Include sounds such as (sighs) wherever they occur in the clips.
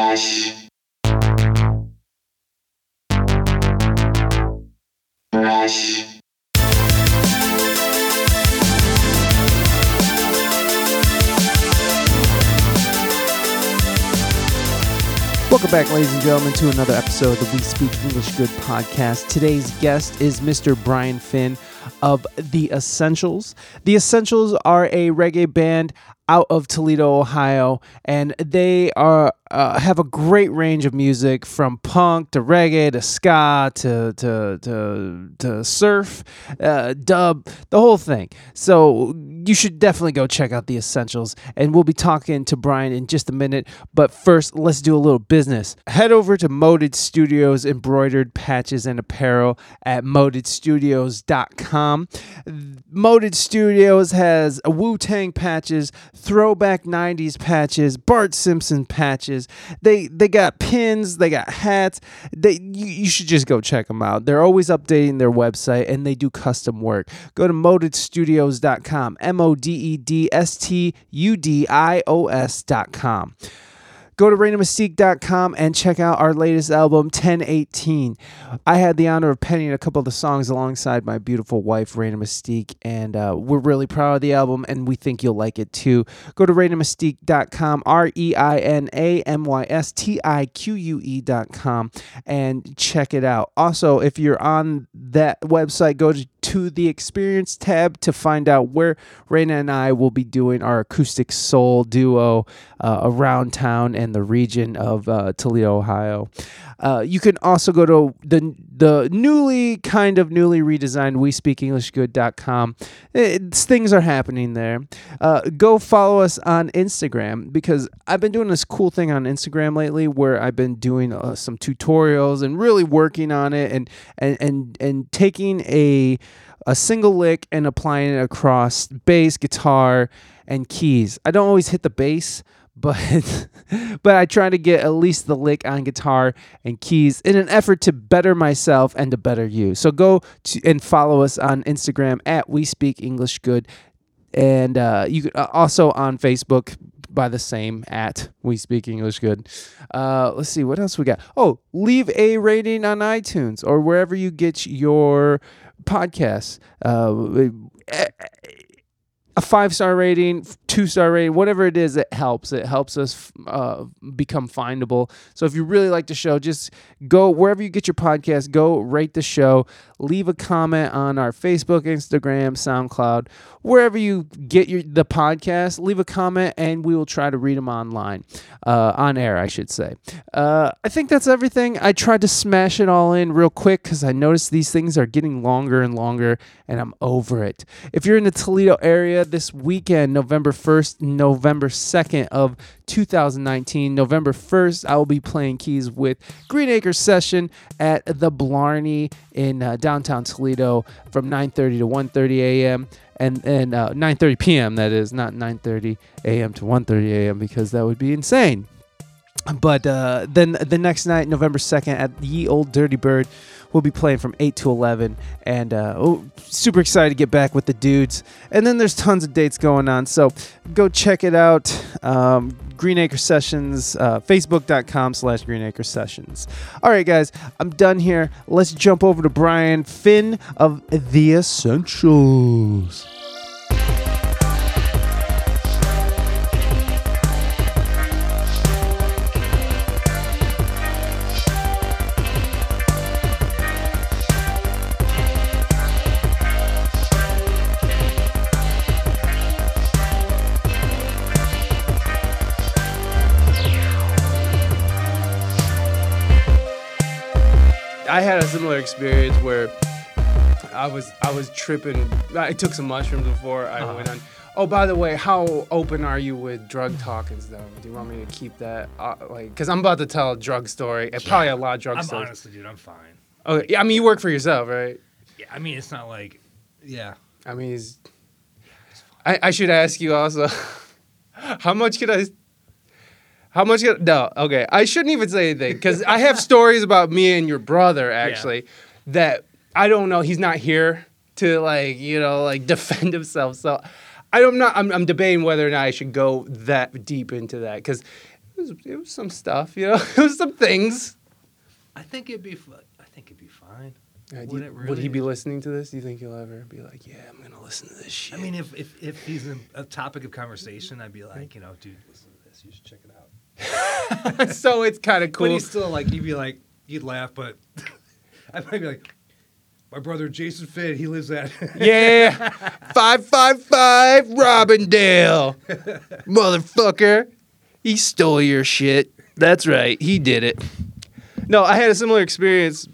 Fresh. Fresh. Welcome back, ladies and gentlemen, to another episode of the We Speak English Good podcast. Today's guest is Mr. Brian Finn of The Essentials. The Essentials are a reggae band out of Toledo, Ohio, and they are uh, have a great range of music from punk to reggae to ska to to to, to surf, uh, dub, the whole thing. So you should definitely go check out the essentials, and we'll be talking to Brian in just a minute. But first, let's do a little business. Head over to Moded Studios embroidered patches and apparel at modedstudios.com. Moded Studios has Wu Tang patches, throwback 90s patches, Bart Simpson patches. They they got pins, they got hats. They you, you should just go check them out. They're always updating their website and they do custom work. Go to modedstudios.com, M O D E D S T U D I O S.com. Go to ReinaMystique.com and check out our latest album, 1018. I had the honor of penning a couple of the songs alongside my beautiful wife, Reina Mystique, and uh, we're really proud of the album and we think you'll like it too. Go to ReinaMystique.com, R E I N A M Y S T I Q U E.com, and check it out. Also, if you're on that website, go to to the experience tab to find out where Reina and I will be doing our acoustic soul duo uh, around town and the region of uh, Toledo, Ohio. Uh, you can also go to the the newly kind of newly redesigned we speak WeSpeakEnglishGood.com. It's, things are happening there. Uh, go follow us on Instagram because I've been doing this cool thing on Instagram lately where I've been doing uh, some tutorials and really working on it and and and and taking a a single lick and applying it across bass, guitar, and keys. I don't always hit the bass, but (laughs) but I try to get at least the lick on guitar and keys in an effort to better myself and to better you. So go to, and follow us on Instagram at We Speak English Good, and uh, you can uh, also on Facebook by the same at We Speak English Good. Uh, let's see what else we got. Oh, leave a rating on iTunes or wherever you get your podcasts. A five star rating, two star rating, whatever it is, it helps. It helps us uh, become findable. So if you really like the show, just go wherever you get your podcast, go rate the show, leave a comment on our Facebook, Instagram, SoundCloud, wherever you get your the podcast. Leave a comment, and we will try to read them online, uh, on air, I should say. Uh, I think that's everything. I tried to smash it all in real quick because I noticed these things are getting longer and longer, and I'm over it. If you're in the Toledo area this weekend, November 1st, November 2nd of 2019, November 1st, I will be playing keys with Green Acre Session at the Blarney in uh, downtown Toledo from 9:30 to 1:30 a.m. and and uh, 9:30 p.m. That is not 9:30 a.m. to 1:30 a.m. because that would be insane. But uh, then the next night, November 2nd, at Ye Old Dirty Bird, we'll be playing from 8 to 11. And uh, oh, super excited to get back with the dudes. And then there's tons of dates going on. So go check it out. Um, Greenacre Sessions, uh, facebook.com slash Greenacre Sessions. All right, guys, I'm done here. Let's jump over to Brian Finn of The Essentials. Experience where I was I was tripping. I took some mushrooms before I Uh-huh. went on. Oh, by the way, how open are you with drug talk and stuff? Do you want me to keep that uh, like? Because I'm about to tell a drug story. and Probably a lot of drug I'm stories. honestly, dude, I'm fine. Okay, yeah, I mean you work for yourself, right? Yeah, I mean, it's not like, yeah. I mean, it's, I I should ask you also, (laughs) how much could I? How much? Could, no, okay. I shouldn't even say anything because I have (laughs) stories about me and your brother actually that I don't know. He's not here to like you know like (laughs) defend himself. So I don't know. I'm I'm debating whether or not I should go that deep into that because was it was some stuff, you know. (laughs) it was some things. I think it'd be. I think it'd be fine. Uh, Would you- it Would he be listening to this? Do you think he'll ever be like, "Yeah, I'm gonna listen to this shit"? I mean, if if if he's a, a topic of conversation, I'd be like, you know, dude, listen to this. You should check it out. So it's kind of cool. But cool. he's still like, you'd be like, you'd laugh, but (laughs) I might be like, my brother Jason Finn, he lives at. (laughs) Yeah, five five five Robindale, motherfucker. He stole your shit. That's right, he did it. No, I had a similar experience.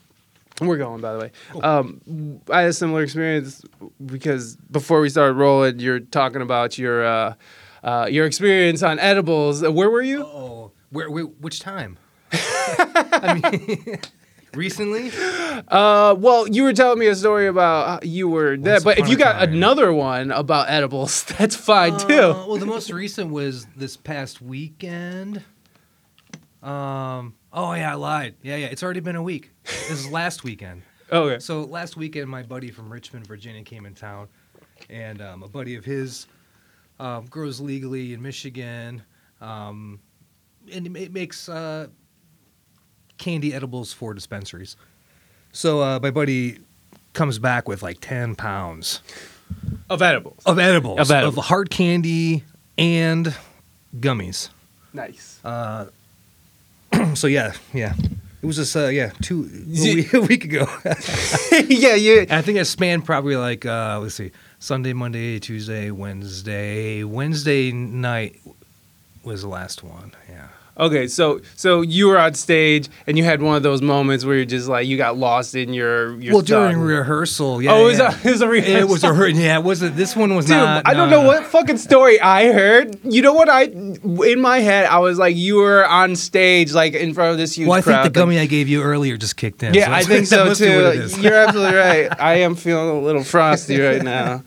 We're going, by the way. Um, I had a similar experience because before we started rolling, you're talking about your uh, uh, your experience on edibles. Uh, Where were you? Oh, where, where? Which time? (laughs) I mean, (laughs) recently. Uh, well, you were telling me a story about you were there, but if you got time. another one about edibles, (laughs) that's fine too. Uh, well, the most recent was this past weekend. Um. Oh yeah, I lied. Yeah, yeah. It's already been a week. This is last weekend. Oh, okay. So last weekend, my buddy from Richmond, Virginia, came in town, and um, a buddy of his um, grows legally in Michigan, um, and it makes uh, candy edibles for dispensaries. So uh, my buddy comes back with like ten pounds Of edibles. of edibles, Of edibles. hard candy and gummies. Nice. Uh, (clears throat) so yeah, yeah. It was just uh, yeah, two a Z- week, (laughs) a week ago. (laughs) yeah, you. I think it spanned probably like uh, let's see, Sunday, Monday, Tuesday, Wednesday. Wednesday night was the last one. Yeah. Okay, so so you were on stage and you had one of those moments where you're just like you got lost in your your. well, thought. during rehearsal, yeah. Oh, it was, yeah. a, it was a rehearsal. It was a hurt. Yeah, it wasn't. This one was Dude, not. I don't no, know no. what fucking story I heard. You know what I in my head I was like you were on stage like in front of this huge Well, I crowd. think the gummy I gave you earlier just kicked in. Yeah, so I think (laughs) so must be what it too. You're absolutely (laughs) right. I am feeling a little frosty right now.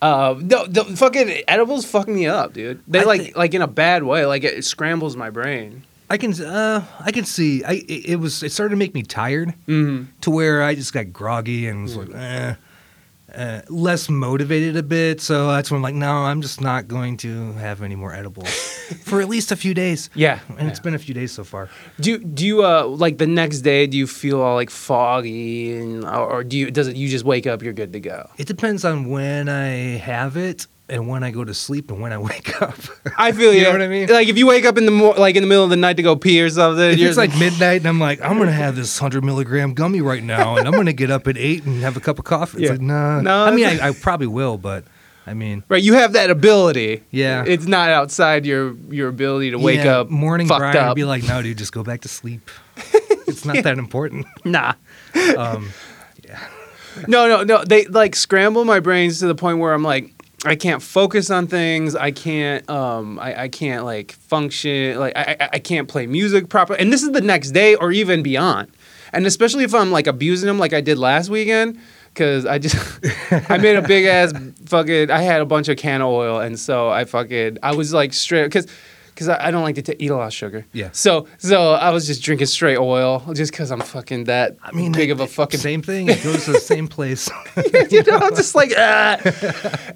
Uh, no, the fucking edibles fuck me up, dude. They I like like in a bad way. Like it scrambles my brain. I can. Uh, I can see. I. It, it was. It started to make me tired. Mm-hmm. to where I just got groggy and was like, eh, uh, less motivated a bit. So that's when I'm like, no, I'm just not going to have any more edibles (laughs) for at least a few days. Yeah, And it's been a few days so far. Do do you uh like the next day? Do you feel all like foggy and or, or do you does it you just wake up you're good to go? It depends on when I have it and when I go to sleep and when I (laughs) wake up. I feel you. You know what I mean? Like if you wake up in the mo- like in the middle of the night to go pee or something, if you're it's like midnight and I'm like, I'm gonna have this hundred milligram gummy right now, and I'm gonna get up at eight and have a cup of coffee. It's Yeah. like, nah. No, I mean, I, I probably will, but I mean, right, you have that ability. Yeah. it's not outside your your ability to wake yeah, up morning fucked Brian up. be like, no, dude, just go back to sleep. (laughs) it's not that important. nah. Um, yeah. No, no, no. They like scramble my brains to the point where I'm like, I can't focus on things. I can't, um, I, I can't like function. Like I, I, I can't play music properly. And this is the next day or even beyond. And especially if I'm like abusing them, like I did last weekend, because I just, (laughs) I made a big ass fucking. I had a bunch of can oil, and so I fucking, I was like straight because. Because I, I don't like to t- eat a lot of sugar. Yeah. So so I was just drinking straight oil just because I'm fucking that I mean, big of a fucking same thing. (laughs) It goes to the same place. (laughs) you know, I'm just like, ah.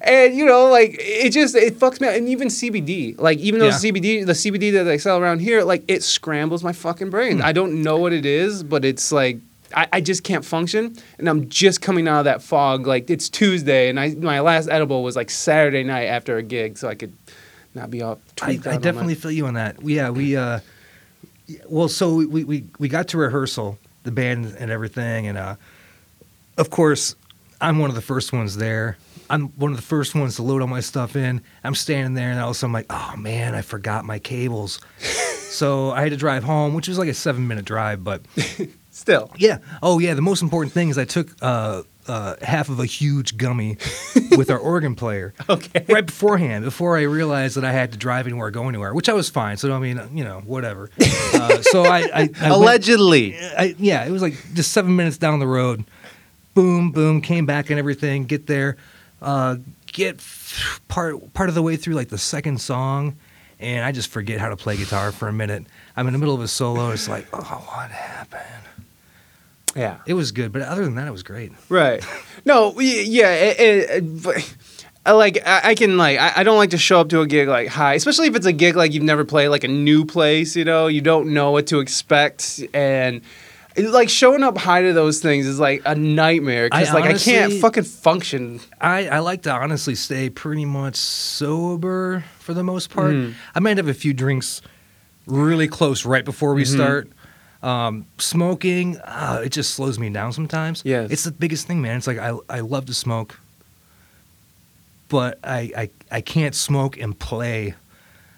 and you know, like it just it fucks me. up. And even CBD, like even though Yeah. CBD, the CBD that they sell around here, like it scrambles my fucking brain. Hmm. I don't know what it is, but it's like. I, I just can't function, and I'm just coming out of that fog. Like it's Tuesday, and I my last edible was like Saturday night after a gig, so I could not be all. I, I definitely feel you on that. Yeah, we. Uh, well, so we, we we got to rehearsal, the band and everything, and uh, of course, I'm one of the first ones there. I'm one of the first ones to load all my stuff in. I'm standing there, and all of a sudden, I'm like, oh man, I forgot my cables. (laughs) so I had to drive home, which was like a seven minute drive, but (laughs) still. yeah. Oh, yeah. The most important thing is I took uh, uh, half of a huge gummy (laughs) with our organ player. Okay. Right beforehand, before I realized that I had to drive anywhere, go anywhere, which I was fine. So I mean, you know, whatever. (laughs) Uh, so I, I, I went- Allegedly. I, yeah, it was like just seven minutes down the road. Boom, boom, came back and everything. Get there, uh, get f- part part of the way through like the second song, and I just forget how to play guitar for a minute. I'm in the middle of a solo. It's like, oh, what happened? Yeah. It was good, but other than that, it was great. Right. (laughs) No, yeah, it, it, it- like I, I can like I, I don't like to show up to a gig like high, especially if it's a gig like you've never played, like a new place. You know, you don't know what to expect, and like showing up high to those things is like a nightmare because like I can't fucking function. I, I like to honestly stay pretty much sober for the most part. Mhm. I might have a few drinks really close right before we Mhm. start. Um, smoking, uh, it just slows me down sometimes. Yes. it's the biggest thing, man. It's like I I love to smoke, but I I, I can't smoke and play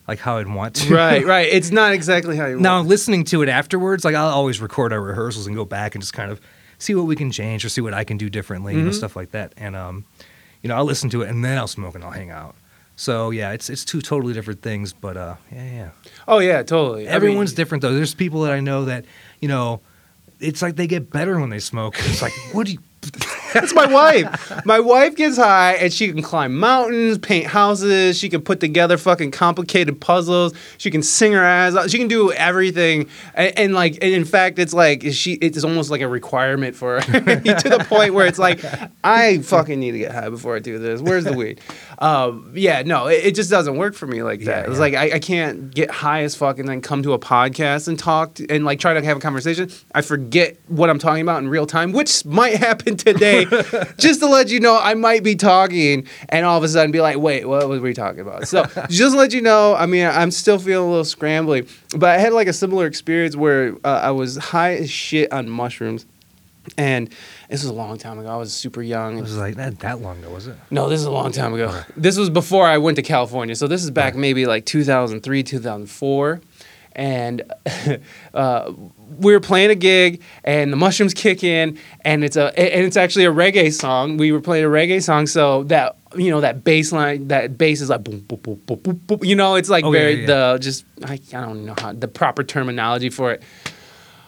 like how I'd want to. right, (laughs) right. It's not exactly how you want to Now want. listening to it afterwards, like I'll always record our rehearsals and go back and just kind of see what we can change or see what I can do differently, you know, Mhm. stuff like that. And um, you know, I'll listen to it and then I'll smoke and I'll hang out. So yeah, it's it's two totally different things, but uh, yeah, yeah. Oh yeah, totally. I mean- Everyone's different though. There's people that I know that you know, it's like they get better when they smoke. It's like, what do you? That's my wife. My wife gets high and she can climb mountains, paint houses. She can put together fucking complicated puzzles. She can sing her ass off. She can do everything. And, and like, and in fact, it's like she. It's almost like a requirement for her (laughs) to the point where it's like, I fucking need to get high before I do this. Where's the weed? Um, yeah, no, it, it just doesn't work for me like that. Yeah, it's yeah. like I, I can't get high as fuck and then come to a podcast and talk to, and like try to have a conversation. I forget what I'm talking about in real time, which might happen (laughs) today. just to let you know, I might be talking and all of a sudden be like, wait, what were we talking about? So (laughs) just to let you know, I mean, I'm still feeling a little scrambly, but I had like a similar experience where uh, I was high as shit on mushrooms. And this was a long time ago. I was super young. It was like not that long ago, was it? No, this is a long time ago. This was before I went to California. So this is back maybe like 2003, 2004. And (laughs) uh, we were playing a gig, and the mushrooms kick in, and it's a and it's actually a reggae song. We were playing a reggae song, so that you know that bass line, that bass is like boom, boom, boom, boom, boom, boom. You know, it's like Oh, yeah, very yeah, the just I, I don't know how the proper terminology for it.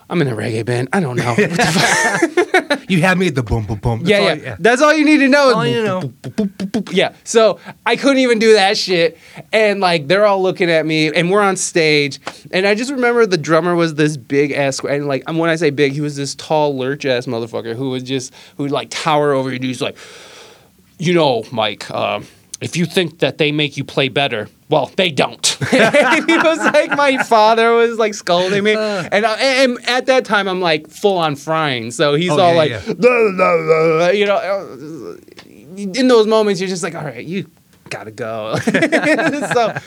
I'm in a reggae band. I don't know. (laughs) What the fuck? (laughs) You had me at the boom, boom, boom. That's Yeah, all yeah, I- That's all you need to know. All you boop, know. boop, boop. Yeah. So I couldn't even do that shit, and like they're all looking at me, and we're on stage, and I just remember the drummer was this big ass, and like and when I say big, he was this tall lurch ass motherfucker who was just who would like tower over you. He's like, you know, Mike. Uh, if you think that they make you play better, well, they don't. (laughs) (laughs) he was like, my father was like scolding me, and, I, and at that time, I'm like full on frying. So he's Oh, all yeah, like, yeah. "Blah, blah, blah," you know. uh, In those moments, you're just like, all right, you gotta go. (laughs) so,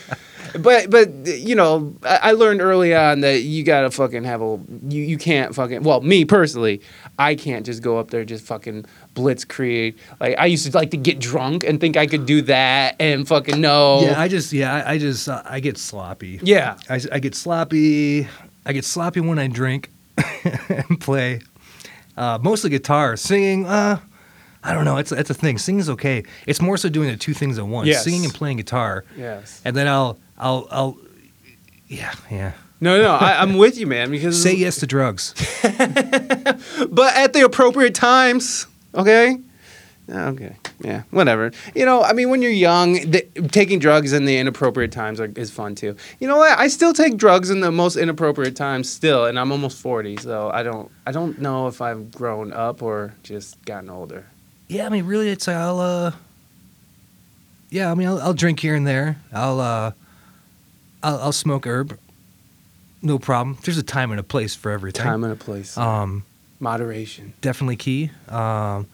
but but you know, I, I learned early on that you gotta fucking have a you you can't fucking well me personally, I can't just go up there just fucking blitzkrieg. Like I used to like to get drunk and think I could do that and fucking no. Yeah, I just yeah, I, I just uh, I get sloppy. yeah. I, I get sloppy. I get sloppy when I drink (laughs) and play. Uh, mostly guitar, singing. Uh, I don't know. It's it's a thing. Singing's okay. It's more so doing the two things at once: Yes. singing and playing guitar. Yes. And then I'll I'll I'll yeah yeah. No, no, I, I'm with you, man. Because (laughs) Say yes to drugs. (laughs) but at the appropriate times. Okay. Okay. Yeah. Whatever. You know, I mean, when you're young, the, taking drugs in the inappropriate times are, is fun too. You know what? I still take drugs in the most inappropriate times still, and I'm almost forty, so I don't. I don't know if I've grown up or just gotten older. Yeah, I mean, really, it's like I'll uh, yeah, I mean, I'll, I'll drink here and there. I'll uh, I'll, I'll smoke herb. No problem. There's a time and a place for everything. Time and a place. Um, Moderation. definitely key. Um,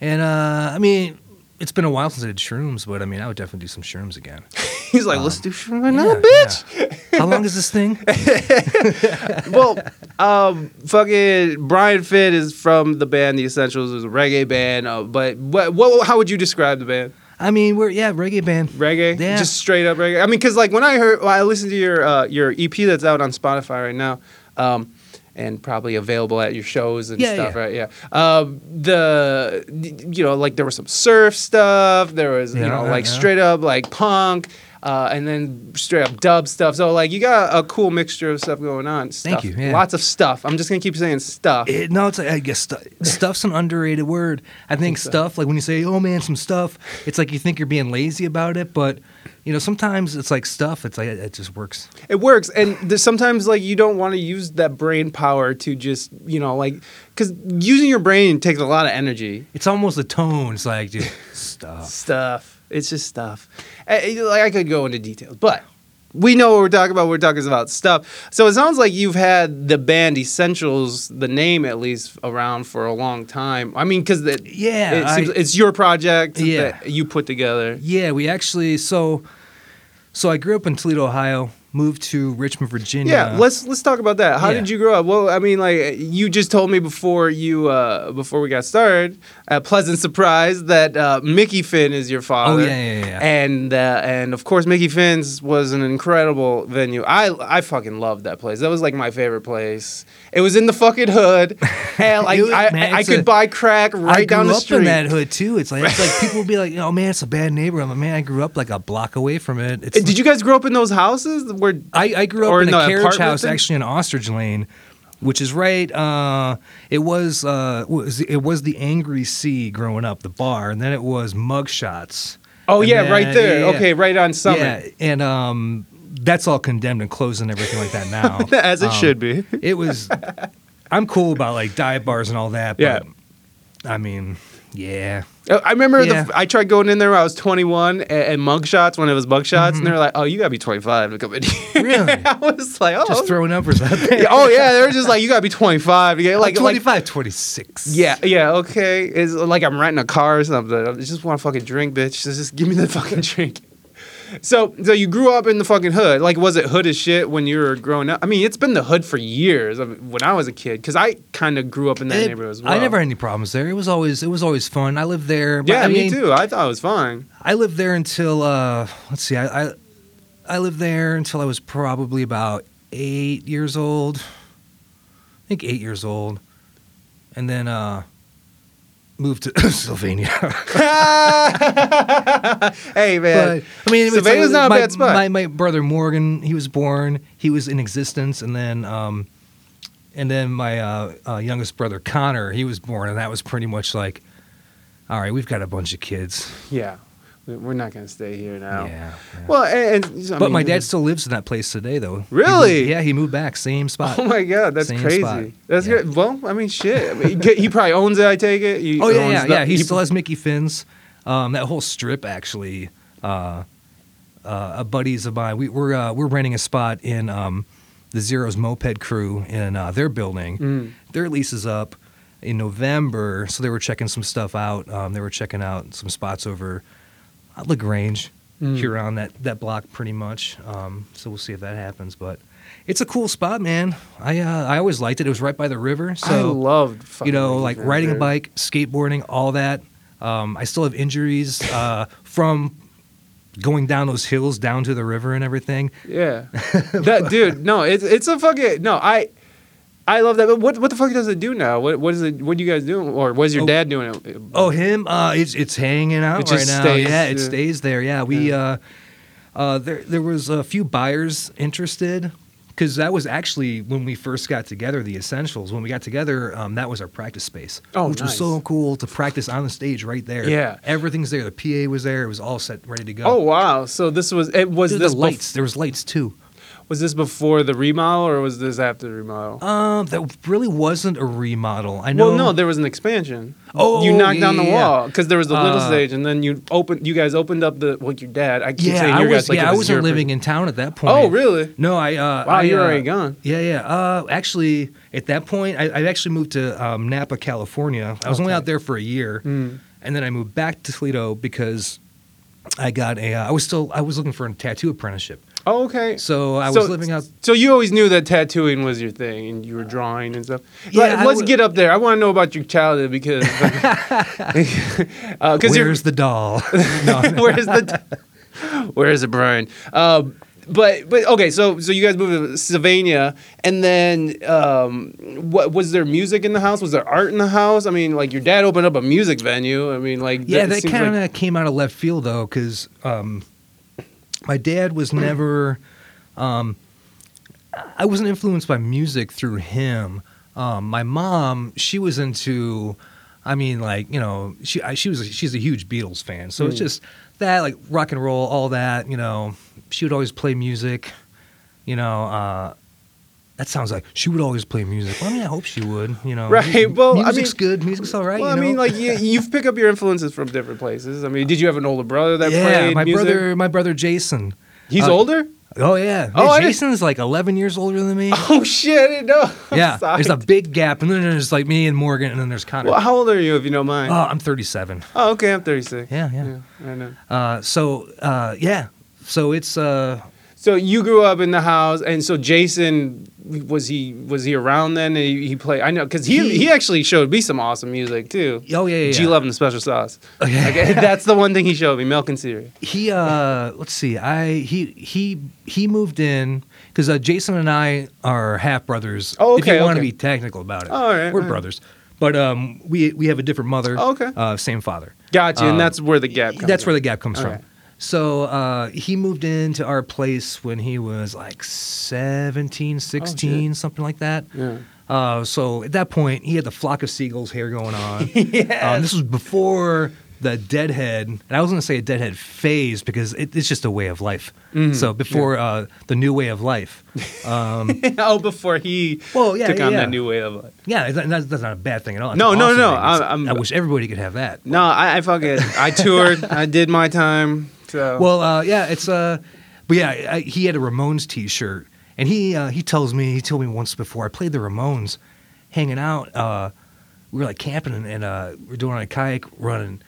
and uh, I mean, it's been a while since I did shrooms, but I mean, I would definitely do some shrooms again. (laughs) He's like, let's do shroom right now, Yeah, bitch. (laughs) How long is this thing? (laughs) well, um, fucking Brian Finn is from the band The Essentials. It's a reggae band. Uh, but what, what? How would you describe the band? I mean, we're yeah, reggae band. Reggae, Yeah. just straight up reggae. I mean, because like when I heard, well, I listened to your uh, your EP that's out on Spotify right now, um, and probably available at your shows and Yeah, stuff, yeah. right? Yeah. Um, the you know like there was some surf stuff. There was you Yeah, know yeah, like yeah. straight up like punk. Uh, and then straight up dub stuff. So like you got a cool mixture of stuff going on. Stuff. you, yeah. Lots of stuff. I'm just gonna keep saying stuff. It, no, it's like, I guess stu- stuff's an underrated word. I think so. stuff, like when you say, "Oh man, some stuff," it's like you think you're being lazy about it, but you know, sometimes it's like stuff. It's like it, just works. It works, and there's sometimes like you don't want to use that brain power to just you know like because using your brain takes a lot of energy. It's almost a tone. It's like, dude, (laughs) stuff. Stuff. It's just stuff. Eh, eh, Like I could go into details, but we know what we're talking about. We're talking about stuff. So it sounds like you've had the band Essentials, the name at least, around for a long time. I mean, because Yeah, it seems, I- it's your project Yeah. that you put together. Yeah, we actually so so I grew up in Toledo, Ohio, moved to Richmond, Virginia. Yeah, let's let's talk about that. How Yeah. did you grow up? Well, I mean, like you just told me before you uh, before we got started, a pleasant surprise that uh, Mickey Finn is your father. Oh, yeah, yeah, yeah. And uh, and of course, Mickey Finn's was an incredible venue. I I fucking loved that place. That was like my favorite place. It was in the fucking hood, (laughs) and like I, man, I it's could a- buy crack right I grew down the up street. in that hood too. It's like it's like people will be like, (laughs) "Oh man, it's a bad neighborhood." I'm like, "Man, I grew up like a block away from it." It's Did you guys grow up in those houses where? I, I grew up in in a carriage house, thing? actually in Ostrich Lane, which is right. Uh, it was uh, was it was the Angry Sea growing up, the bar, and then it was Mugshots. Oh And yeah, then- right there. yeah, yeah. Okay, right on Summit. Yeah, and um, that's all condemned and closed and everything like that now. (laughs) As it Um, should be. It was. I'm cool about like dive bars and all that. But, Yeah. I mean, yeah. Uh, I remember Yeah. the, I tried going in there when I was 21 and, and mugshots when it was mugshots, and they were like, "Oh, you gotta be 25 to come in." here." Mm-hmm. (laughs) Really? I was like, "Oh, Just throwing numbers out there. yeah, oh yeah." They were just like, "You gotta be 25 to get like Like like 25, 26. yeah, yeah, okay." It's like I'm renting a car or something. I just want to fucking drink, bitch. Just, just give me the fucking (laughs) drink. So, so you grew up in the fucking hood. Like, was it hood as shit when you were growing up? I mean, it's been the hood for years. I mean, when I was a kid, because I kind of grew up in that It- neighborhood as well. I never had any problems there. It was always it was always fun. I lived there. but Yeah, I me mean, too. I thought it was fine. I lived there until uh, let's see, I, I I lived there until I was probably about eight years old. I think eight years old, and then uh, moved to (coughs) Sylvania. (laughs) hey man, But I mean, it Sylvania's like- not a my, bad spot. My, my brother Morgan, he was born. He was in existence, and then um, and then my uh, uh, youngest brother Connor, he was born, and that was pretty much like, all right, we've got a bunch of kids. yeah, we're not gonna stay here now. Yeah. yeah. Well, and, and I but mean, my dad still lives in that place today, though. He Really? moved- yeah, he moved back, same spot. Oh my god, that's Same crazy. spot. That's Yeah. good. Well, I mean, shit. He, he probably owns it. I take it. He Oh yeah, yeah, the- yeah. He still has Mickey Finn's. Um, that whole strip actually. Uh, uh, a buddies of mine. We, we're uh, we're renting a spot in um, the Zeros Moped Crew in uh, their building. Mm. Their lease is up in November, so they were checking some stuff out. Um, they were checking out some spots over Lagrange, Mm. here on that that block, pretty much. Um, so we'll see if that happens, but. It's a cool spot, man. I uh, I always liked it. It was right by the river, so I loved. Fucking you know, like riding a bike, skateboarding, all that. Um, I still have injuries uh, (laughs) from going down those hills down to the river and everything. Yeah, (laughs) that dude. No, it's it's a fucking no. I I love that. But what what the fuck does it do now? What what is it? What are you guys doing? Or was your Oh. dad doing it? Oh, him? Uh, it's it's hanging out It right now. stays, yeah, it yeah. stays there. Yeah, we Yeah. uh, uh, there there was a few buyers interested because that was actually when we first got together. The Essentials when we got together, um, that was our practice space. Oh, which was so cool to practice on the stage right there. Yeah. everything's there. The PA was there. It was all set, ready to go. Oh wow! So this was it. Was Dude, this the bef- lights? there was lights too. Was this before the remodel or was this after the remodel? Um, that really wasn't a remodel. I know. Well, no, there was an expansion. Oh, you knocked yeah, down the wall because there was the little Uh, stage, and then you opened. You guys opened up the well, your dad. I keep yeah, saying I your was. guys like yeah, I was wasn't living in town at that point. Oh, really? No, I. Uh, Wow, I, you're uh, already gone. Yeah, yeah. Uh, actually, at that point, I, I actually moved to um, Napa, California. I was only out there for a year, Mm. and then I moved back to Toledo because I got a. Uh, I was still. I was looking for a tattoo apprenticeship. Oh, okay. So I So- was living out. So you always knew that tattooing was your thing, and you were drawing and stuff. Yeah, Let, would- get up there. I want to know about your childhood because, (laughs) because you're Where's the doll? (laughs) no, where's the where is it, Brian? Um, but but okay, so so you guys moved to Sylvania, and then um, what was there music in the house? Was there art in the house? I mean, like your dad opened up a music venue. I mean, like Yeah, that seems kind of like- came out of left field though, because um, my dad was never. Um, I wasn't influenced by music through him. Um, my mom, she was into. I mean, like you know, she I, she was a, she's a huge Beatles fan, so it's Hmm. just that like rock and roll, all that. You know, she would always play music. You know, uh, that sounds like she would always play music. Well, I mean, I hope she would. You know, Right, well, I music's mean- good. Music's all right. Well, you I mean, like you, you've picked up your influences from different places. I mean, did you have an older brother that yeah, played Yeah, my music? brother, my brother Jason. He's uh, older. Oh yeah, Oh, Yeah, I Jason's like 11 years older than me. Oh shit! I didn't know. (laughs) I'm yeah, there's a big gap, and then there's like me and Morgan, and then there's Connor. Well, how old are you, if you don't mind? Oh, I'm 37. oh, okay. I'm 36. Yeah, yeah. I know. Uh, so uh, yeah, so it's uh, So you grew up in the house, and so Jason was he was he around then? He, he played. I know because he, he He- actually showed me some awesome music too. oh yeah, yeah, G. Love and the Special Sauce. Okay. Like, (laughs) that's the one thing he showed me: milk and cereal. he uh let's see i he he he moved in because uh, jason and i are half brothers Oh, okay. if you okay, want to okay. be technical about it All right, we're all right. brothers but um we we have a different mother Oh, okay. uh same father Gotcha, and Um, that's where the gap. Comes that's from. where the gap comes All from right. So uh he moved into our place when he was like 17 16 something like that Yeah. uh, so at that point, he had the flock of seagulls hair going on. (laughs) um, this was before the deadhead, and I was going to say a deadhead phase because it, it's just a way of life. Mm-hmm. So before uh, the new way of life, um, (laughs) oh, before he Well, yeah, took yeah, on yeah. that new way of life. yeah, that- that's, that's not a bad thing at all. No, no, awesome no. It's- I- I wish everybody could have that. No, I, I fucking I toured. I did my time. So Well, uh, yeah, it's uh, but yeah, I, he had a Ramones T-shirt, and he uh, he tells me he told me once before I played the Ramones, hanging out. Uh, we were like camping and, and uh, we are doing a kayak running,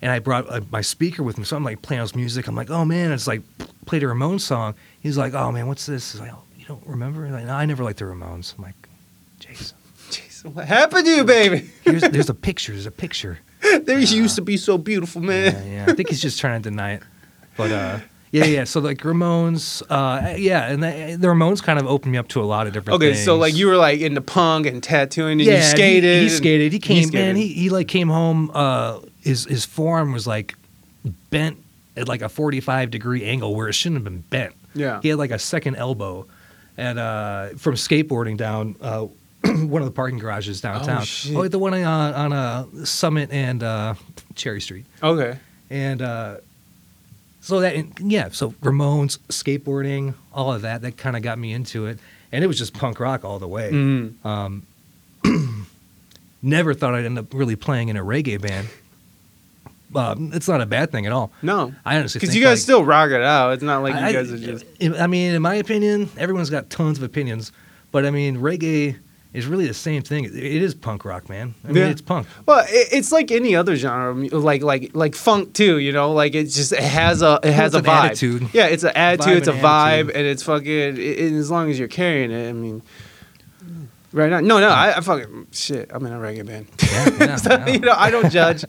and I brought uh, my speaker with me, so I'm like playing his music. I'm like, oh man, it's like played a Ramones song. He's like, oh man, what's this? He's like, oh, you don't remember? He's like, no, I never liked the Ramones. I'm like, Jason, Jason, what happened to you, baby? here's, there's a picture. There's a picture. (laughs) There used to be so beautiful, man. Yeah, yeah. I think he's just trying to deny it. But uh, yeah, yeah. So like Ramones, uh, yeah, and the, the Ramones kind of opened me up to a lot of different. Things. Okay, things. so like you were like into punk and tattooing, and yeah, you skated. He, he skated. He came, skated. man. He he like came home. Uh, his his forearm was like bent at like a 45 degree angle where it shouldn't have been bent. Yeah. He had like a second elbow, and uh, from skateboarding down. Uh, (clears throat) one of the parking garages downtown. Oh, shit. the one on on uh, Summit and uh, Cherry Street. Okay. and uh, so that yeah so ramones skateboarding all of that that kind of got me into it and it was just punk rock all the way Mm. um, (clears throat) never thought i'd end up really playing in a reggae band um, it's not a bad thing at all No, i honestly because you guys like, still rock it out. It's not like you I, guys are just. I mean in my opinion everyone's got tons of opinions but i mean reggae is really the same thing it is punk rock man i mean Yeah. it's punk Well, it, it's like any other genre, like like like funk too. You know, like it just it has a it has a an vibe. attitude. Yeah, it's an attitude. Vibe it's a and vibe, attitude. and it's fucking. It, as long as you're carrying it, I mean. Right now, no, no, I, I fucking shit. I'm in a reggae band. yeah, yeah, (laughs) So, yeah. you know, I don't judge.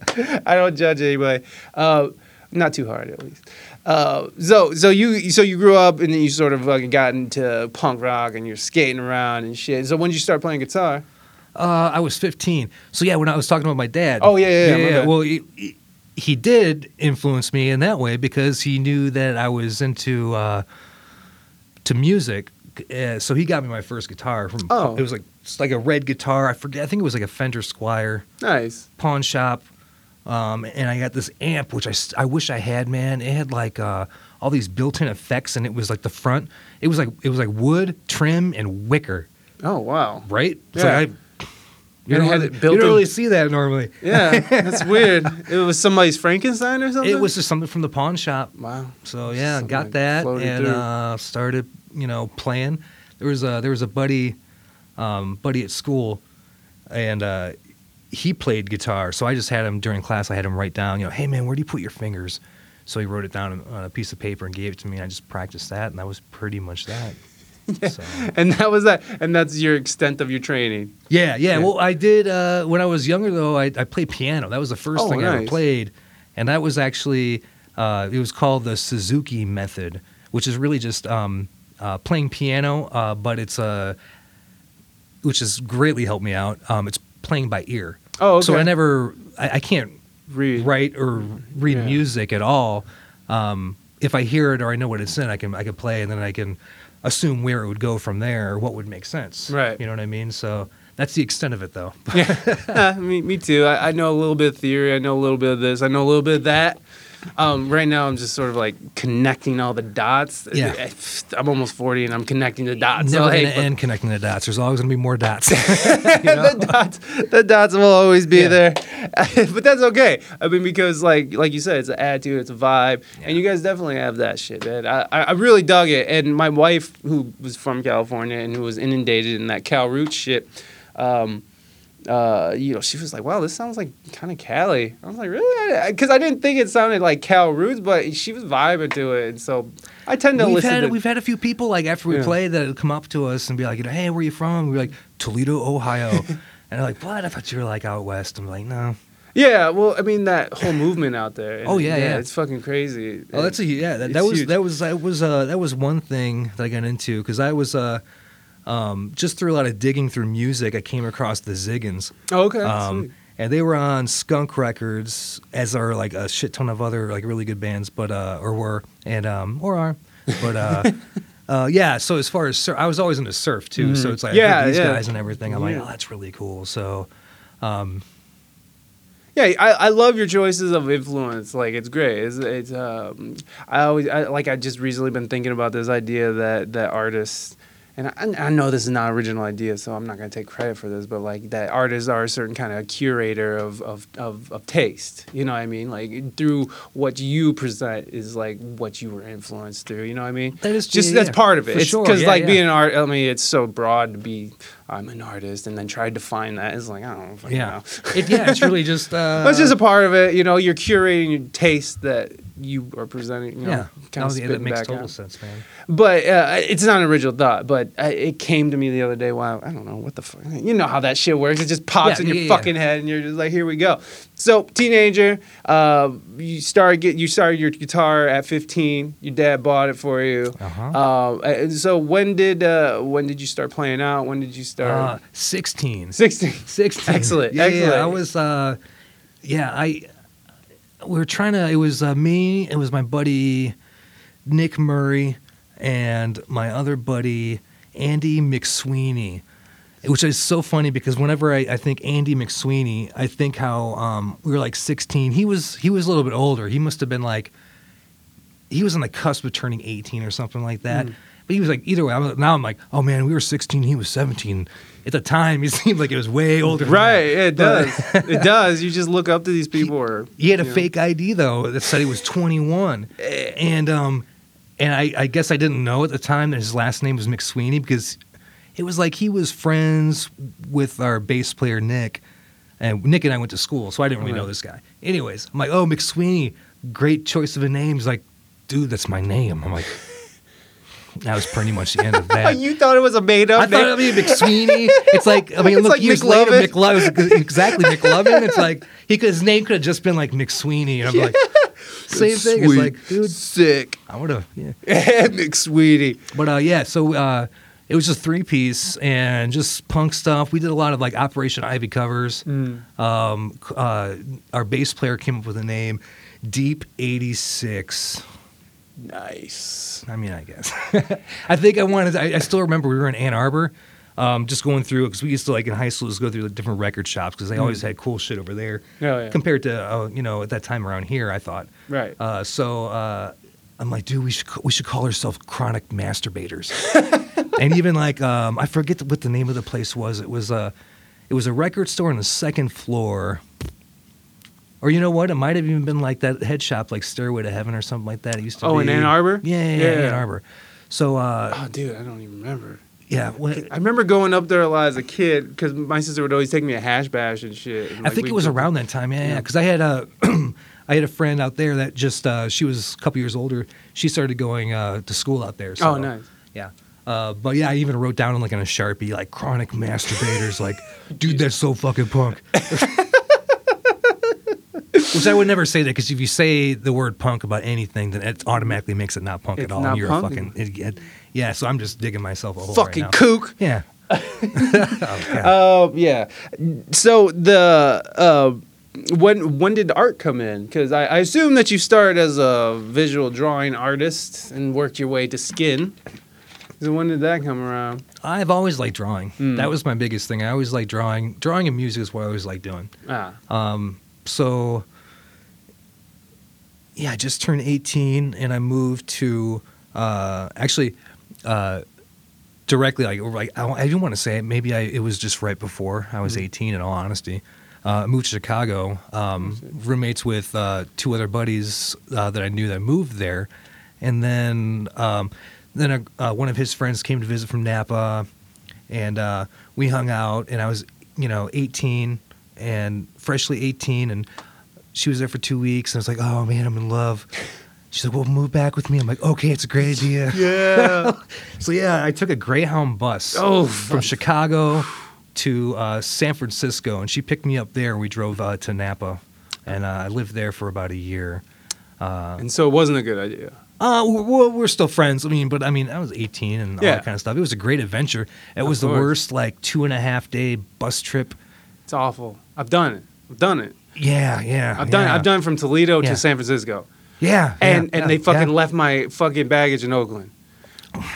I don't judge anybody. Uh, not too hard, at least. Uh, so, so you, so you grew up and then you sort of fucking got into punk rock and you're skating around and shit. So when did you start playing guitar? Uh, I was 15. So yeah, when I was talking about my dad. Oh, yeah, yeah, yeah, my bad. Well, he, he- he did influence me in that way because he knew that I was into uh, to music. Uh, so he got me my first guitar from. Oh. It was like it's like a red guitar. I forget. I think it was like a Fender Squier Nice. pawn shop. Um, and I got this amp, which I, I wish I had, man. It had like uh, all these built-in effects, and it was like the front. It was like it was like wood, trim, and wicker, Oh wow. right? It's Yeah. like I, you don't, really, you don't really see that normally. Yeah, that's (laughs) weird. It was somebody's Frankenstein or something. It was just something from the pawn shop. wow. So yeah, Something got that and uh, started, you know, playing. There was a there was a buddy, um, buddy at school, and uh, he played guitar. So I just had him during class. I had him write down, you know, hey man, where do you put your fingers? So he wrote it down on a piece of paper and gave it to me. And I just practiced that, and that was pretty much that. (laughs) So, And that was that. And that's your extent of your training. yeah, yeah, Yeah. Well, I did uh, when I was younger though. I, I played piano. That was the first Oh, thing I ever played, and that was actually uh, it was called the Suzuki method, which is really just um, uh, playing piano, uh, but it's uh, which has greatly helped me out. Um, it's playing by ear. Oh, okay. So I never, I, I can't Read. write or read Yeah. music at all. Um, if I hear it or I know what it's in, I can I can play, and then I can assume where it would go from there or what would make sense. Right. You know what I mean? So that's the extent of it, though. Yeah, (laughs) me, me too. I, I know a little bit of theory. I know a little bit of this. I know a little bit of that. Um, right now, I'm just sort of like connecting all the dots. Yeah. I'm almost 40 and I'm connecting the dots. Never So, hey, gonna but- end connecting the dots. There's always gonna be more dots. (laughs) (laughs) The dots, the dots will always be Yeah. there, (laughs) but that's okay. I mean, because like like you said, it's an attitude, it's a vibe, and you guys definitely have that shit, man. I, I I really dug it, and my wife, who was from California and who was inundated in that Cal Roots shit. Um, uh, you know, she was like, "Wow, this sounds like kind of Cali." I was like, "Really?" Because I, didn't think it sounded like Cal Roots, but she was vibing to it, and so I tend to we've listen had to. we've had a few people like after we Yeah. play that would come up to us and be like, you know, hey, where you from? We're like Toledo, Ohio, (laughs) and they're like, what? I thought you were like out west. I'm like, no. yeah, well, I mean that whole movement out there. (laughs) Oh, yeah, yeah. it's fucking crazy. Oh, that's a yeah. That, that was huge. that was that was uh that was one thing that I got into because I was uh um just through a lot of digging through music, I came across the Ziggens. Oh, okay. Um, and they were on Skunk Records, as are like a shit ton of other like really good bands, but uh, or were and um, or are, but uh, (laughs) uh, yeah. So as far as sur- I was always into surf too, so Mhm. it's like Yeah, these yeah. guys and everything. I'm Yeah. like, oh, that's really cool. So, um, Yeah, I, I love your choices of influence. Like it's great. It's, it's um, I always I, like I just recently been thinking about this idea that that artists. And I, I know this is not an original idea, so I'm not going to take credit for this. But like that, artists are a certain kind of curator of, of, of, of taste. You know what I mean? Like through what you present is like what you were influenced through. You know what I mean? That is- just yeah, that's yeah, part of it. for It's sure, because yeah, like being an art. I mean, it's so broad to be. I'm an artist, and then try to define that. It's like I don't fucking yeah, know. it, yeah, it's really (laughs) just uh, That's just a part of it. You know, you're curating your taste that you are presenting. You know, yeah. kind of yeah, that makes total out. sense, man. But uh, it's not an original thought. But uh, it came to me the other day. Wow, I don't know what the fuck. You know how that shit works. It just pops Yeah, in your yeah, yeah. fucking head, and you're just like, here we go. So, teenager, uh, you started get you started your guitar at 15. Your dad bought it for you. Uh-huh. Uh, and so when did uh, when did you start playing out? When did you Uh, start? Sixteen. 16. 16. (laughs) Excellent, Yeah, excellent. Yeah, I was, uh, yeah, I, we were trying to, it was uh, me, it was my buddy Nick Murray, and my other buddy Andy McSweeney. Which is so funny because whenever I, I think Andy McSweeney, I think how um, we were like 16. He was he was a little bit older. He must have been like he was on the cusp of turning 18 or something like that. Mm. But he was like, either way, I'm, now I'm like, oh man, we were 16, he was 17. At the time, he (laughs) seemed like it was way older. than Right, it does. (laughs) it does. You just look up to these people, or He had a know. fake ID though that said he was 21, and um, and I, I guess I didn't know at the time that his last name was McSweeney because it was like he was friends with our bass player Nick, and Nick and I went to school, so I didn't really know this guy. Anyways, I'm like, oh McSweeney, great choice of a name. He's like, dude, that's my name. I'm like, that was pretty much the end of (laughs) that. you thought it was a made up I thought I mean McSweeney. (laughs) It's like I mean, It's look like years later, McLovin. McLovin, exactly McLovin. It's like he could his name could have just been like McSweeney, and I'm like, (laughs) same thing. It's like, dude, sick. I would have, yeah. McSweetie. But uh, yeah, so uh, it was just three piece and just punk stuff. We did a lot of like Operation Ivy covers. Mm. Um, uh, our bass player came up with a name, Deep '86. Nice. I mean, I guess. (laughs) I think I wanted. I, I still remember we were in Ann Arbor, um, just going through because we used to like in high school just go through the different record shops because they always had cool shit over there Oh, yeah. compared to uh, you know at that time around here. I thought. Right. Uh, so uh, I'm like, dude, we should we should call ourselves chronic masturbators. (laughs) and even like um, I forget what the name of the place was. It was a it was a record store on the second floor. Or you know what? It might have even been like that head shop, like Stairway to Heaven or something like that. It used to Oh, be in Ann Arbor? Yeah, yeah, yeah. Ann Arbor. So uh, oh, dude, I don't even remember. yeah, I remember going up there a lot as a kid because my sister would always take me to hash bash and shit. and, I like, think it was around that time. Yeah, yeah. Because I had a, (clears throat) I had a friend out there that just uh, she was a couple years older. She started going uh, to school out there. So, Oh, nice. Yeah. Uh, but yeah, I even wrote down on like on a sharpie like chronic masturbators. like, (laughs) dude, that's so fucking punk. (laughs) Which I would never say that because if you say the word punk about anything, then it automatically makes it not punk It's at all. not and you're punk? a fucking idiot. Yeah, so I'm just digging myself a hole Fucking right now. kook. (laughs) Yeah. oh, God. Uh, yeah. So the uh, when when did art come in? Because I, I assume that you started as a visual drawing artist and worked your way to skin. So when did that come around? I've always liked drawing. Mm. That was my biggest thing. I always liked drawing. Drawing and music is what I always liked doing. Ah, Um, so, yeah, I just turned 18 and I moved to uh, actually uh, directly like like I, I didn't want to say it. Maybe I it was just right before I was Mhm. 18. In all honesty, uh, I moved to Chicago. Um, roommates with uh, two other buddies uh, that I knew that moved there, and then um, then uh, one of his friends came to visit from Napa, and uh, we hung out. And I was you know 18 and freshly 18 and she was there for two weeks and I was like, oh man, I'm in love. She's like, well, move back with me. I'm like, okay, it's a great idea. (laughs) Yeah. (laughs) So yeah, I took a Greyhound bus Oh, from Chicago to uh, San Francisco, and she picked me up there. We drove uh, to Napa, and uh, I lived there for about a year. Uh, and so it wasn't a good idea. uh, we're, we're- still friends. I mean, but I mean, I was 18 and all Yeah. that kind of stuff. It was a great adventure. It Of was the worst like two and a half day bus trip. It's awful. I've done it. I've done it. Yeah, yeah. I've done. yeah. I've done from Toledo Yeah. to San Francisco, Yeah, and yeah, and they fucking left my fucking baggage in Oakland.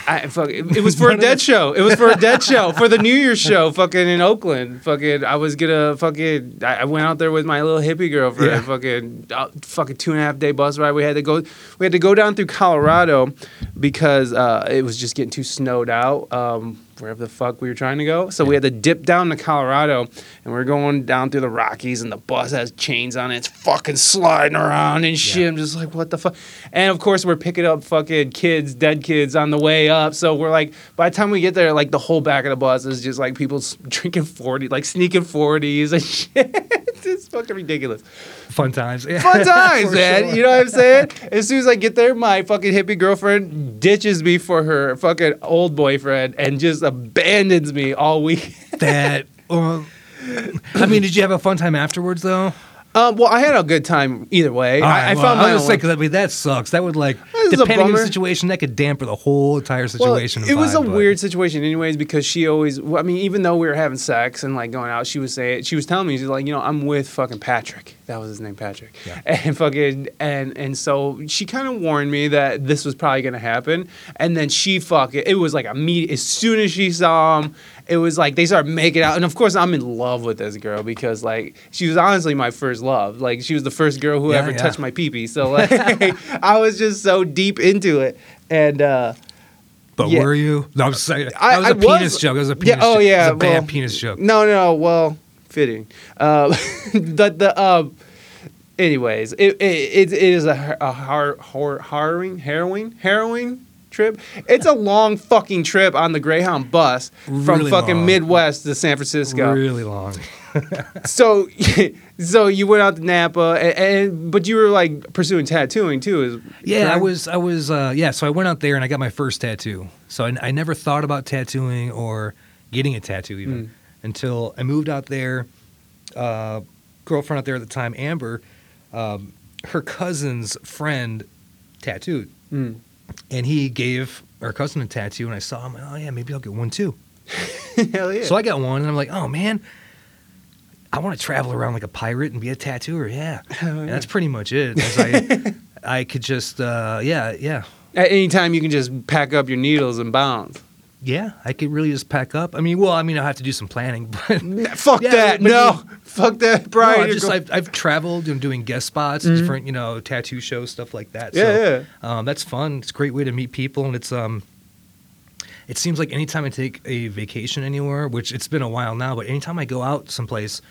I fuck. It, it was (laughs) for a dead show. It was for a dead (laughs) show for the New Year's show. Fucking in Oakland. Fucking. I was gonna fucking. I, I went out there with my little hippie girlfriend. Yeah. Fucking. Uh, fucking two and a half day bus ride. We had to go. We had to go down through Colorado because uh, it was just getting too snowed out. Um, wherever the fuck we were trying to go. So we had to dip down to Colorado and we are going down through the Rockies and the bus has chains on it. It's fucking sliding around and shit. Yeah. I'm just like, what the fuck? And of course, we're picking up fucking kids, dead kids on the way up. So we're like, by the time we get there, like the whole back of the bus is just like people (laughs) drinking 40, like sneaking 40s and (laughs) shit. it's fucking ridiculous. fun times. Yeah. (laughs) Fun times, man. sure. You know what I'm saying? As soon as I get there, my fucking hippie girlfriend ditches me for her fucking old boyfriend and just abandons me all week. that. (laughs) Well, I mean, did you have a fun time afterwards though? Um, well, I had a good time either way. All I, right, I well, found my I was own. saying, 'cause I mean, that sucks. That would like, This is a depending on the bummer. situation, that could dampen the whole entire well, situation. it was a vibe, but- weird situation, anyways, because she always. well, I mean, even though we were having sex and like going out, she was saying she was telling me she's like, you know, I'm with fucking Patrick. That was his name, Patrick. Yeah. (laughs) And fucking and and so she kind of warned me that this was probably gonna happen, and then she fucking it was like immediate. As soon as she saw him, it was like they started making out, and of course I'm in love with this girl because like she was honestly my first love. Like she was the first girl who Yeah, ever yeah. touched my pee So (laughs) like I was just so deep into it, and. uh But yeah. were you? No, I'm I- that was I a penis was- joke. That was a Yeah, penis. oh, joke. yeah, it was a bad penis joke. No, no, well, fitting. Uh, (laughs) the the um. Anyways, it it, it, it is a a har, har, harrowing harrowing harrowing trip. It's a long fucking trip on the Greyhound bus from Really fucking long. Midwest to San Francisco. Really long. (laughs) So (laughs) so you went out to Napa and, and but you were like pursuing tattooing too. Is Yeah, I was. I was. Uh, yeah, so I went out there and I got my first tattoo. So I, I never thought about tattooing or getting a tattoo even Mm. until I moved out there. Uh, girlfriend out there at the time, Amber, um, her cousin's friend tattooed, Mm. And he gave our cousin a tattoo. And I saw him. Oh yeah, maybe I'll get one too. (laughs) Hell yeah. So I got one, and I'm like, oh man, I want to travel around like a pirate and be a tattooer. Yeah, and that's pretty much it. I, (laughs) I could just, uh, yeah, yeah, At any time you can just pack up your needles and bounce. Yeah. I could really just pack up. I mean, well, I mean, I'll have to do some planning, (laughs) but Fuck Yeah, that. No. Fuck that, Brian. no, just I've, I've traveled and doing guest spots, Mhm. different you know tattoo shows, stuff like that. yeah, so, yeah. Um, that's fun. It's a great way to meet people, and it's um, it seems like anytime I take a vacation anywhere, which it's been a while now, but anytime I go out someplace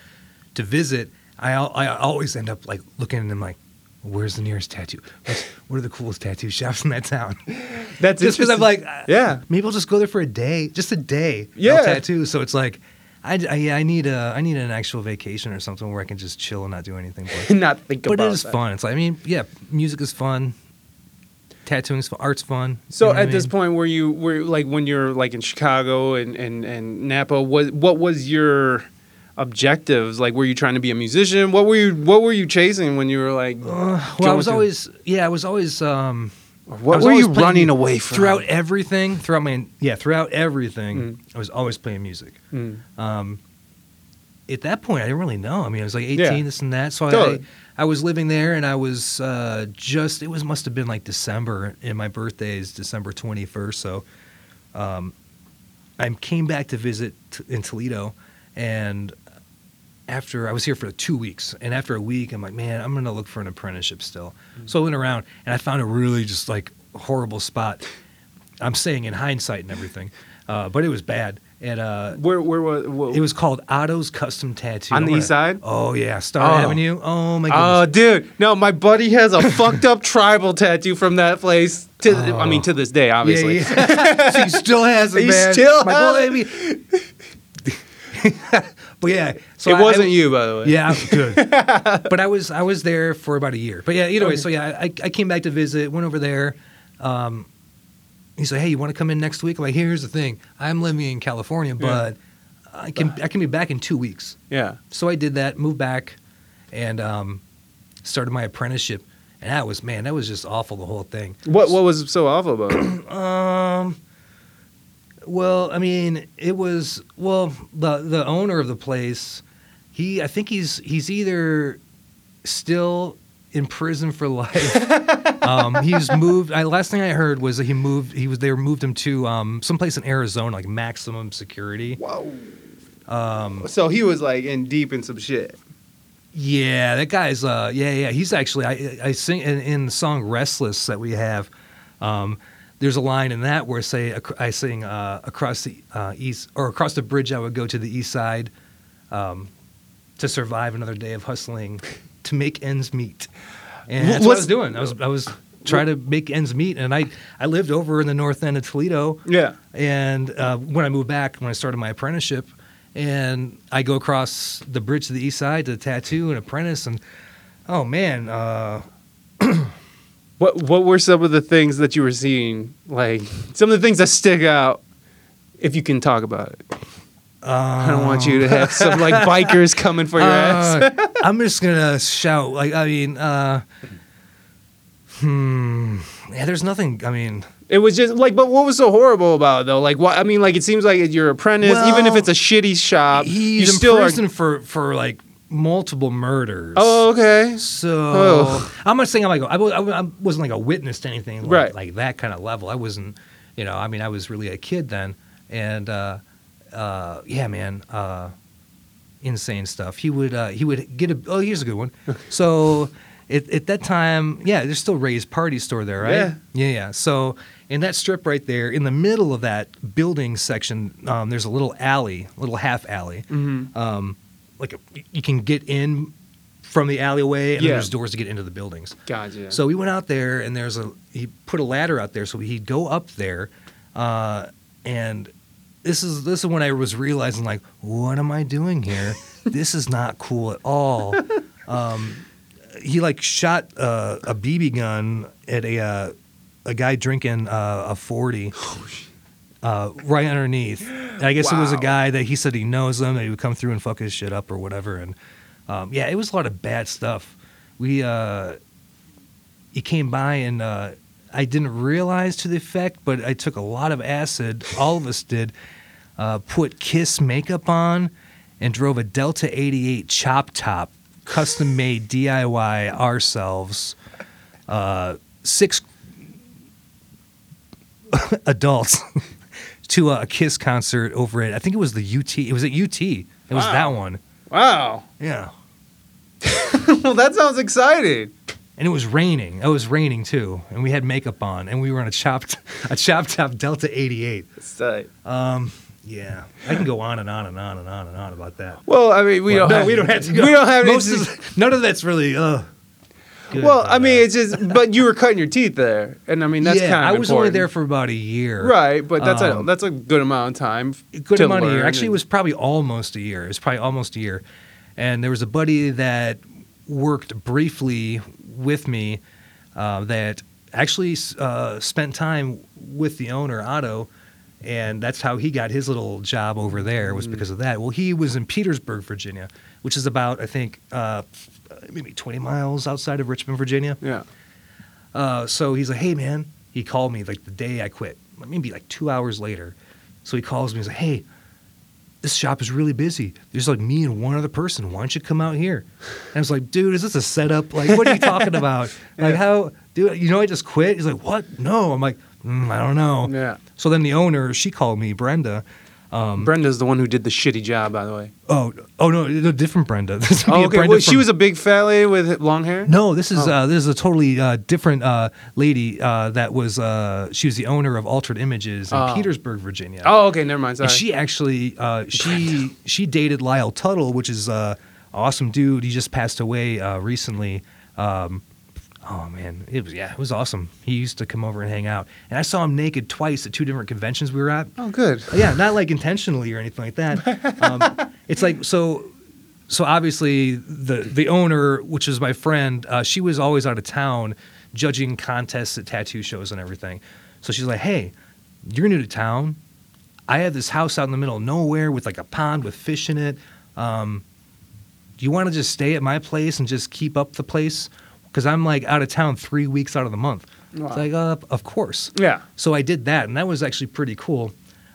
to visit, I I always end up like looking and I'm like, where's the nearest tattoo? What's, what are the coolest tattoo shops in that town? (laughs) That's just because I'm like, uh, Yeah. maybe I'll just go there for a day, just a day. Yeah. tattoo. So it's like. I, I, I need a I need an actual vacation or something where I can just chill and not do anything. (laughs) But not think but about it is that. fun. It's like I mean, yeah, music is fun. Tattooing is fun. Art's fun. So You know at this mean? point, were you were like when you're like in Chicago and and and Napa? What what was your objectives? Like, were you trying to be a musician? What were you What were you chasing when you were like? Uh, well, I was through- always yeah, I was always um. What was were you running away from throughout everything? Throughout my yeah, throughout everything, Mm. I was always playing music. Mm. Um, at that point, I didn't really know. I mean, I was like eighteen, Yeah. this and that. So Totally. I, I was living there, and I was uh, just. It was must have been like December, and my birthday is December twenty first. So, um, I came back to visit t- in Toledo, and after I was here for two weeks, and after a week, I'm like, man, I'm gonna look for an apprenticeship still. So I went around and I found a really just like horrible spot. I'm saying in hindsight and everything, uh, but it was bad. And uh, Where where was what, it was called Otto's Custom Tattoo On the east side? Oh yeah, Starr Oh. Avenue. Oh my Oh, dude, no, my buddy has a (laughs) fucked up tribal tattoo from that place. To, I mean, to this day, obviously. Yeah, yeah. (laughs) so he still has it, He man. still My has boy, I mean- (laughs) but yeah, so it I- wasn't I, you, by the way. Yeah, good. (laughs) but I was I was there for about a year. But yeah, either way, so yeah, I, I came back to visit, went over there. Um, he said, "Hey, you want to come in next week?" I'm like, "Here's the thing, I'm living in California, but I can I can be back in two weeks." Yeah. So I did that, moved back, and um, started my apprenticeship. And that was man, that was just awful. The whole thing. What what was so awful about it? (clears throat) Um. Well, I mean, it was well the the owner of the place. He, I think he's he's either still in prison for life. (laughs) um, he's moved. I, last thing I heard was that he moved. He was they moved him to um, someplace in Arizona, like maximum security. Whoa. Um, So he was like in deep in some shit. Yeah, that guy's. Uh, yeah, yeah. He's actually. I I sing in, in the song "Restless" that we have. Um, there's a line in that where I say I sing uh, across the uh, east or across the bridge. I would go to the east side um, to survive another day of hustling (laughs) to make ends meet. And that's what I was doing. I was I was trying to make ends meet, and I I lived over in the north end of Toledo. Yeah. And uh, when I moved back, when I started my apprenticeship, and I go across the bridge to the east side to tattoo and apprentice, and oh man, uh, (clears throat) What what were some of the things that you were seeing? Like some of the things that stick out, if you can talk about it. I don't want you to have some like bikers coming for your ass. uh, (laughs) I'm just gonna shout. Like I mean, uh, hmm, yeah. There's nothing. I mean, It was just like, but what was so horrible about it though? Like, what I mean, like it seems like you're apprentice, even if it's a shitty shop, you he's in still are. for for like multiple murders. Oh, okay. So Oh. I'm not saying I'm like I, I I wasn't like a witness to anything like, Right. like that kind of level. I wasn't, you know. I mean, I was really a kid then, and uh, uh, yeah, man, uh, insane stuff. He would uh, he would get a. Oh, here's a good one. (laughs) so at, at that time, yeah, there's still Ray's Party Store there, right? Yeah. yeah, yeah. So in that strip right there, in the middle of that building section, um, there's a little alley, little half alley Mm-hmm. um, like a, you can get in from the alleyway and Yeah. there's doors to get into the buildings. Gotcha. So we went out there and there's a he put a ladder out there so he'd go up there, uh, and this is this is when I was realizing like what am I doing here? (laughs) this is not cool at all. (laughs) Um, he like shot uh, a BB gun at a uh, a guy drinking uh, a forty. Uh, right underneath. And I guess it was a guy that he said he knows him, that he would come through and fuck his shit up or whatever. And um, yeah, it was a lot of bad stuff. We uh, he came by and uh, I didn't realize to the effect, but I took a lot of acid. All of us did. Uh, put Kiss makeup on and drove a Delta 88 chop top, custom made DIY ourselves. Uh, six (laughs) adults (laughs) to a Kiss concert over at I think it was the UT. It was at UT. It was Wow. that one. wow. Yeah. (laughs) well, that sounds exciting. and it was raining. It was raining too, and we had makeup on, and we were on a chopped (laughs) a chopped top Delta 88. It's tight. Um, yeah, I can go on and on and on and on and on about that. Well, I mean, we Well, don't. no, have, we don't have to. (laughs) Go. We don't have. Most of, none of that's really. Uh, good, well, I mean, it's just. But you were cutting your teeth there, and I mean, that's yeah, kind of. I was only there for about a year. Right, but that's a Um, that's a good amount of time. good amount of year. Actually, it was probably almost a year. It was probably almost a year. And there was a buddy that worked briefly with me uh, that actually uh, spent time with the owner, Otto, and that's how he got his little job over there was because of that. Well, he was in Petersburg, Virginia, which is about I think uh, maybe 20 miles outside of Richmond, Virginia. Yeah. Uh, so he's like, hey, man. He called me like the day I quit, maybe like two hours later. So he calls me. He's like, hey, this shop is really busy. There's like me and one other person. Why don't you come out here? And I was like, dude, is this a setup? Like, what are you talking about? (laughs) Like, how, dude, you know, I just quit. He's like, what? No. I'm like, mm, I don't know. Yeah. So then the owner, she called me, Brenda. Um, Brenda's the one who did the shitty job, by the way. oh, oh no, a different Brenda. (laughs) This would be Oh, a okay. Brenda Well, she from- was a big fat lady with long hair. No, this is Oh. uh, this is a totally uh, different uh, lady uh, that was uh, she was the owner of Altered Images in Oh. Petersburg, Virginia. Oh, okay. Never mind. Sorry. And she actually uh, she she dated Lyle Tuttle, which is uh, awesome dude. He just passed away uh, recently. Um, oh man, it was yeah, it was awesome. He used to come over and hang out, and I saw him naked twice at two different conventions we were at. oh, good. Yeah, not like intentionally or anything like that. Um, (laughs) it's like so. So obviously, the the owner, which is my friend, uh, she was always out of town judging contests at tattoo shows and everything. So she's like, "Hey, you're new to town. I have this house out in the middle of nowhere with like a pond with fish in it. Um, do you want to just stay at my place and just keep up the place? Because I'm like out of town three weeks out of the month. Wow. It's like, uh, of course. Yeah. So I did that, and that was actually pretty cool.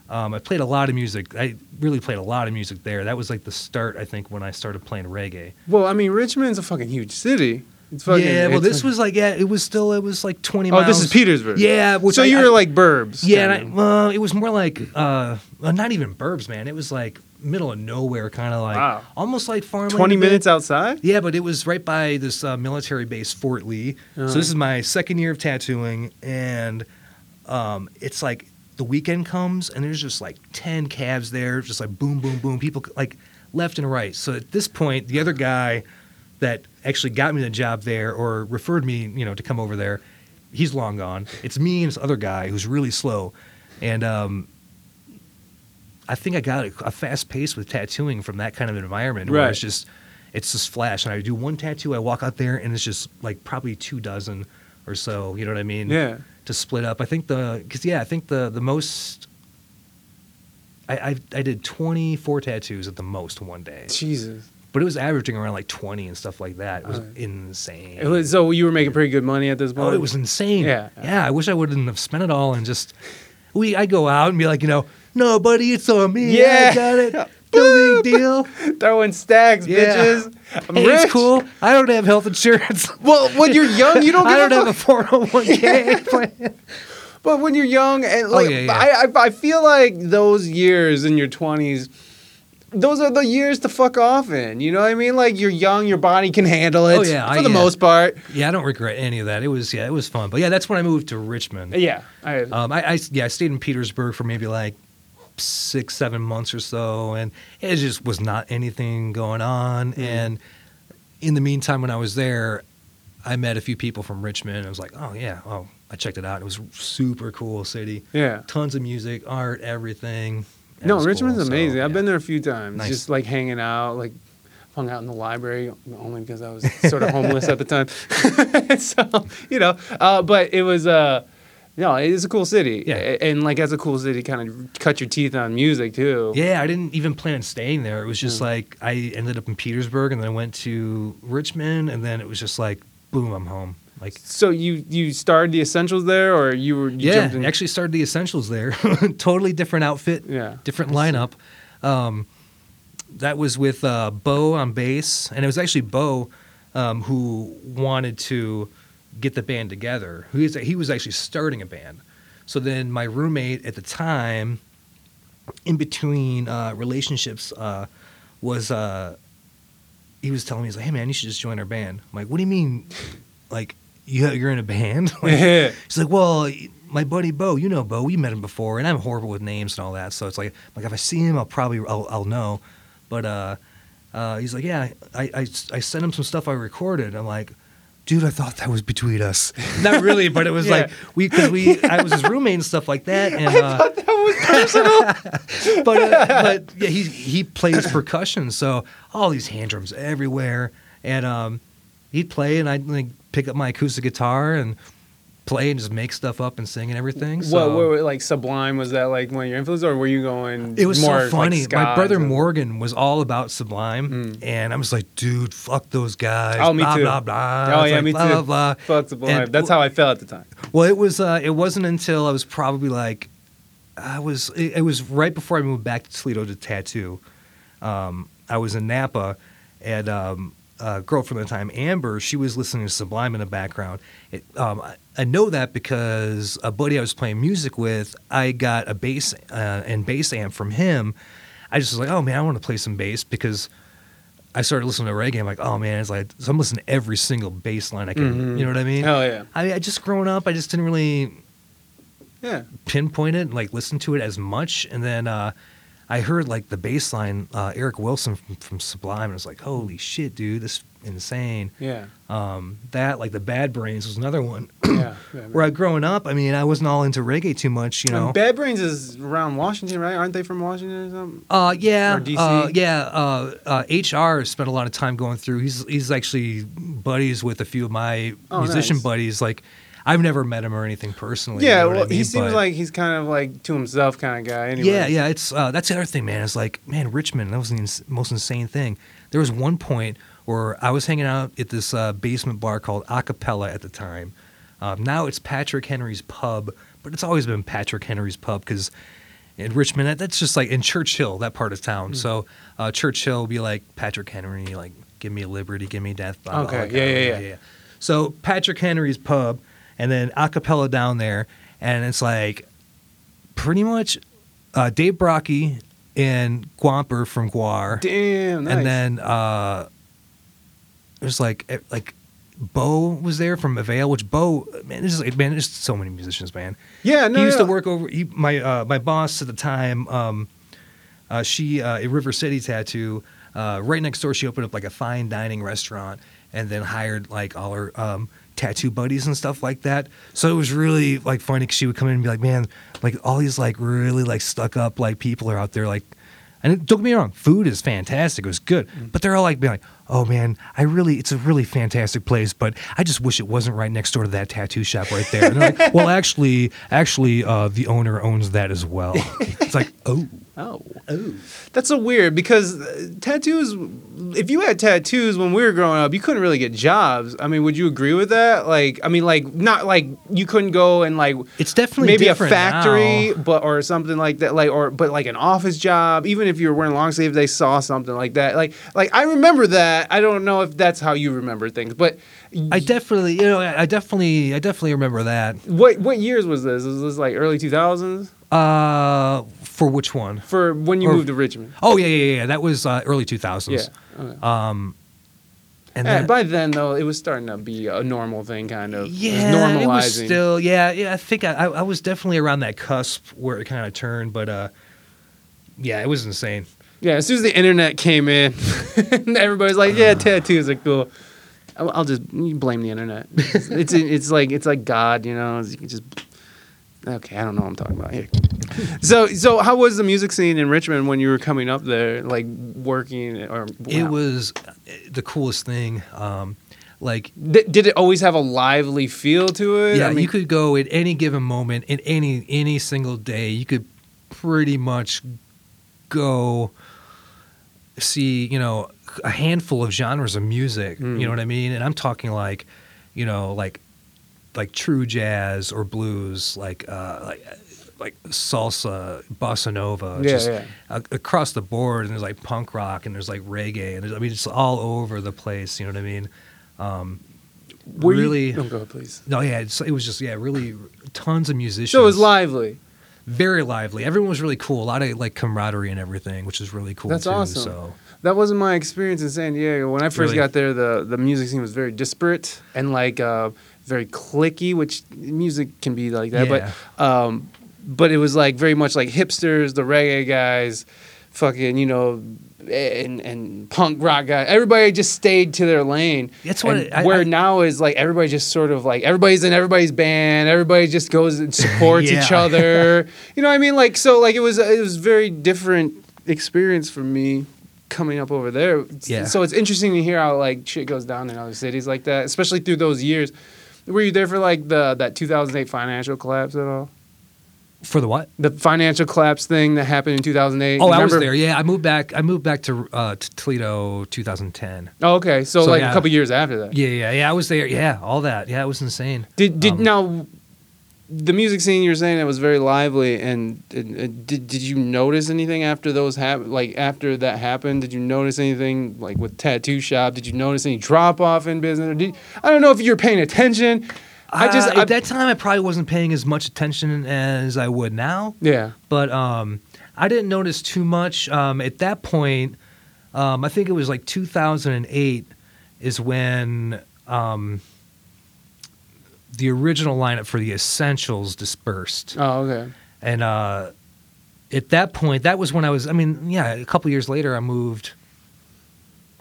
Um, I played a lot of music. I really played a lot of music there. That was like the start, I think, when I started playing reggae. Well, I mean, Richmond's a fucking huge city. It's fucking, yeah, well, this fucking- was like, yeah, it was still, it was like 20 Oh, miles. this is Petersburg. Yeah. So I- you I- were like burbs. yeah, and I, well, it was more like, uh, well, not even burbs, man. It was like middle of nowhere, kind of like, Wow. almost like farmland. a twenty minutes outside. Yeah, but it was right by this uh, military base, Fort Lee. Uh-huh. So this is my second year of tattooing, and um, it's like the weekend comes, and there's just like ten cabs there, just like boom, boom, boom, people like left and right. So at this point, the other guy that actually got me the job there or referred me, you know, to come over there, he's long gone. It's me and this other guy who's really slow, and um, I think I got a, a fast pace with tattooing from that kind of environment right. where it's just it's just flash. And I do one tattoo, I walk out there, and it's just like probably two dozen or so. You know what I mean? Yeah. To split up, I think the because yeah, I think the the most. I, I I did twenty four tattoos at the most one day, Jesus. but it was averaging around like twenty and stuff like that. It was Oh. insane. It was, so you were making pretty good money at this point. Oh, it was insane. Yeah. Yeah. I wish I wouldn't have spent it all and just we I go out and be like, you know, no, buddy, it's on me. Yeah. I got it. (laughs) No big deal. throwing stacks, Yeah. bitches. I'm Hey, rich. it's cool. I don't have health insurance. (laughs) Well, when you're young, you don't. (laughs) I don't a have a 401k plan. But when you're young, and like, Oh, yeah, yeah. I, I, I feel like those years in your 20s, those are the years to fuck off in. You know what I mean? Like you're young, your body can handle it. Oh, yeah, for I- the yeah. most part. Yeah, I don't regret any of that. It was yeah, it was fun. But yeah, that's when I moved to Richmond. Yeah, I, Um, I, I yeah, I stayed in Petersburg for maybe like six, seven months or so, and it just was not anything going on. Mm-hmm. And in the meantime, when I was there, I met a few people from Richmond. I was like, oh yeah, oh, I checked it out. It was super cool city. yeah. Tons of music, art, everything. No, Richmond's cool, so, amazing. I've yeah. been there a few times, Nice. just like hanging out, like hung out in the library only because I was sort of homeless at the time. (laughs) so you know, uh, but it was. Uh, no, it is a cool city. Yeah. And like as a cool city, kind of cut your teeth on music too. Yeah, I didn't even plan on staying there. It was just Mm. like I ended up in Petersburg, and then I went to Richmond, and then it was just like, boom, I'm home. Like So you you started the essentials there, or you were you yeah, jumped in? actually started the essentials there. (laughs) totally different outfit, yeah. different lineup. Um, that was with uh, Bo on bass, and it was actually Bo um, who wanted to get the band together. He was, he was actually starting a band. So then my roommate at the time, in between uh, relationships, uh, was uh, he was telling me he's like, "Hey man, you should just join our band." I'm like, "What do you mean? Like you you're in a band?" (laughs) Like, (laughs) He's like, well, my buddy Bo, you know Bo, we met him before, and I'm horrible with names and all that. So it's like, like if I see him, I'll probably I'll, I'll know. But uh, uh, he's like, yeah, I, I I sent him some stuff I recorded. I'm like. Dude, I thought that was between us. (laughs) Not really, but it was Yeah. like we because we I was his roommate and stuff like that. (laughs) And uh, that was personal. (laughs) but uh, but yeah, he he plays percussion, so all these hand drums everywhere, and um, he'd play, and I'd like pick up my acoustic guitar and play and just make stuff up and sing and everything. So what, what, like Sublime? Was that like one of your influences, or were you going? it was more so funny. ska my brother and? Morgan was all about Sublime, Mm. and I was like, dude, fuck those guys. Oh, me blah, too. Blah blah Oh It's yeah, like, me blah, too. Blah blah. Fuck Sublime. And- That's how I felt at the time. Well, it was. Uh, it wasn't until I was probably like, I was. It, it was right before I moved back to Toledo to tattoo. Um, I was in Napa, and um, a girl from the time, Amber, she was listening to Sublime in the background. It, um, I, know that because a buddy I was playing music with, I got a bass uh, and bass amp from him. I just was like, oh man, I want to play some bass because I started listening to reggae. I'm like, oh man, it's like so I'm listening to every single bass line I can. Mhm. You know what I mean? Oh yeah. I, I just growing up, I just didn't really Yeah. pinpoint it and like listen to it as much. And then uh, I heard like the bass line, uh, Eric Wilson from, from Sublime, and I was like, holy shit, dude, this is insane. Yeah. Um, that like the Bad Brains was another one. (coughs) Yeah. yeah (coughs) Where I growing up, I mean, I wasn't all into reggae too much, you know. And Bad Brains is around Washington, right? Aren't they from Washington or something? Uh, yeah, Or DC? uh, yeah. Uh, uh, HR spent a lot of time going through. He's he's actually buddies with a few of my Oh, musician nice. buddies. Like, I've never met him or anything personally. Yeah, you know well, I mean? he seems But- like he's kind of like to himself kind of guy. Anyway. Yeah, yeah. It's uh, that's the other thing, man. It's like, man, Richmond. That was the ins- most insane thing. There was one point where I was hanging out at this uh, basement bar called Acapella at the time. Um, now it's Patrick Henry's Pub, but it's always been Patrick Henry's Pub because in Richmond, that- that's just like in Church Hill, that part of town. Mm. So uh, Church Hill would be like Patrick Henry, like give me liberty, give me death. Blah, blah, Okay, all that yeah, kind yeah, yeah. So Patrick Henry's Pub, and then Acapella down there, and it's like pretty much uh, Dave Brockie and Guamper from Gwar, Damn. Nice. and then uh, there's like eh, like Bo was there from Avail, which Bo man, this is like, man, there's so many musicians, man. yeah, no, he used no. to work over he, my uh, my boss at the time. Um, uh, she uh, a River City tattoo. Uh, right next door, she opened up like a fine dining restaurant, and then hired like all her um, tattoo buddies and stuff like that. So it was really like funny because she would come in and be like, "Man, like all these like really like stuck up like people are out there like." And don't get me wrong, food is fantastic. It was good, but they're all like being like, "Oh man, I really, it's a really fantastic place, but I just wish it wasn't right next door to that tattoo shop right there." And they're like, "Well, actually, actually, uh, the owner owns that as well." (laughs) It's like, oh, Oh, oh, that's so weird because uh, tattoos. If you had tattoos when we were growing up, you couldn't really get jobs. I mean, would you agree with that? Like, I mean, like not like you couldn't go and like it's definitely maybe a factory, now. but or something like that, like or but like an office job. Even if you were wearing long sleeves, they saw something like that. Like, like I remember that. I don't know if that's how you remember things, but I definitely, you know, I I definitely, I definitely remember that. what what years was this? Was this like early two thousands Uh, for which one? for when you Or- moved to Richmond? Oh yeah, yeah, yeah. That was uh, early two thousands. Yeah. Okay. Um, and Yeah, then, by then though, it was starting to be a normal thing, kind of. It was yeah, normalizing. it was still, yeah, yeah. I think I, I, I was definitely around that cusp where it kind of turned, but uh, yeah, it was insane. yeah, as soon as the internet came in, (laughs) everybody's like, "Yeah, tattoos are cool." I'll, I'll just blame the internet. It's, it's it's like it's like God, you know. You can just okay. I don't know what I'm talking about here. So so how was the music scene in Richmond when you were coming up there, like working or It was uh, the coolest thing. Um, like Did, did it always have a lively feel to it? yeah, I mean, you could go at any given moment in any any single day. You could pretty much go see, you know, a handful of genres of music. Mm. You know what I mean? And I'm talking like, you know, like like true jazz or blues, like uh, like like salsa, bossa nova, Yeah, just yeah. across the board. And there's like punk rock and there's like reggae and there's, I mean it's all over the place. You know what I mean? Um, Were you- really. Oh, go please. No, yeah, it's, it was just yeah, really tons of musicians. So it was lively. very lively. Everyone was really cool. A lot of like camaraderie and everything, which is really cool. That's too, awesome. So That wasn't my experience in San Diego. When I first Really? got there, the the music scene was very disparate and like uh, very clicky, which music can be like that. Yeah. But um, but it was like very much like hipsters, the reggae guys, fucking you know, and and punk rock guys. Everybody just stayed to their lane. That's what it- I- where I- now is like everybody just sort of like everybody's in everybody's band. Everybody just goes and supports (laughs) each other. (laughs) you know what I mean? Like so, like it was it was very different experience for me coming up over there. Yeah. So it's interesting to hear how like shit goes down in other cities like that, especially through those years. Were you there for like the that 2008 financial collapse at all? for the what? The financial collapse thing that happened in 2008. Oh, I was there. Yeah, I moved back. I moved back to uh, to Toledo, 2010. Oh, okay. So, So, like yeah. a couple years after that. Yeah, yeah, yeah. I was there. Yeah, all that. Yeah, it was insane. Did did Um, now the music scene you're saying that was very lively and, and, and did did you notice anything after those hap- like after that happened did you notice anything like with tattoo shop did you notice any drop off in business or did, I don't know if you're paying attention I just Uh, I, at that time I probably wasn't paying as much attention as I would now. yeah. but um, I didn't notice too much. Um, at that point, um, I think it was like 2008 is when um, the original lineup for the Essentials dispersed, Oh, okay. and uh, at that point, that was when I was. I mean, yeah, a couple years later, I moved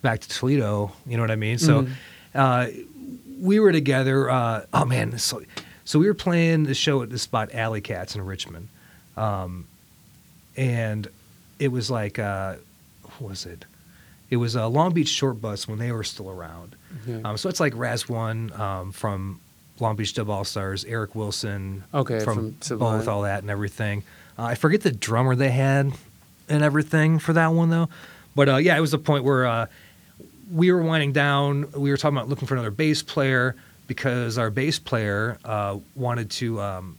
back to Toledo. You know what I mean? So Mhm. uh, we were together. Uh, oh man, so so we were playing the show at the spot Alley Katz in Richmond, um, and it was like uh, what was it? It was a Long Beach Short Bus when they were still around. Yeah. Um, so it's like RAS-1 um, from Long Beach Dub All Stars, Eric Wilson, Okay, from, from both all that and everything. Uh, I forget the drummer they had and everything for that one though, but uh, yeah, it was the point where uh, we were winding down. We were talking about looking for another bass player because our bass player uh, wanted to um,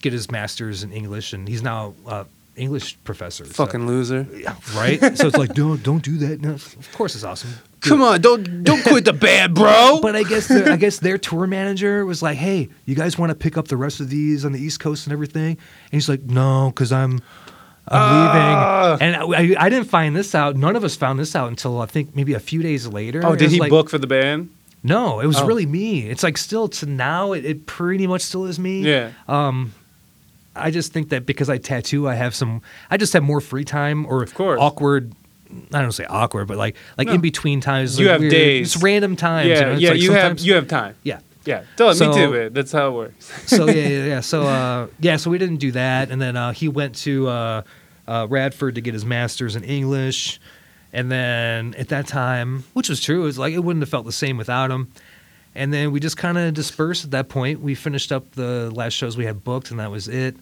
get his master's in English, and he's now uh, English professor. so- Fucking loser. yeah, right. so it's like, (laughs) don't don't do that. No, of course, it's awesome. Come on, don't don't quit the band, bro. (laughs) But I guess their, I guess their tour manager was like, "Hey, you guys want to pick up the rest of these on the East Coast and everything?" And he's like, "No, because I'm I'm Ah. leaving." And I, I didn't find this out. None of us found this out until I think maybe a few days later. oh, It did was he like- book for the band? No, it was Oh. really me. It's like still to now, it, it pretty much still is me. Yeah. Um, I just think that because I tattoo, I have some. I just have more free time or Of course. awkward. I don't say awkward, but like like No. in between times. You like have days, days. just random times. yeah, you know? It's yeah. like you have you have time. yeah. Yeah, tell So- me too, man. That's how it works. (laughs) So yeah, (laughs) yeah, yeah. So uh, yeah, so we didn't do that, and then uh, he went to uh, uh, Radford to get his master's in English, and then at that time, which was true, it was like it wouldn't have felt the same without him. And then we just kind of dispersed at that point. We finished up the last shows we had booked, and that was it.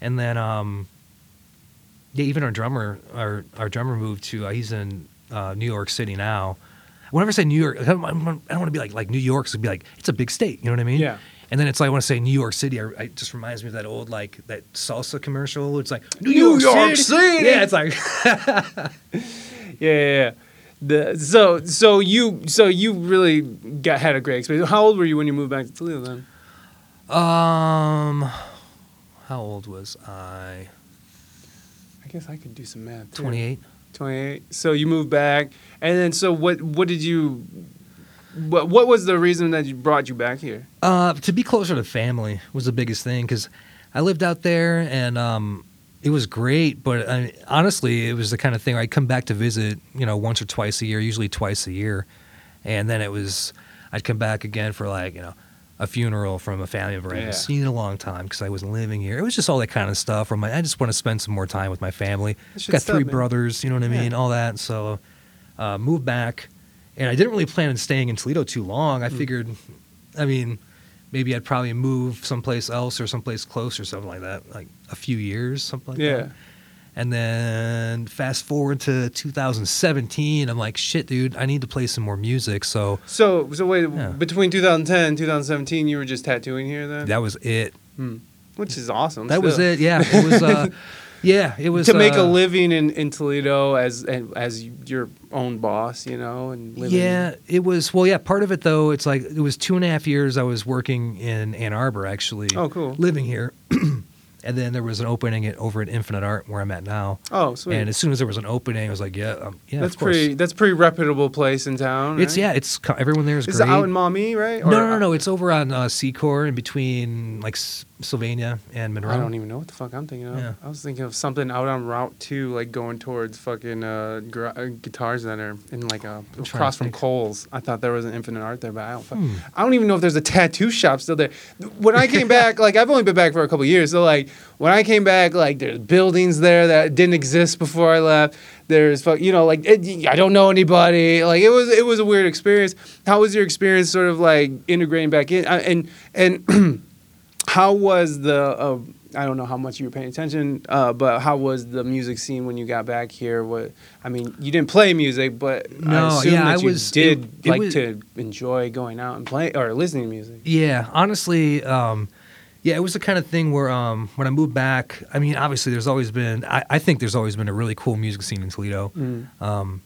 And then, um, yeah, even our drummer, our our drummer moved to. Uh, he's in uh, New York City now. Whenever I say New York, I don't, I don't want to be like like New York. So be like it's a big state. You know what I mean? Yeah. And then it's like I want to say New York City. I, I it just reminds me of that old like that salsa commercial. It's like New, New York, York City. City! Yeah, it's like (laughs) Yeah, yeah, yeah. The, so so you so you really got had a great experience. How old were you when you moved back to Toledo then? um, how old was I? I guess I could do some math. too. Twenty eight. 28. So you moved back, and then so what? What did you? What What was the reason that you brought you back here? Uh, to be closer to family was the biggest thing because I lived out there and um, it was great. But I, honestly, it was the kind of thing where I'd come back to visit, you know, once or twice a year, usually twice a year, and then it was I'd come back again for like you know a funeral from a family member I Yeah. haven't seen in a long time because I wasn't living here. It was just all that kind of stuff. Where my, I just want to spend some more time with my family. Got three brothers, you know what I Yeah. mean, all that. So uh, moved back, and I didn't really plan on staying in Toledo too long. I figured, I mean, maybe I'd probably move someplace else or someplace close or something like that, like a few years, something like Yeah. that. And then fast forward to 2017, I'm like, shit, dude, I need to play some more music. So So so wait, Yeah. between 2010 and 2017, you were just tattooing here then, that was it. Hmm. which is awesome. That was it. Yeah, it was. Uh, (laughs) yeah, it was to make a uh, living in, in Toledo as and as your own boss, you know, and living. Yeah, it was. Well, yeah, part of it though, it's like it was two and a half years I was working in Ann Arbor actually. Oh, cool. Living here. (clears throat) and then there was an opening at, over at Infinite Art where I'm at now. Oh, sweet. And as soon as there was an opening, I was like, yeah, um, yeah, that's of course. pretty. That's pretty reputable place in town. It's right? yeah, it's everyone there is Is great. it out in Maumee, right? no, Or- no, no, no. It's over on uh, Secor in between like S- Sylvania and Monroe. I don't even know what the fuck I'm thinking of. Yeah. I was thinking of something out on Route Two, like going towards fucking uh, gra- uh, Guitar Center in like a trying across from. Coles. I thought there was an Infinite Art there, but I don't. Fuck, Hmm. I don't even know if there's a tattoo shop still there. When I came back, (laughs) like I've only been back for a couple years, so like when I came back, like there's buildings there that didn't exist before I left. There's fuck, you know, like it, I don't know anybody. Like it was, it was a weird experience. How was your experience, sort of like integrating back in, Uh, and and (clears throat) how was the uh, I don't know how much you were paying attention, uh, but how was the music scene when you got back here? What I mean, you didn't play music, but No, I assume yeah, that I you was- did it- it like was- to enjoy going out and play or listening to music. Yeah, honestly, um, yeah, it was the kind of thing where um, when I moved back, I mean, obviously, there's always been, I, I think there's always been a really cool music scene in Toledo. Mm. Um,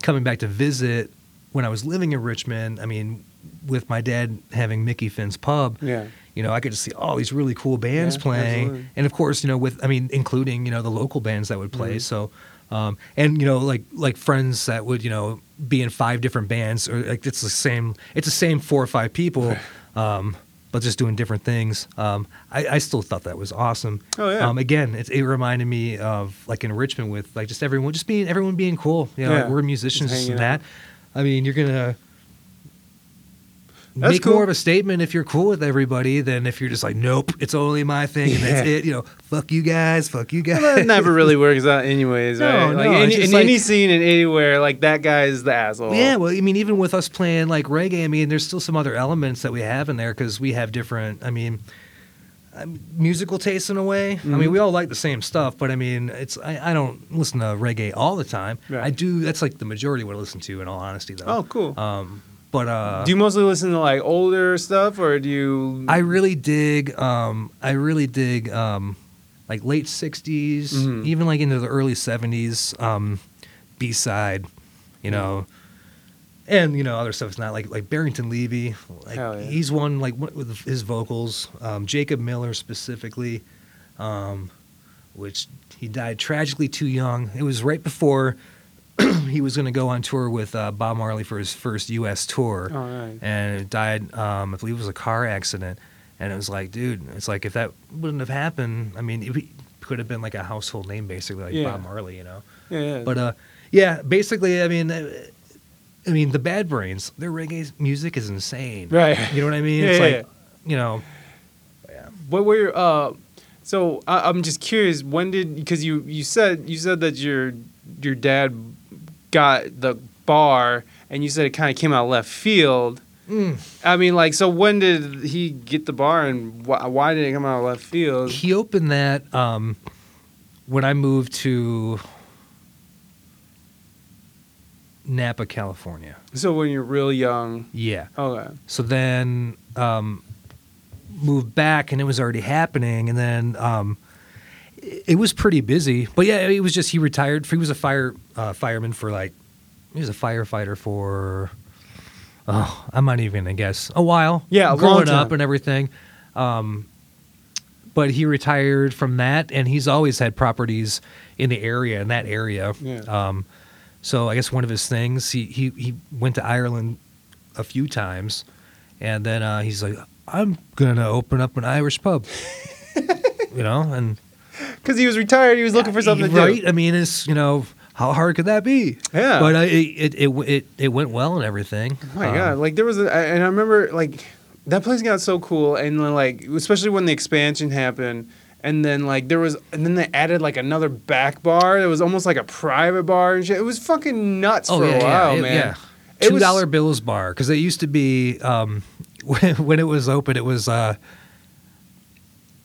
coming back to visit when I was living in Richmond, I mean, with my dad having Mickey Finn's pub, Yeah. you know, I could just see all these really cool bands Yeah, playing, absolutely. and of course, you know, with I mean, including you know the local bands that would play. Mm-hmm. So, um, and you know, like like friends that would you know be in five different bands, or like it's the same, it's the same four or five people, um, but just doing different things. Um, I, I still thought that was awesome. Oh, yeah. Um, again, it, it reminded me of like in Richmond with like just everyone, just being everyone being cool. You know, Yeah. like we're musicians and that. I mean, you're gonna That's make cool. more of a statement if you're cool with everybody than if you're just like, nope, it's only my thing and that's it. You know, fuck you guys, fuck you guys. Well, that never (laughs) really works out, anyways. No, right? Like no, any, it's just in any scene and anywhere, like that guy is the asshole. Yeah, well, I mean, even with us playing like reggae, I mean, there's still some other elements that we have in there because we have different. I mean, um, musical tastes in a way. I Mm-hmm. mean, we all like the same stuff, but I mean, it's I, I don't listen to reggae all the time. Right. I do. That's like the majority of what I listen to. In all honesty, though. Oh, cool. Um, but uh, do you mostly listen to like older stuff, or do you? I really dig. Um, I really dig. Um, like late '60s, Mhm. even like into the early '70s. Um, B side, you know, and you know other stuff. It's not like like Barrington Levy. Like Hell yeah. he's one like with his vocals. Um, Jacob Miller specifically, um, which he died tragically too young. It was right before (clears throat) he was going to go on tour with uh, Bob Marley for his first U.S. tour right. and died. Um, I believe it was a car accident, and it was like, dude, it's like if that wouldn't have happened, I mean, it could have been like a household name, basically, like Yeah. Bob Marley, you know. Yeah, yeah. But uh, yeah, basically, I mean, uh, I mean, the Bad Brains, their reggae music is insane, Right. You know what I mean? Yeah, it's yeah, like, yeah. you know, What were your, uh so I, I'm just curious when did because you you said you said that your your dad got the bar and you said it kind of came out left field. mm, I mean, like, so when did he get the bar and why, why did it come out left field? he opened that um, when I moved to Napa, California. So when you're real young, Yeah. okay, So then um, moved back, and it was already happening. And then um, it, was pretty busy. But yeah, it was just he retired. He was a fire uh, fireman for like he was a firefighter for oh I'm not even gonna guess a while. Yeah, a growing up and everything. Um, but he retired from that, and he's always had properties in the area in that area. Yeah. Um, so I guess one of his things he he he went to Ireland a few times, and then uh, he's like, I'm gonna open up an Irish pub. (laughs) you know, and (laughs) because he was retired, he was looking for something to right. do. I mean, it's you know how hard could that be? Yeah. But uh, it, it it it it went well and everything. Oh my Um, god! Like there was, a, and I remember like that place got so cool, and then, like especially when the expansion happened, and then like there was, and then they added like another back bar. It was almost like a private bar and shit. It was fucking nuts Oh for yeah, a while, yeah, it- man. yeah. It Two dollar bills bar because it used to be um, when, (laughs) when it was open. It was. Uh,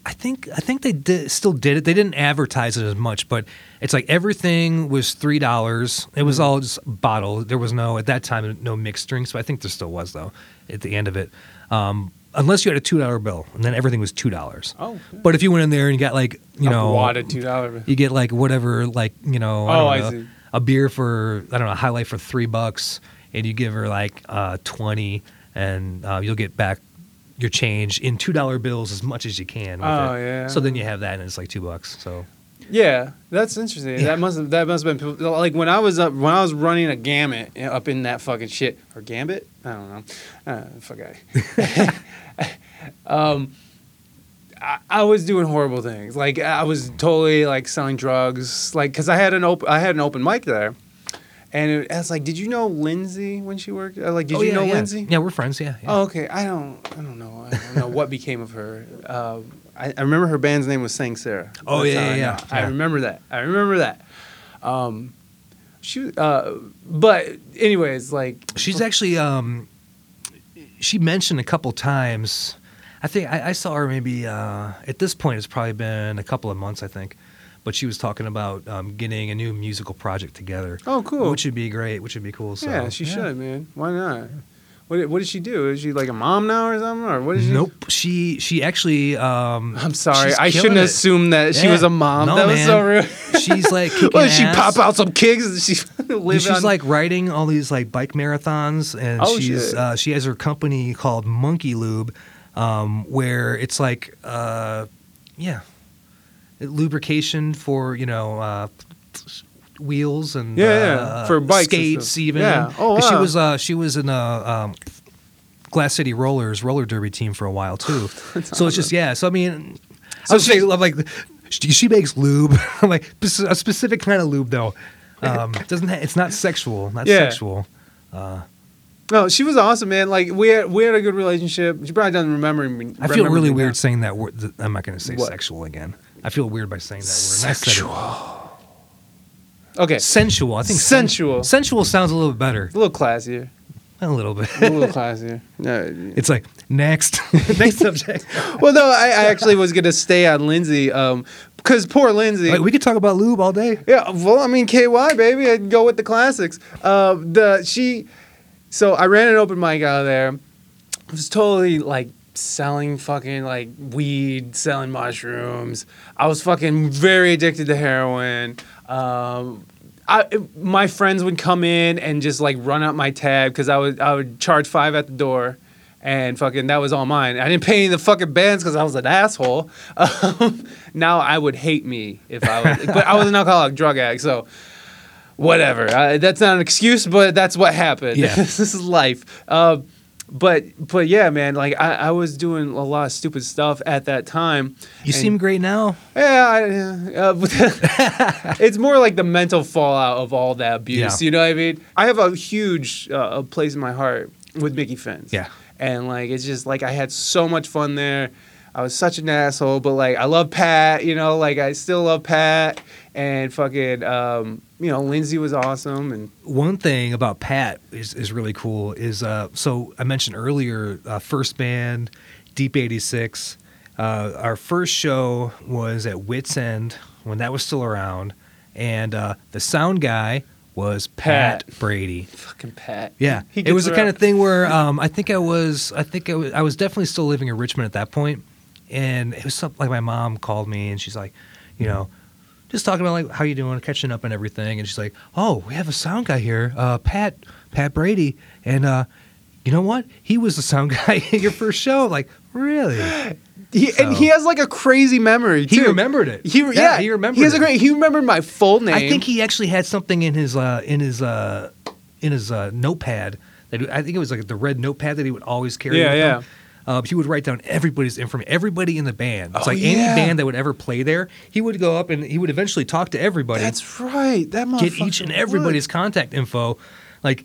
I think I think they did, still did it. They didn't advertise it as much, but it's like everything was three dollars. It was all just bottled. There was no at that time no mixed drinks, but I think there still was though at the end of it. Um, unless you had a two dollar bill, and then everything was two dollars. Oh, But if you went in there and you got like you a know wad of two dollar. you get like whatever, like you know, I Oh, don't I see. a beer for I don't know, High Life for three bucks, and you give her like uh, twenty, and uh, you'll get back your change in two dollar bills as much as you can. With Oh, it. yeah. So then you have that, and it's like two bucks. So Yeah, that's interesting. Yeah. That must have that must have been like when I was up when I was running a gamut up in that fucking shit or gambit. I don't know. Uh, fuck I. (laughs) um, I, I was doing horrible things. Like I was totally like selling drugs. Like because I had an open I had an open mic there, and it, I was like, did you know Lindsay when she worked? uh, Like, did Oh, you yeah, know yeah. Lindsay? Yeah, we're friends. Yeah. yeah. Oh, okay. I don't. I don't know. I don't know what became of her. Uh, I, I remember her band's name was Sang Sarah. Oh, yeah, how I yeah, I remember that. I remember that. Um, she. Uh, but anyways, like. She's actually um, she mentioned a couple times. I think I, I saw her maybe uh, at this point. It's probably been a couple of months, I think. But she was talking about um, getting a new musical project together. Oh, cool. Which would be great. Which would be cool. So, yeah, she should, man. Why not? What, did- what did she do? Is she like a mom now or something? Or what is she? Nope. She she actually. Um, I'm sorry. I shouldn't it. assume that she Yeah. was a mom. No, that was so rude. She's like (laughs) did she pop out some kicks? She (laughs) She's on, like writing all these like bike marathons, and Oh, she's uh, she has her company called Monkey Lube, um, where it's like uh, yeah, lubrication for you know uh, wheels and Yeah, yeah, uh, for bikes skates even. Yeah. Oh, And She was uh, she was in a um, Glass City Rollers roller derby team for a while too. (laughs) so it's just yeah. So I mean, So I would say she- I'm like she, makes lube. (laughs) I'm like a specific kind of lube though. Um, (laughs) doesn't ha- it's not sexual, not Yeah. sexual. no, she was awesome, man. Like we had we had a good relationship. She probably doesn't remember me. I feel really me now. weird saying that word. I'm not going to say What? sexual again. I feel weird by saying that word. I. Sexual. Okay, Sensual. I think sen- Sensual. sensual sounds a little bit better. a little classier. A little bit. A little classier. No, (laughs) it's like next, (laughs) next subject. (laughs) well, no, I, I actually was gonna stay on Lindsay, um, because poor Lindsay. Like, we could talk about lube all day. Yeah, well, I mean, KY baby, I'd go with the classics. Uh, the she, so I ran an open mic out of there. It was totally like selling fucking like weed, selling mushrooms. I was fucking very addicted to heroin. Um, I, my friends would come in and just like run up my tab because I would I would charge five at the door. And fucking, that was all mine. I didn't pay any of the fucking bands because I was an asshole. (laughs) Um, now I would hate me if I was, but I was an alcoholic drug addict, so whatever. Uh, that's not an excuse, but that's what happened. Yeah. (laughs) this is life. Uh, but but yeah, man, like I, I was doing a lot of stupid stuff at that time. You seem great now. yeah, I, uh, (laughs) it's more like the mental fallout of all that abuse. Yeah. You know what I mean? I have a huge uh, a place in my heart with Mickey Finn's. Yeah. and like it's just like I had so much fun there. I was such an asshole, but like I love Pat. You know, like I still love Pat, and fucking um, you know Lindsay was awesome, and One thing about Pat is, is really cool is uh, so I mentioned earlier uh, first band Deep eighty six. Uh, our first show was at Wits End when that was still around, and uh, the sound guy was Pat, Pat. Brady. fucking Pat. Yeah, it was the kind of thing where um, I think I was, I think I was, I was definitely still living in Richmond at that point, and it was something like my mom called me and she's like, you know, just talking about like how you doing, catching up and everything, and she's like, oh, we have a sound guy here, uh, Pat, Pat Brady, and uh, you know what? He was the sound (laughs) guy at your first show. Like, really? He, and he has like a crazy memory He remembered it. He yeah, he remembered. He has a great. He remembered my full name. I think he actually had something in his uh, in his uh, in his uh, notepad. That I think it was like the red notepad that he would always carry. Yeah, yeah. Him. Uh, he would write down everybody's information, everybody in the band. It's Oh, like yeah. any band that would ever play there. He would go up and he would eventually talk to everybody, That's right. That get each and would. everybody's contact info. Like,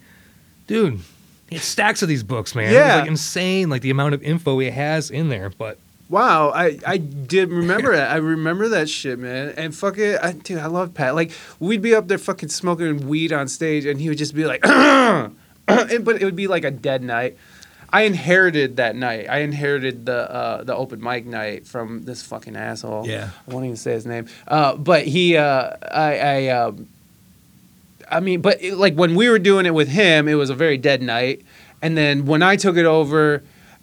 dude, he had stacks of these books, man. Yeah. it's like insane, like the amount of info he has in there. But Wow, I, I did remember that. I remember that shit, man. And fuck it, I, dude, I love Pat. Like we'd be up there fucking smoking weed on stage, and he would just be like, (clears throat) and, but it would be like a dead night. I inherited that night. I inherited the uh, the open mic night from this fucking asshole. Yeah. I won't even say his name. Uh, but he, uh, I, I, um, I mean, but it, like when we were doing it with him, it was a very dead night. And then when I took it over,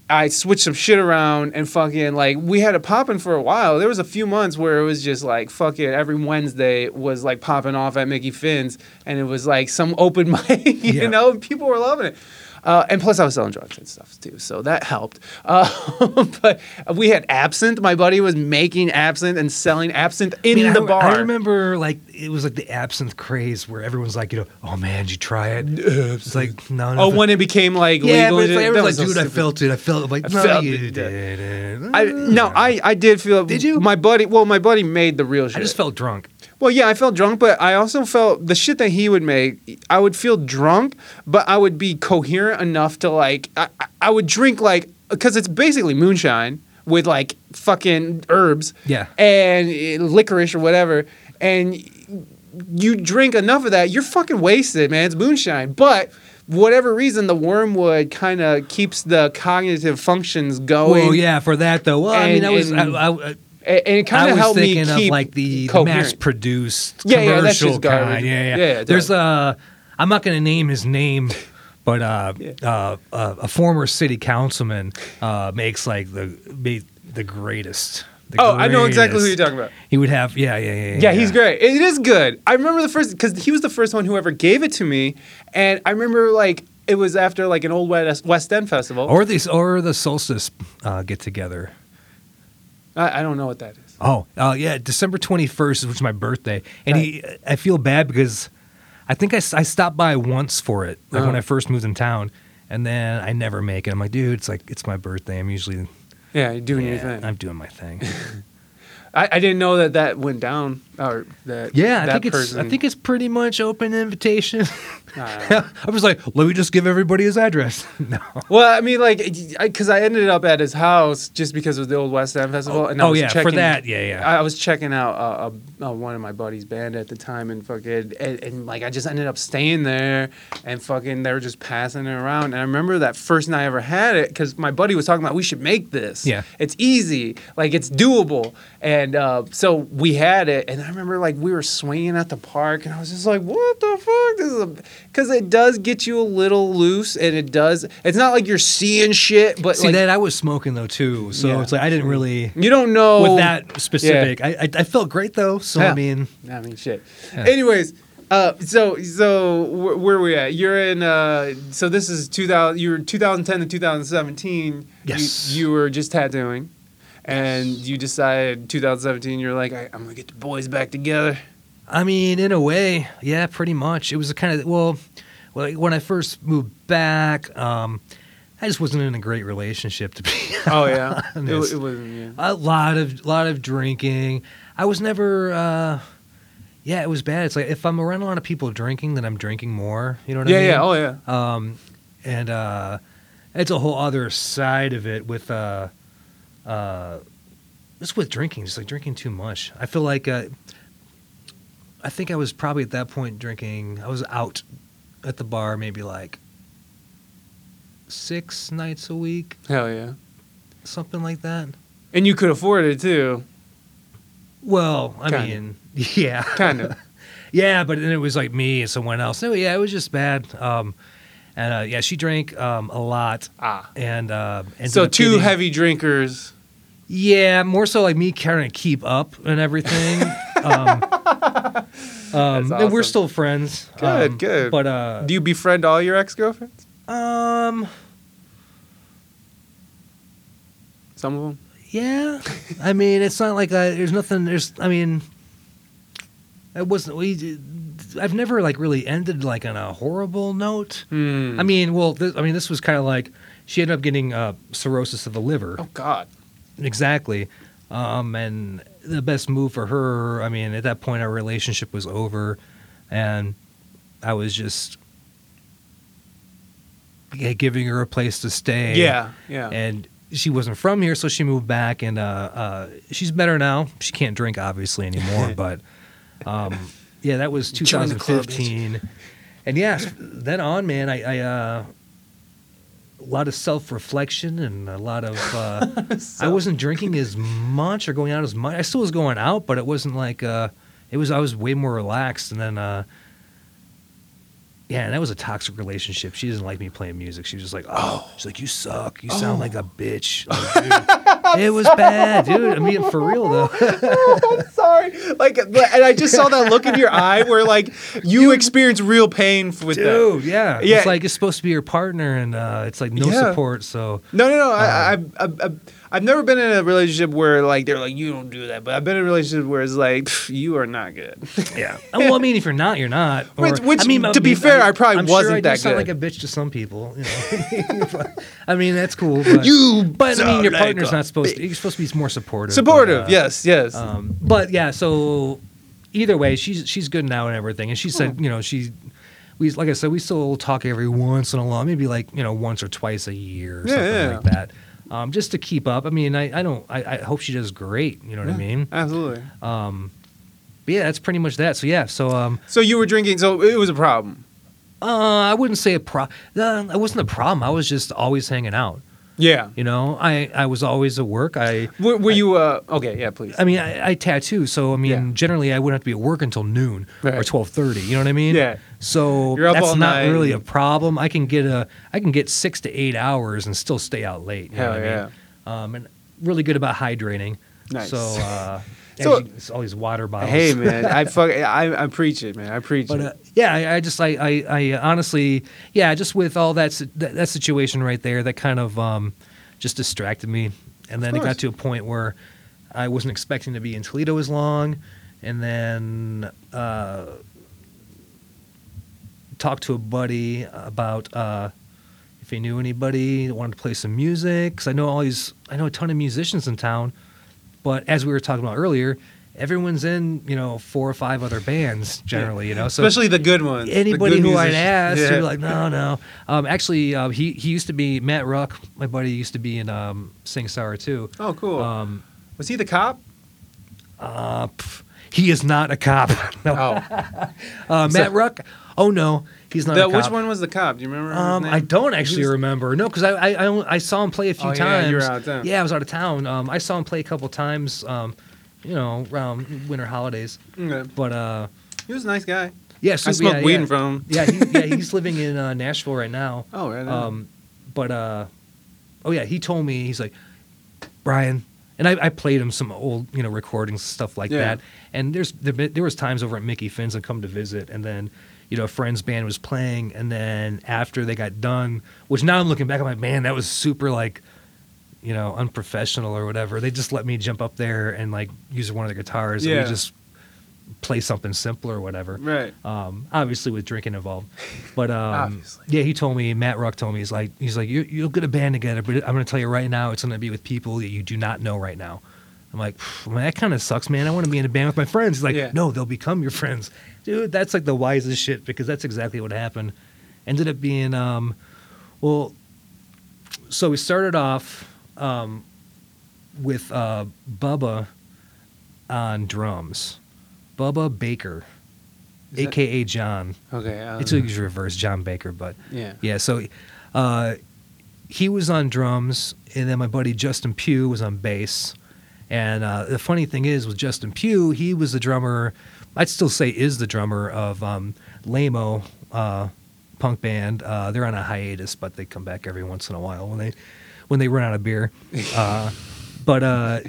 I switched some shit around and fucking like we had it popping for a while. There was a few months where it was just like fucking every Wednesday was like popping off at Mickey Finn's, and it was like some open (laughs) mic, you Yeah. know, and people were loving it. Uh, and plus, I was selling drugs and stuff too, so that helped. Uh, (laughs) but we had absinthe. My buddy was making absinthe and selling absinthe in I mean, the I, bar. I remember like it was like the absinthe craze where everyone's like, you know, oh man, did you try it? It's like no, no. Oh, when it became like yeah, legal, but it's like, everyone's like, dude, so I felt it. I felt it. Like, I no, felt you it. didn't. I no, I I did feel. Did you? My buddy. Well, my buddy made the real shit. I just felt drunk. Well, yeah, I felt drunk, but I also felt the shit that he would make. I would feel drunk, but I would be coherent enough to like. I, I- I would drink like because it's basically moonshine with like fucking herbs. Yeah. And uh, licorice or whatever, and you drink enough of that, you're fucking wasted, man. It's moonshine, but. Whatever reason, the wormwood kind of keeps the cognitive functions going. Well, yeah, for that though. Well, I mean, And- I was, I, and- I, and and it kind of helped me thinking keep of like the, mass-produced Yeah, yeah, that's commercial garbage. kind. Yeah, yeah. Yeah, yeah, There's uh, I'm not going to name his name, (laughs) but uh, Yeah. uh, uh, a former city councilman uh, makes like the made the greatest. The Oh, I know exactly who you're talking about. He would have, yeah, yeah, yeah. Yeah, he's great. It is good. I remember the first because he was the first one who ever gave it to me, and I remember like it was after like an old West End festival. Or these, or the solstice uh, get together. I, I don't know what that is. Oh, uh, yeah, December 21st, which is my birthday. And he, I feel bad because I think I, I stopped by once for it, like when Uh-huh. I first moved in town. And then I never make it. I'm like, dude, it's like, it's my birthday. I'm usually, Yeah, you're doing your thing. I'm doing my thing. (laughs) I, I didn't know that that went down or that. Yeah, I that think it's, I think it's pretty much open invitation. (laughs) Uh, (laughs) I was like, let me just give everybody his address. (laughs) no. well, I mean, like, because I, ended up at his house just because of the old West End festival, and I oh was yeah, for checking, that, yeah, yeah. I I was checking out uh, uh, uh, one of my buddies' band at the time, and fucking, and, and like I just ended up staying there, and fucking they were just passing it around. And I remember that first night I ever had it because my buddy was talking about we should make this. Yeah. it's easy, like it's doable, and uh, so we had it. And I remember like we were swinging at the park, and I was just like, what the fuck? This is because it does get you a little loose, and it does. It's not like you're seeing shit, but See like, that I was smoking though too, so Yeah. it's like I didn't really you don't know with that specific. I, I I felt great though, so Yeah. I mean, I mean, shit. Yeah. Anyways, uh, so so wh- where are we at? You're in. Uh, so this is 2000. You were 2010 to 2017. Yes. You, you were just tattooing, and you decided 2017. You're like, I, I'm gonna get the boys back together. I mean, in a way, yeah, pretty much. It was a kind of well, well, when I first moved back, um, I just wasn't in a great relationship to be. Oh yeah. (laughs) it, it wasn't. Yeah. a lot of lot of drinking. I was never. Uh, yeah, it was bad. It's like if I'm around a lot of people drinking, then I'm drinking more. You know what Yeah. I mean? Yeah, yeah. Oh yeah. Um, and uh, it's a whole other side of it with uh, uh, just with drinking, just like drinking too much. I feel like uh, I think I was probably at that point drinking. I was out at the bar maybe like six nights a week, Hell yeah. something like that. And you could afford it too. Well, I Kinda. mean, (laughs) yeah, Kind of. (laughs) yeah, but then it was like me and someone else. No, yeah, it was just bad. Um, and uh, yeah, she drank um, a lot, ah. and uh, So two getting- heavy drinkers. Yeah, more so like me trying to keep up and everything. (laughs) um, (laughs) um, And we're still friends. Good, um, good. But uh, Do you befriend all your ex girlfriends? um, Some of them. yeah. I mean, it's not like I, there's nothing. There's. I mean, it wasn't. We. I've never like really ended like on a horrible note. Hmm. I mean, well, this, I mean, this was kind of like she ended up getting uh, cirrhosis of the liver. Oh God. Exactly. Um, and the best move for her, I mean, at that point, our relationship was over, and I was just yeah, giving her a place to stay. Yeah. Yeah. And she wasn't from here, so she moved back, and uh, uh, she's better now. She can't drink, obviously, anymore, (laughs) but um, yeah, that was Join club, 2015. and yeah, then on, man, I. I uh, a lot of self-reflection and a lot of uh, (laughs) I wasn't drinking as much or going out as much. I still was going out, but it wasn't like uh, it was. I was way more relaxed, and then uh, yeah, and that was a toxic relationship. She didn't like me playing music. She was just like, "Oh, she's like, you suck. You sound like a bitch." (laughs) Like, dude, it was bad, dude. I mean, for real though. Oh, (laughs) I'm sorry. Like, and I just saw that look in your eye where like you experience real pain with that. Dude, yeah. Yeah. It's like it's supposed to be your partner, and uh, it's like no Yeah. support. So No, no, no. Um, I, I, I, I, I've never been in a relationship where like they're like you don't do that, but I've been in a relationship where it's like you are not good. yeah. (laughs) well, I mean, if you're not, you're not. Or, Which- which, I mean, to be fair, I probably I'm wasn't that. I do that sound good. like a bitch to some people. You know? (laughs) I mean, that's cool. But, You but I mean, your like partner's not supposed. to You're supposed to be more supportive. Supportive, but, uh, yes, yes. Um, but yeah, so either way, she's she's good now and everything. And she said, you know, she. We, like I said, we still talk every once in a while, maybe like you know once or twice a year or Yeah, something yeah. like that, um, just to keep up. I mean, I, I don't, I, I hope she does great. You know what I mean? Absolutely. Um, but yeah, that's pretty much that. So yeah, so um, So you were drinking, so it was a problem. uh, I wouldn't say a pro. Uh, it wasn't a problem. I was just always hanging out. Yeah. You know, I I was always at work. I Were, were you? Uh, okay. Yeah. Please. I mean, I, I tattoo, so I mean, Yeah. generally, I wouldn't have to be at work until noon or twelve thirty. You know what I mean? Yeah. So that's not night. really a problem. I can get a, I can get six to eight hours and still stay out late. You know Hell what I yeah. mean? Um, and really good about hydrating. Nice. So, uh, So- you- it's all these water bottles. Hey (laughs) man, I fuck. I, I preach it, man. I preach But it. uh, yeah, I, I just I, I I honestly yeah, just with all that that, that situation right there, that kind of um, just distracted me, and then it got to a point where I wasn't expecting to be in Toledo as long, and then uh, talked to a buddy about uh, if he knew anybody that wanted to play some music, because I know all these I know a ton of musicians in town, but as we were talking about earlier. Everyone's in, you know, four or five other bands generally, you know. So Especially the good ones. anybody good who I'd musicians. asked, Yeah. they're like, no, no. Um, actually, uh, he he used to be Matt Ruck. My buddy used to be in um, Sing Sour too. Oh, cool. Um, Was he the cop? uh, pff, he is not a cop. (laughs) no, Oh, uh, Matt So- Ruck. Oh no, he's not. the, a cop. which one was the cop? Do you remember? his Um, name? I don't actually was- remember. No, because I, I I I saw him play a few Oh, yeah, times. you were out of town. Yeah, I was out of town. Um, I saw him play a couple times. Um, you know, around winter holidays. Okay. But uh, He was a nice guy. yeah, I smoked yeah, weed yeah. from him. (laughs) Yeah, he, yeah, he's living in uh, Nashville right now. (laughs) Oh, right. Um, but uh, oh yeah, he told me he's like Brian, and I, I played him some old you know recordings stuff like Yeah. that. And there's there, there was times over at Mickey Finn's and come to visit, and then you know a friend's band was playing, and then after they got done, which now I'm looking back, I'm like, man, that was super like. You know, unprofessional or whatever. They just let me jump up there and like use one of the guitars and we just play something simple or whatever right. um, obviously with drinking involved. But um, yeah, he told me Matt Ruck told me he's like he's like you you'll get a band together, but I'm to tell you right now, it's to be with people that you do not know right now. I'm like, man, that kind of sucks, man. I want to be in a band with my friends. He's like, Yeah. no, they'll become your friends, dude. That's like the wisest shit because that's exactly what happened. Ended up being, um, well, so we started off um, with uh, Bubba on drums, Bubba Baker, Is that- aka John. Okay. Um, It's usually reverse John Baker, but yeah. yeah. So uh, he was on drums, and then my buddy Justin Pugh was on bass. And uh, the funny thing is, with Justin Pugh, he was the drummer. I'd still say is the drummer of um, Lamo uh, punk band. Uh, they're on a hiatus, but they come back every once in a while when they when they run out of beer. (laughs) Uh, but uh,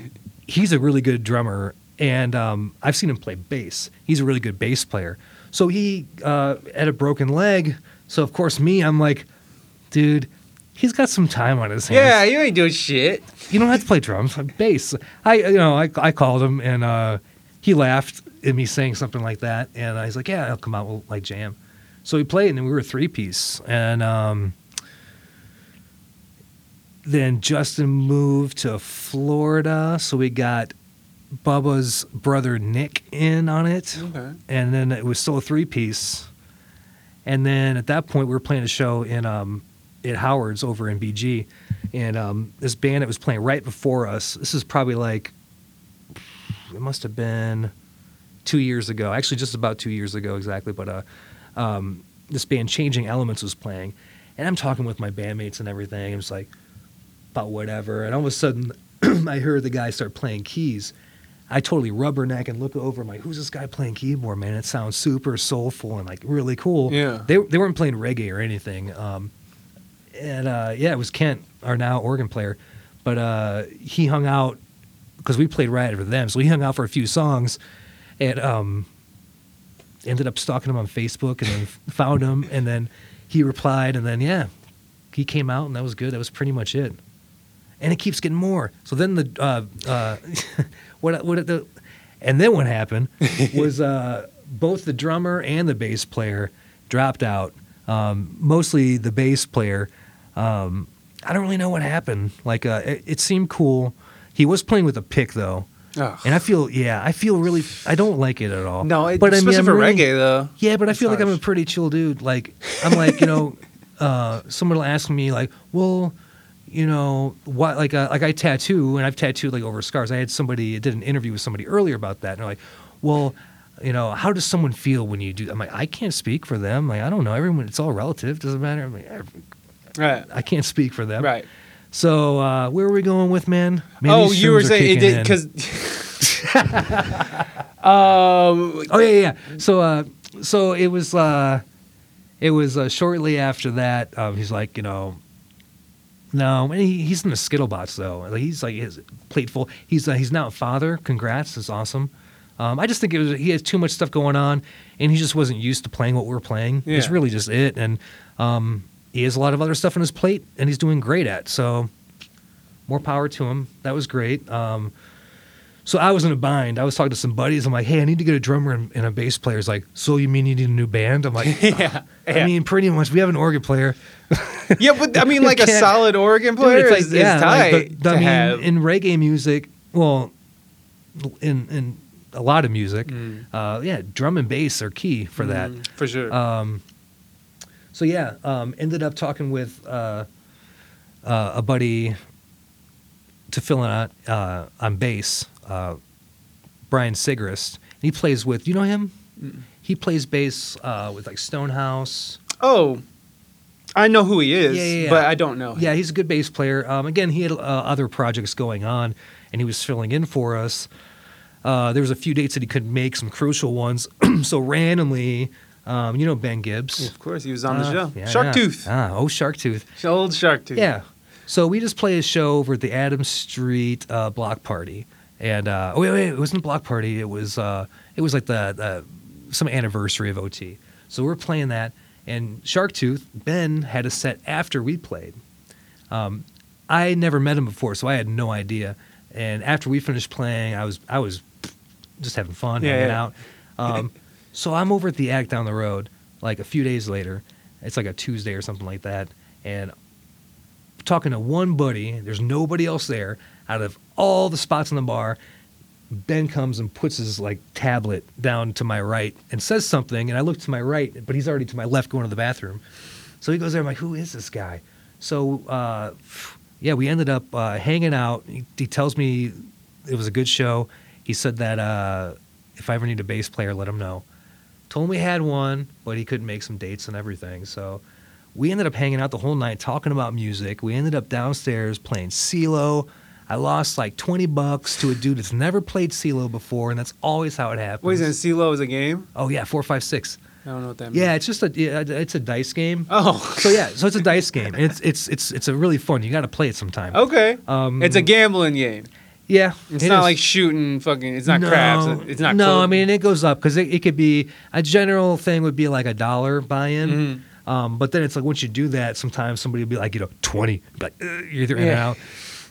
he's a really good drummer, and um, I've seen him play bass. He's a really good bass player. So he uh, had a broken leg. So of course, me, I'm like, dude, he's got some time on his hands. Yeah, you ain't doing shit. you don't have to play drums, bass. I, you know, I, I called him and uh, he laughed at me saying something like that, and I was like, yeah, I'll come out, we'll like jam. So we played, and then we were a three piece, and um, then Justin moved to Florida, so we got Bubba's brother Nick in on it Okay. and then it was still a three piece. And then at that point, we were playing a show in um, at Howard's over in BG, and um, this band that was playing right before us. This is probably like it must have been two years ago, actually, just about two years ago exactly. But uh, um, this band, Changing Elements, was playing, and I'm talking with my bandmates and everything. and It's like about whatever, and all of a sudden, (clears throat) I heard the guy start playing keys. I totally rubberneck and look over. I'm like, who's this guy playing keyboard, man? It sounds super soulful and like really cool. Yeah. They they weren't playing reggae or anything. Um, and uh, yeah, it was Kent, our now organ player, but uh, he hung out because we played right for them. So he hung out for a few songs, and um, ended up stalking him on Facebook, and then (laughs) found him, and then he replied, and then yeah, he came out, and that was good. That was pretty much it. And it keeps getting more. So then the uh, uh, (laughs) what what the and then what happened (laughs) was uh, both the drummer and the bass player dropped out. Um, mostly the bass player. Um, I don't really know what happened. Like uh, it, it seemed cool. He was playing with a pick though, Ugh. and I feel yeah, I feel really I don't like it at all. No, it, but I mean, I'm for really- reggae though. yeah, but I feel like I'm a pretty chill dude. Like I'm like you know, (laughs) uh, someone will ask me like, well, you know, what like uh, like I tattoo and I've tattooed like over scars. I had somebody I did an interview with somebody earlier about that, and they're like, well, you know, how does someone feel when you do? I'm like, I can't speak for them. Like I don't know. Everyone, it's all relative. Doesn't matter. I'm like, Right. I can't speak for them. Right. So uh, where were we going with, man? man oh, you were saying it did because. (laughs) um. Oh yeah, yeah. yeah. So uh, so it was uh, it was uh, shortly after that. Um, he's like, you know, no, and he, he's in the Skittlebots though. Like, he's like his plate full. He's uh, he's now a father. Congrats, it's awesome. Um, I just think it was he has too much stuff going on, and he just wasn't used to playing what we are playing. It's really just it, and um, he has a lot of other stuff on his plate, and he's doing great at. So more power to him. That was great. Um, so I was in a bind. I was talking to some buddies. I'm like, hey, I need to get a drummer and, and a bass player. He's like, so you mean you need a new band? I'm like, (laughs) yeah. I mean, pretty much. We have an organ player. (laughs) yeah, but I mean, (laughs) like a solid organ Dude, player it's like, is, is tight like, I mean, have. in reggae music, well, in in a lot of music, Mm. uh, yeah, drum and bass are key for that. Mm, for sure. Um, so yeah, um, ended up talking with uh, uh, a buddy to fill in on, uh, on bass, uh, Brian Sigrist. And He plays with, you know him? Mm. He plays bass uh, with like Stonehouse. oh, I know who he is, Yeah, yeah, yeah. but I don't know. him. Yeah, he's a good bass player. Um, again, he had uh, other projects going on, and he was filling in for us. Uh, there was a few dates that he couldn't make, some crucial ones. (clears throat) so randomly, um, you know Ben Gibbs. of course, he was on the Uh, show. yeah, Shark yeah. Tooth, Ah, oh, Shark Tooth. old Shark Tooth. Yeah. So we just play a show over at the Adams Street uh, block party, and uh, oh wait, wait, it wasn't a block party. It was uh, it was like the, the some anniversary of OT. So we're playing that, and Shark Tooth Ben had a set after we played. Um, I never met him before, so I had no idea. And after we finished playing, I was I was just having fun, Yeah, hanging yeah. out. Um, (laughs) so I'm over at the act down the road, like a few days later. It's like a Tuesday or something like that, and talking to one buddy. There's nobody else there. Out of all the spots in the bar, Ben comes and puts his like tablet down to my right and says something, and I look to my right, but he's already to my left going to the bathroom. So he goes there. I'm like, who is this guy? So uh, yeah, we ended up uh, hanging out. He, he tells me it was a good show. He said that uh, if I ever need a bass player, let him know. Told him we had one, but he couldn't make some dates and everything. So we ended up hanging out the whole night talking about music. We ended up downstairs playing CeeLo. I lost like 20 bucks to a dude that's never played CeeLo before, and that's always how it happens. Wait, is CeeLo is a game? Oh, yeah, four, five, six. I don't know what that means. Yeah, it's just a it's a dice game. Oh. So yeah, so it's a dice game. It's it's it's it's a really fun. You got to play it sometime. Okay. Um, it's a gambling game. Yeah, It's it not is. like shooting fucking. It's not craps. It's not. No, clo- I mean it goes up because it, it could be a general thing would be like a dollar buy-in. Mhm. Um, but then it's like once you do that, sometimes somebody will be like, you know, twenty. Like you're either in or out.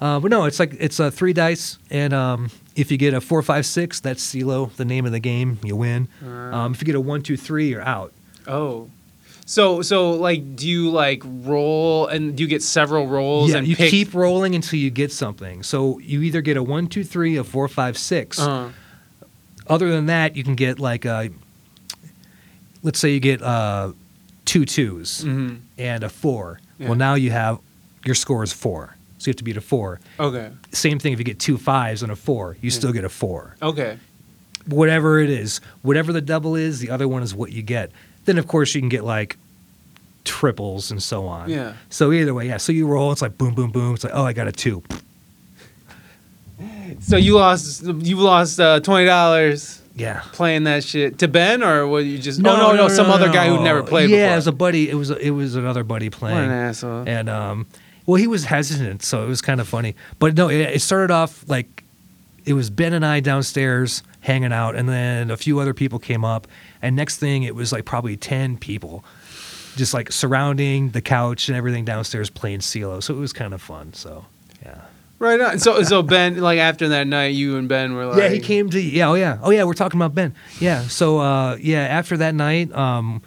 Uh, but no, it's like it's uh, three dice, and um, if you get a four, five, six, that's CeeLo, the name of the game. You win. Uh. Um, if you get a one, two, three, you're out. Oh. So so like, do you like roll and do you get several rolls yeah, and you pick? keep rolling until you get something. So you either get a one, two, three, a four, five, six. Uh, Other than that, you can get like a, let's say you get uh, two twos mhm. and a four. Yeah. Well, now you have your score is four, so you have to beat a four. Okay. Same thing if you get two fives and a four, you still get a four. Okay. Whatever it is, whatever the double is, the other one is what you get. Then of course you can get like triples and so on. Yeah. So either way, yeah. So you roll, it's like boom, boom, boom. It's like oh, I got a two. So you lost you lost uh, twenty dollars Yeah. playing that shit to Ben, or were you just? No, oh, no, no, some other guy who never played Yeah, before. it was a buddy. It was a, it was another buddy playing. what an asshole. and um, well, he was hesitant, so it was kind of funny. But no, it, it started off like it was Ben and I downstairs hanging out, and then a few other people came up, and next thing it was like probably ten people, just like surrounding the couch and everything downstairs playing CeeLo. So it was kind of fun. So yeah. Right on. So so Ben, like after that night, you and Ben were like, yeah, he came to yeah, oh yeah, oh yeah. We're talking about Ben. Yeah, so uh, yeah, after that night, um,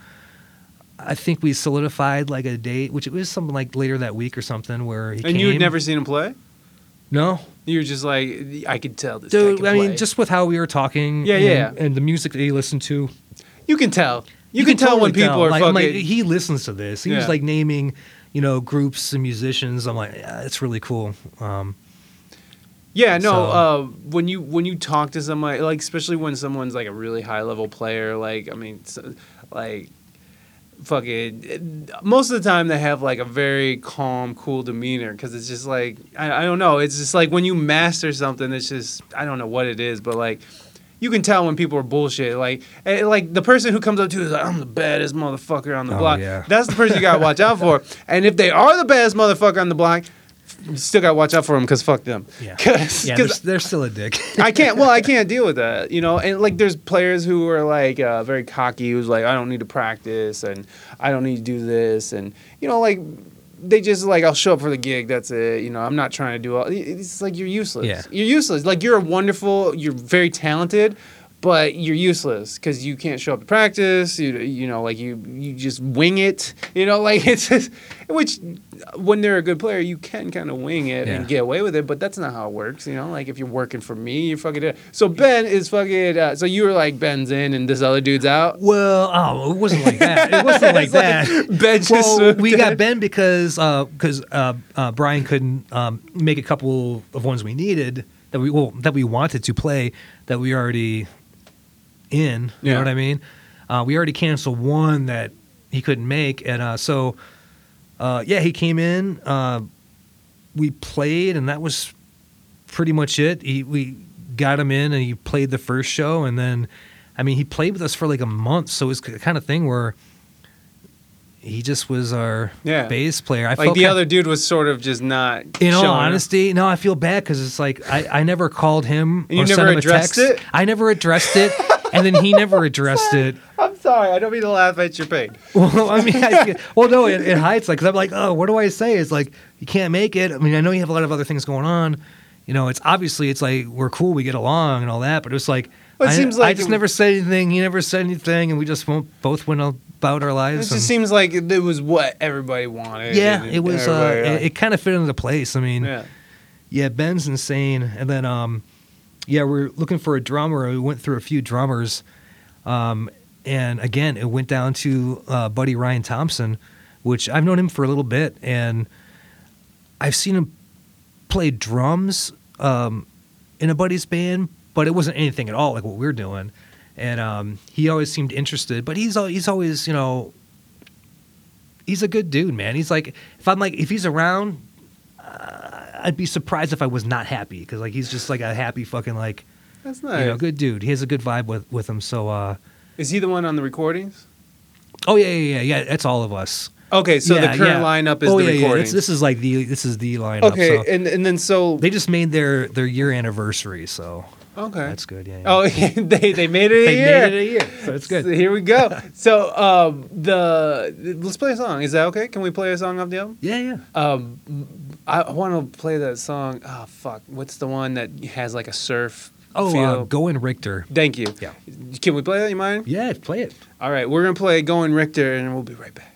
I think we solidified like a date, which it was something like later that week or something where he And came. you had never seen him play. no, You were just like, I could tell this. guy dude. I mean, play. just with how we were talking, Yeah, and, yeah. and the music that he listened to, you can tell. You, can, tell when totally people are Like, fucking. Like, he listens to this. He was like naming, you know, groups and musicians. I'm like, yeah, it's really cool. Um, Yeah, no. So- Uh, when you when you talk to somebody, like especially when someone's like a really high level player, like I mean, so, like fucking most of the time they have like a very calm, cool demeanor because it's just like I, I don't know. It's just like when you master something, it's just I don't know what it is, but like you can tell when people are bullshit. Like eh, like the person who comes up to you is like I'm the baddest motherfucker on the Oh, block. yeah. That's the person you gotta watch out for. (laughs) And if they are the baddest motherfucker on the block. You still gotta watch out for them because fuck them. Yeah. (laughs) 'Cause- Yeah, 'cause they're, they're still a dick. I can't. Well, I (laughs) can't deal with that, you know. And like, there's players who are like uh, very cocky, who's like, I don't need to practice, and I don't need to do this, and you know, like they just like, I'll show up for the gig. That's it. You know, I'm not trying to do all. It's like you're useless. Yeah. You're useless. Like you're a wonderful. You're very talented. But you're useless because you can't show up to practice. You you know like you you just wing it. You know (laughs) like it's just, which when they're a good player you can kind of wing it and get away with it. But that's not how it works. You know like if you're working for me, you're fucking it. So Ben is fucking. Uh, so you were like Ben's in and this other dude's out. well, oh, it wasn't like that. It wasn't like (laughs) that. Ben just well, we got Ben because because uh, uh, Brian couldn't um, make a couple of ones we needed that we well that we wanted to play that we already in. You Yeah. know what I mean? Uh, we already canceled one that he couldn't make, and uh, so uh, yeah, he came in. Uh, we played, and that was pretty much it. He, we got him in, and he played the first show, and then I mean he played with us for like a month, so it's the kind of thing where. He just was our Yeah. bass player. I Like the other dude was sort of just not. in all honesty, no, I feel bad because it's like I, I never called him. And you or never sent him a text. it? I never addressed it, (laughs) and then he never (laughs) addressed it. I'm sorry. I don't mean to laugh at your pain. Well, I mean, I, (laughs) well, no, it, it hides like because I'm like, oh, what do I say? It's like you can't make it. I mean, I know you have a lot of other things going on. You know, it's obviously it's like we're cool, we get along, and all that. But it's like Well, it I, seems I just it- never said anything. He never said anything, and we just won't, both went about our lives. It just seems like it, it was what everybody wanted. yeah, and it was. Uh, it, it kind of fit into place. I mean, yeah. Yeah, Ben's insane. And then, um, yeah, we're looking for a drummer. We went through a few drummers. Um, and again, it went down to uh, buddy Ryan Thompson, which I've known him for a little bit. And I've seen him play drums um, in a buddy's band, but it wasn't anything at all like what we're doing. And um, he always seemed interested, but he's he's always you know he's a good dude, man. He's like if I'm like if he's around, I'd be surprised if I was not happy because like he's just like a happy fucking like That's nice. you know good dude. He has a good vibe with with him. So uh, Is he the one on the recordings? oh yeah yeah yeah yeah that's all of us. Okay, so Yeah, the current yeah. lineup is oh, the yeah, yeah. recordings. This, this is like the this is the lineup. okay, so. and and then so They just made their their year anniversary, so okay. that's good. Yeah. yeah. Oh, (laughs) they they made it a they year. made it a year, so it's good. So here we go. (laughs) so um, the let's play a song. Is that okay? Can we play a song off the album? yeah, yeah. Um, I want to play that song. Oh fuck, what's the one that has like a surf? Oh, uh, Going Richter. Thank you. Yeah. Can we play that? You mind? Yeah, play it. All right, we're gonna play Going Richter, and we'll be right back.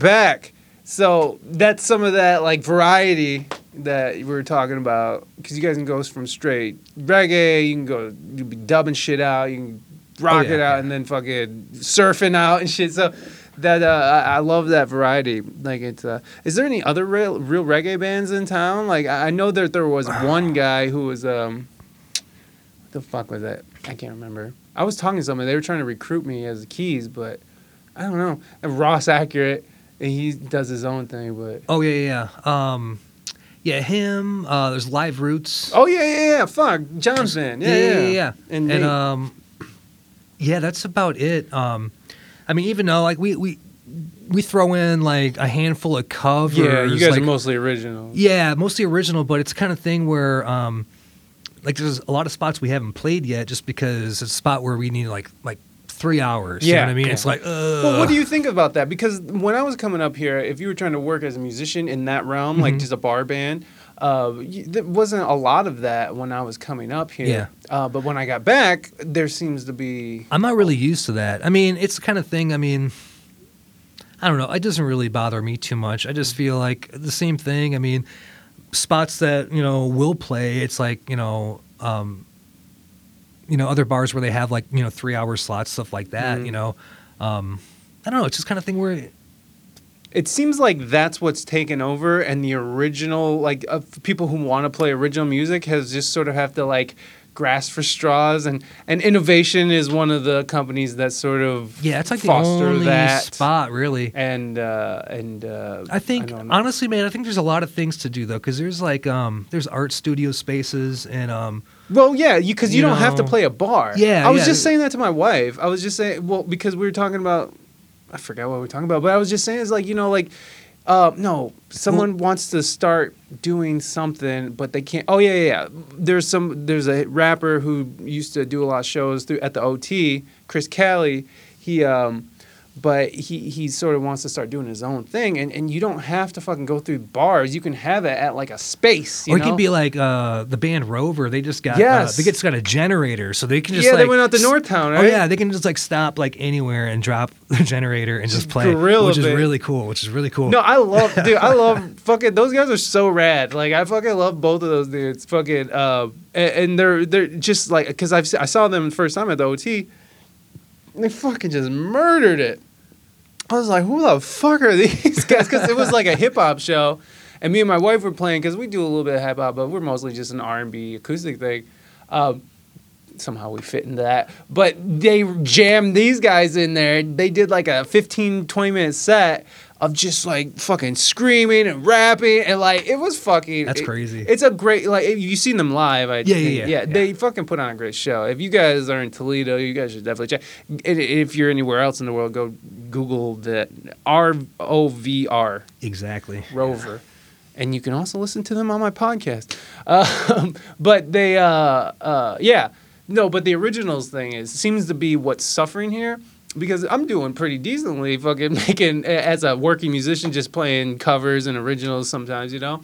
Back, so that's some of that like variety that we were talking about. Because you guys can go from straight reggae, you can go you be dubbing shit out, you can rock yeah, it out, yeah. and then fucking surfing out and shit. So that uh, I, I love that variety. Like it's. Uh, is there any other real real reggae bands in town? Like I, I know that there was (sighs) one guy who was um. What the fuck was that? I can't remember. I was talking to someone. They were trying to recruit me as the keys, but I don't know. And Ross Accurate, and he does his own thing, but Oh yeah, yeah, yeah. Um, yeah, him. Uh, there's Live Roots. oh yeah, yeah, yeah. Fuck, Johnson. Yeah, yeah, yeah, yeah. yeah. And, And, um, yeah, that's about it. Um, I mean, even though like we we we throw in like a handful of covers. yeah, you guys like, are mostly original. Yeah, mostly original, but it's kind of thing where um, like there's a lot of spots we haven't played yet, just because it's a spot where we need like like three hours. you know Yeah, what I mean? yeah. It's like, uh, Well, what do you think about that? Because when I was coming up here, if you were trying to work as a musician in that realm, like Mhm. just a bar band, uh, y- there wasn't a lot of that when I was coming up here. Yeah. Uh, but when I got back, there seems to be. I'm not really used to that. I mean, it's the kind of thing. I mean, I don't know. It doesn't really bother me too much. I just feel like the same thing. I mean, spots that you know will play. It's like you know, um, you know, other bars where they have like you know three hour slots, stuff like that. Mhm. You know, um, I don't know. It's just kind of thing where It seems like that's what's taken over, and the original, like, uh, people who want to play original music has just sort of have to like grasp for straws, and and innovation is one of the companies that sort of yeah, it's like the foster only that spot really. and uh, and uh, I think don't honestly, man, I think there's a lot of things to do though, because there's like um, there's art studio spaces and um, Well, yeah, you because you, You don't have to play a bar. Yeah, I was yeah. just saying that to my wife. I was just saying, well, because we were talking about, I forgot what we were talking about, but I was just saying, it's like you know, like, uh, no, someone wants to start doing something, but they can't. Oh yeah, yeah, yeah. There's some. There's a rapper who used to do a lot of shows through at the OT, Chris Kelly. He um. But he, he sort of wants to start doing his own thing, and, and you don't have to fucking go through bars. You can have it at like a space. You or it know? could be like uh, the band Rover. They just got Yes. uh, they just got a generator, so they can just yeah, they went out to Northtown, Oh yeah, they can just like stop like anywhere and drop (laughs) the generator and just play, grill which is bit. really cool. Which is really cool. No, I love, (laughs) dude. I love fucking. Those guys are so rad. Like I fucking love both of those dudes. Fucking, uh, and, and they're they're just like because I've I saw them the first time at the OT. They fucking just murdered it. I was like, who the fuck are these (laughs) guys? Because it was like a hip hop show, and me and my wife were playing because we do a little bit of hip hop, but we're mostly just an R and B acoustic thing. Um, somehow we fit into that. But they jammed these guys in there. They did like a 15, 20 minute set of just like fucking screaming and rapping and like it was fucking That's it- crazy. It's a great like if you've seen them live. I Yeah, yeah, yeah, yeah. They fucking put on a great show. If you guys are in Toledo, you guys should definitely check. If you're anywhere else in the world, go Google the R O V R exactly. Rover. And you can also listen to them on my podcast. Um, (laughs) but they, uh, uh, yeah, no, but the originals thing is seems to be what's suffering here because I'm doing pretty decently, fucking (laughs) making as a working musician, just playing covers and originals sometimes, you know.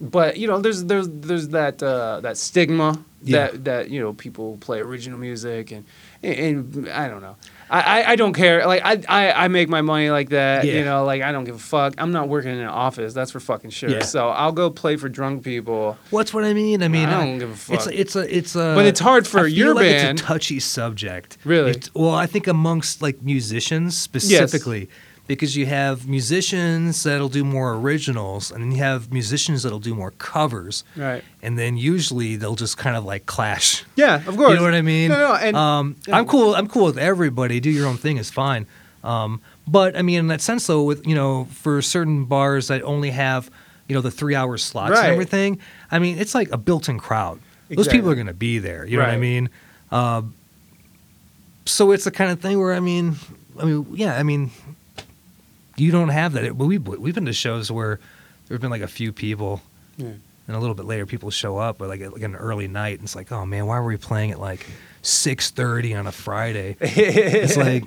But you know, there's there's there's that uh, that stigma Yeah. that that you know people play original music and and I don't know. I, I, I don't care. Like I, I, I make my money like that. You know, like I don't give a fuck. I'm not working in an office. That's for fucking sure. Yeah. So I'll go play for drunk people. What's what I mean? I mean, I don't give a fuck. It's it's a it's a. But it's hard for I your like band. It's a touchy subject. Really? It's- well, I think amongst like musicians specifically, because you have musicians that'll do more originals, and then you have musicians that'll do more covers, Right. and then usually they'll just kind of like clash. Yeah, of course. You know what I mean? No, no, and um, yeah. I'm cool. I'm cool with everybody. Do your own thing is fine. Um, but I mean, in that sense, though, with you know, for certain bars that only have you know the three hour slots Right. and everything, I mean, it's like a built-in crowd. Those people are going to be there. You know what I mean? Uh, so it's the kind of thing where I mean, I mean, yeah, I mean, you don't have that. Well, we've we've been to shows where there's been like a few people. Yeah. And a little bit later, people show up, but like, like an early night, and it's like, oh man, why were we playing at like six thirty on a Friday? (laughs) It's like,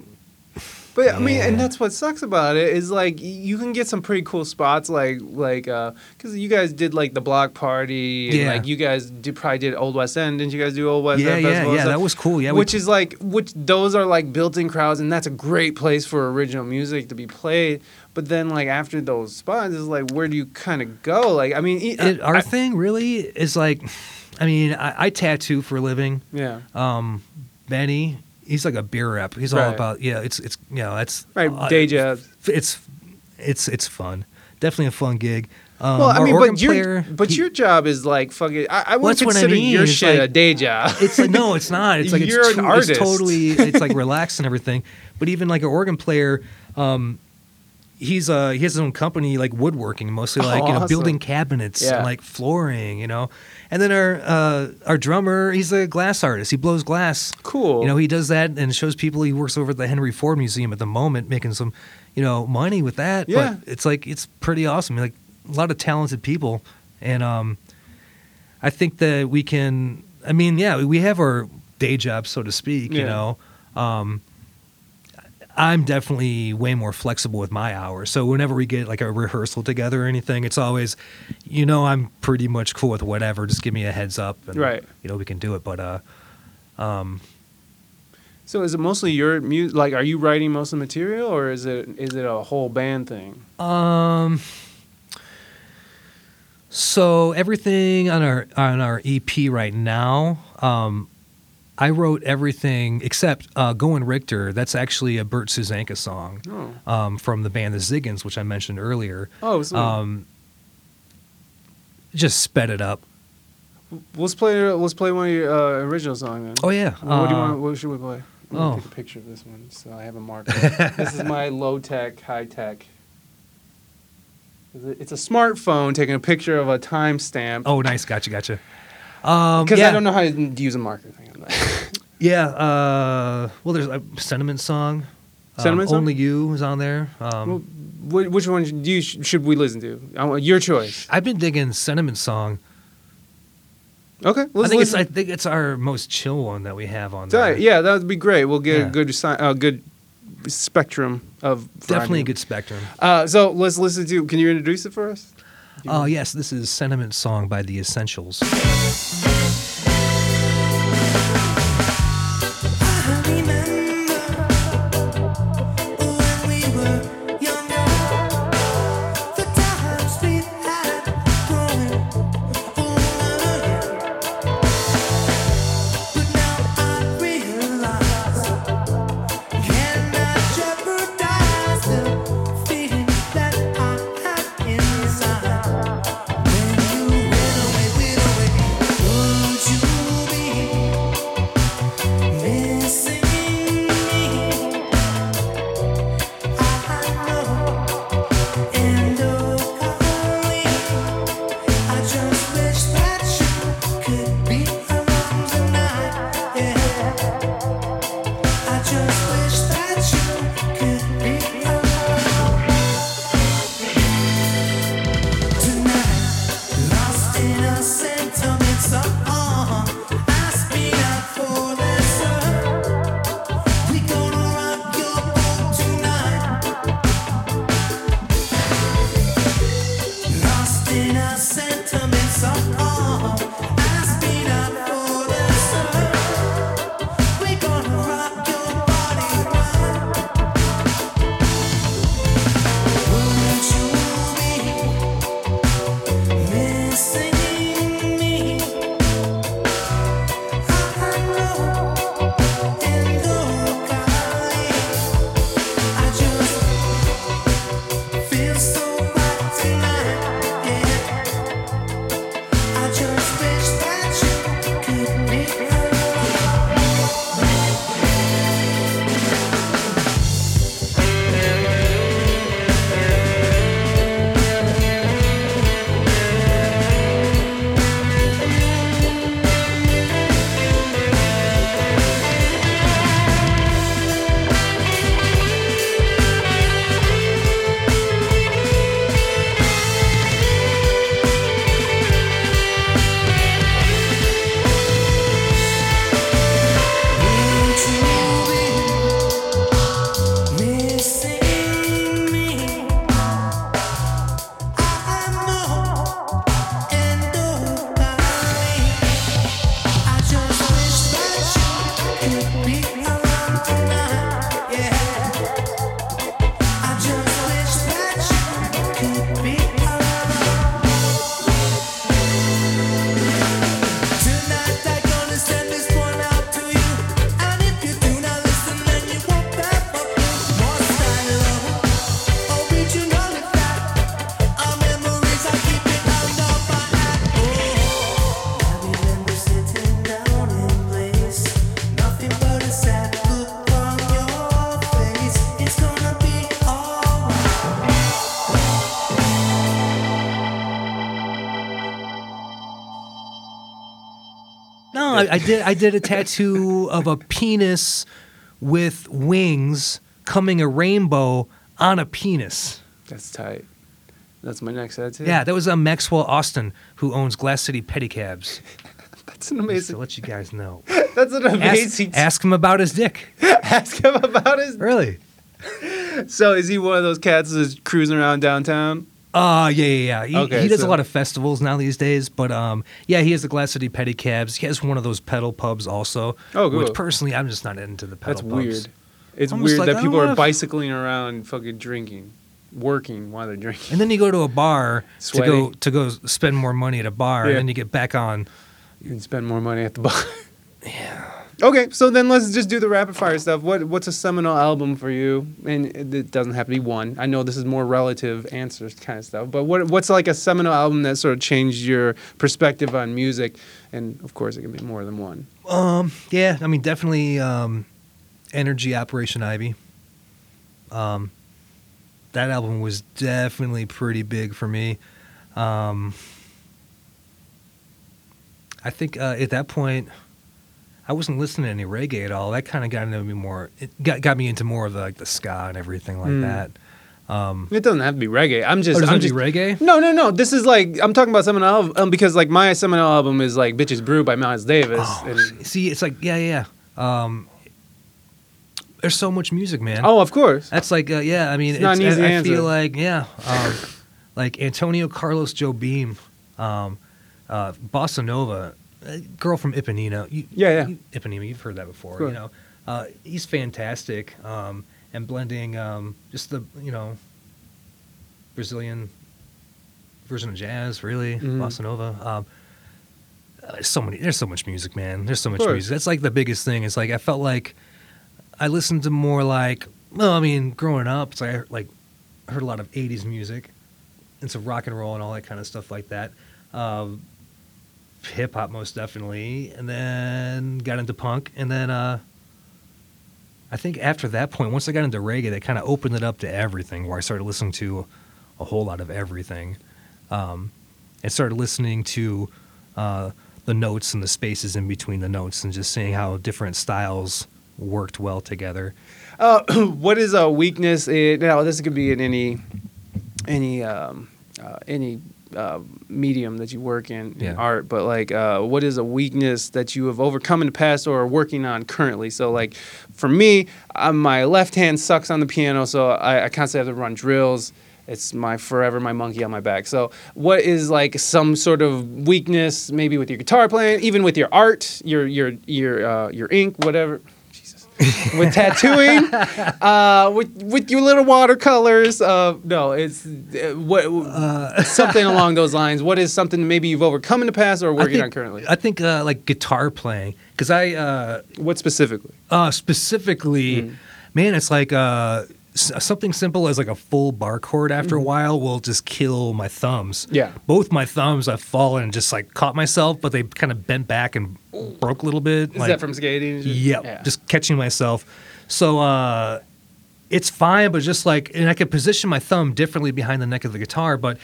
But I mean, and that's what sucks about it is like you can get some pretty cool spots, like like because you guys did like the block party, and Yeah. like you guys did, probably did Old West End, didn't you guys do Old West Yeah, End? yeah, Festival and yeah. That was cool. Yeah, we- which is like which those are like built-in crowds, and that's a great place for original music to be played. But then like after those spots, it's like where do you kind of go? Like I mean, it, our I- thing really is like, I mean, I, I tattoo for a living. yeah. Um, Benny, he's like a beer rep. He's all about yeah. It's it's you know that's Right, uh, day job. It's it's it's fun. Definitely a fun gig. Um, Well, I mean, but your player, but he- your job is like fucking. I, I would that's what I consider mean, your it's shit a day job. it's like no, it's not. It's like (laughs) You're it's, an to- artist. it's totally it's like relaxed and everything. But even like an organ player, um, he's uh he has his own company like woodworking, mostly Oh, like you know awesome. building cabinets Yeah. and like flooring, you know. And then our uh our drummer, he's a glass artist. He blows glass. Cool. You know, he does that and shows people. He works over at the Henry Ford Museum at the moment, making some, you know, money with that. Yeah. But it's like it's pretty awesome. Like a lot of talented people, and um, I think that we can. I mean, yeah, we have our day job, so to speak. You know, um, I'm definitely way more flexible with my hours. So whenever we get like a rehearsal together or anything, it's always, you know, I'm pretty much cool with whatever. Just give me a heads up, and Right. you know, we can do it. But uh, um, So is it mostly your music? Like, are you writing most of the material, or is it is it a whole band thing? Um. So everything on our on our EP right now, um, I wrote everything except uh, "Going Richter." That's actually a Bert Susanka song Oh, um, from the band The Ziggens, which I mentioned earlier. oh, Um, just sped it up. let's play let's play one of your uh, original songs then. Oh yeah. what do you Uh, want? What should we play? I'm oh. take a picture of this one so I have a marker. (laughs) this is my low tech, high tech. It's a smartphone taking a picture of a timestamp. Oh, nice. Gotcha. Gotcha. Um, because yeah. I don't know how to use a marker thing. (laughs) Yeah. Uh, well, there's a sentiment song. Um, song? Only you is on there. Um, well, which one do you should we listen to? I want your choice. I've been digging sentiment song. Okay, let's I think it's. I think it's our most chill one that we have on there. yeah, that would be great. We'll get Yeah. a good si- uh, good spectrum of Definitely a good spectrum. Uh, so let's listen to. Can you introduce it for us? Oh yes, this is sentiment song by the Essentials. I, I did. I did a tattoo of a penis with wings coming a rainbow on a penis. That's tight. That's my next tattoo. Yeah, that was uh, Maxwell Austin, who owns Glass City Pedicabs. (laughs) that's an amazing. Just to let you guys know. (laughs) That's an Ask, amazing. ask him about his dick. (laughs) ask him about his. Really? So is he one of those cats that's cruising around downtown? Uh yeah, yeah, yeah. He, Okay, he does so- a lot of festivals now these days, but um, yeah, he has the Glass City Pedicabs. He has one of those pedal pubs also. Oh, cool. Which personally, I'm just not into the pedal That's pubs. weird. It's weird like, that people are bicycling around, fucking drinking, working while they're drinking. And then you go to a bar to go to go spend more money at a bar, Yeah. and then you get back on. You can spend more money at the bar. (laughs) yeah. Okay, so then let's just do the rapid fire stuff. What What's a seminal album for you? And it doesn't have to be one. I know this is more relative answers kind of stuff. But what What's like a seminal album that sort of changed your perspective on music? And of course, it can be more than one. Um, yeah, I mean, definitely um, Energy Operation Ivy. Um, that album was definitely pretty big for me. Um, I think uh, at that point, I wasn't listening to any reggae at all. That kind of got into me more. It got got me into more of the, like the ska and everything like Mm. that. Um, It doesn't have to be reggae. I'm oh, just. does I'm it just be reggae? No, no, no. This is like I'm talking about seminal album um, because like my seminal album is like "Bitches Brew" by Miles Davis. Oh, and, see, it's like yeah, yeah. Um, there's so much music, man. oh, of course. That's like, uh, yeah. I mean, It's not an I- easy I, answer. feel like, yeah, um, like Antonio Carlos Jobim, um, uh, Bossa Nova, uh, girl from Ipanema. You, Yeah, yeah. you- Ipanema. You've heard that before. Sure. You know, uh, he's fantastic. Um, and blending um, just the you know Brazilian version of jazz, really, Mhm. Bossa Nova. Um, uh, there's so many. There's so much music, man. There's so much music. That's like the biggest thing. It's like I felt like I listened to more like. Well, I mean, growing up, it's like I heard, like heard a lot of '80s music, and some rock and roll and all that kind of stuff like that. Um, Hip hop, most definitely, and then got into punk, and then uh, I think after that point, once I got into reggae, that kind of opened it up to everything. Where I started listening to a whole lot of everything, um, and started listening to uh, the notes and the spaces in between the notes, and just seeing how different styles worked well together. Uh, (clears throat) what is a weakness? In, now, this could be in any any um, uh, any uh, medium that you work in, in Yeah. art, but like, uh, what is a weakness that you have overcome in the past or are working on currently? So, like, for me, uh, my left hand sucks on the piano, so I, I constantly have to run drills. It's my forever my monkey on my back. So, what is like some sort of weakness, maybe with your guitar playing, even with your art, your your your uh, your ink, whatever. With tattooing, (laughs) uh, with with your little watercolors. Uh, no, it's uh, what (laughs) something along those lines. What is something maybe you've overcome in the past or working think, on currently? I think uh, like guitar playing, because I uh, what specifically? Uh, specifically, Mm. man, it's like uh, something simple as like a full bar chord after a while will just kill my thumbs. Mm-hmm. Yeah. Both my thumbs I've fallen and just like caught myself, but they kind of bent back and broke a little bit. Is like, that from skating? yeah, just catching myself. So uh, it's fine, but just like, and I could position my thumb differently behind the neck of the guitar. But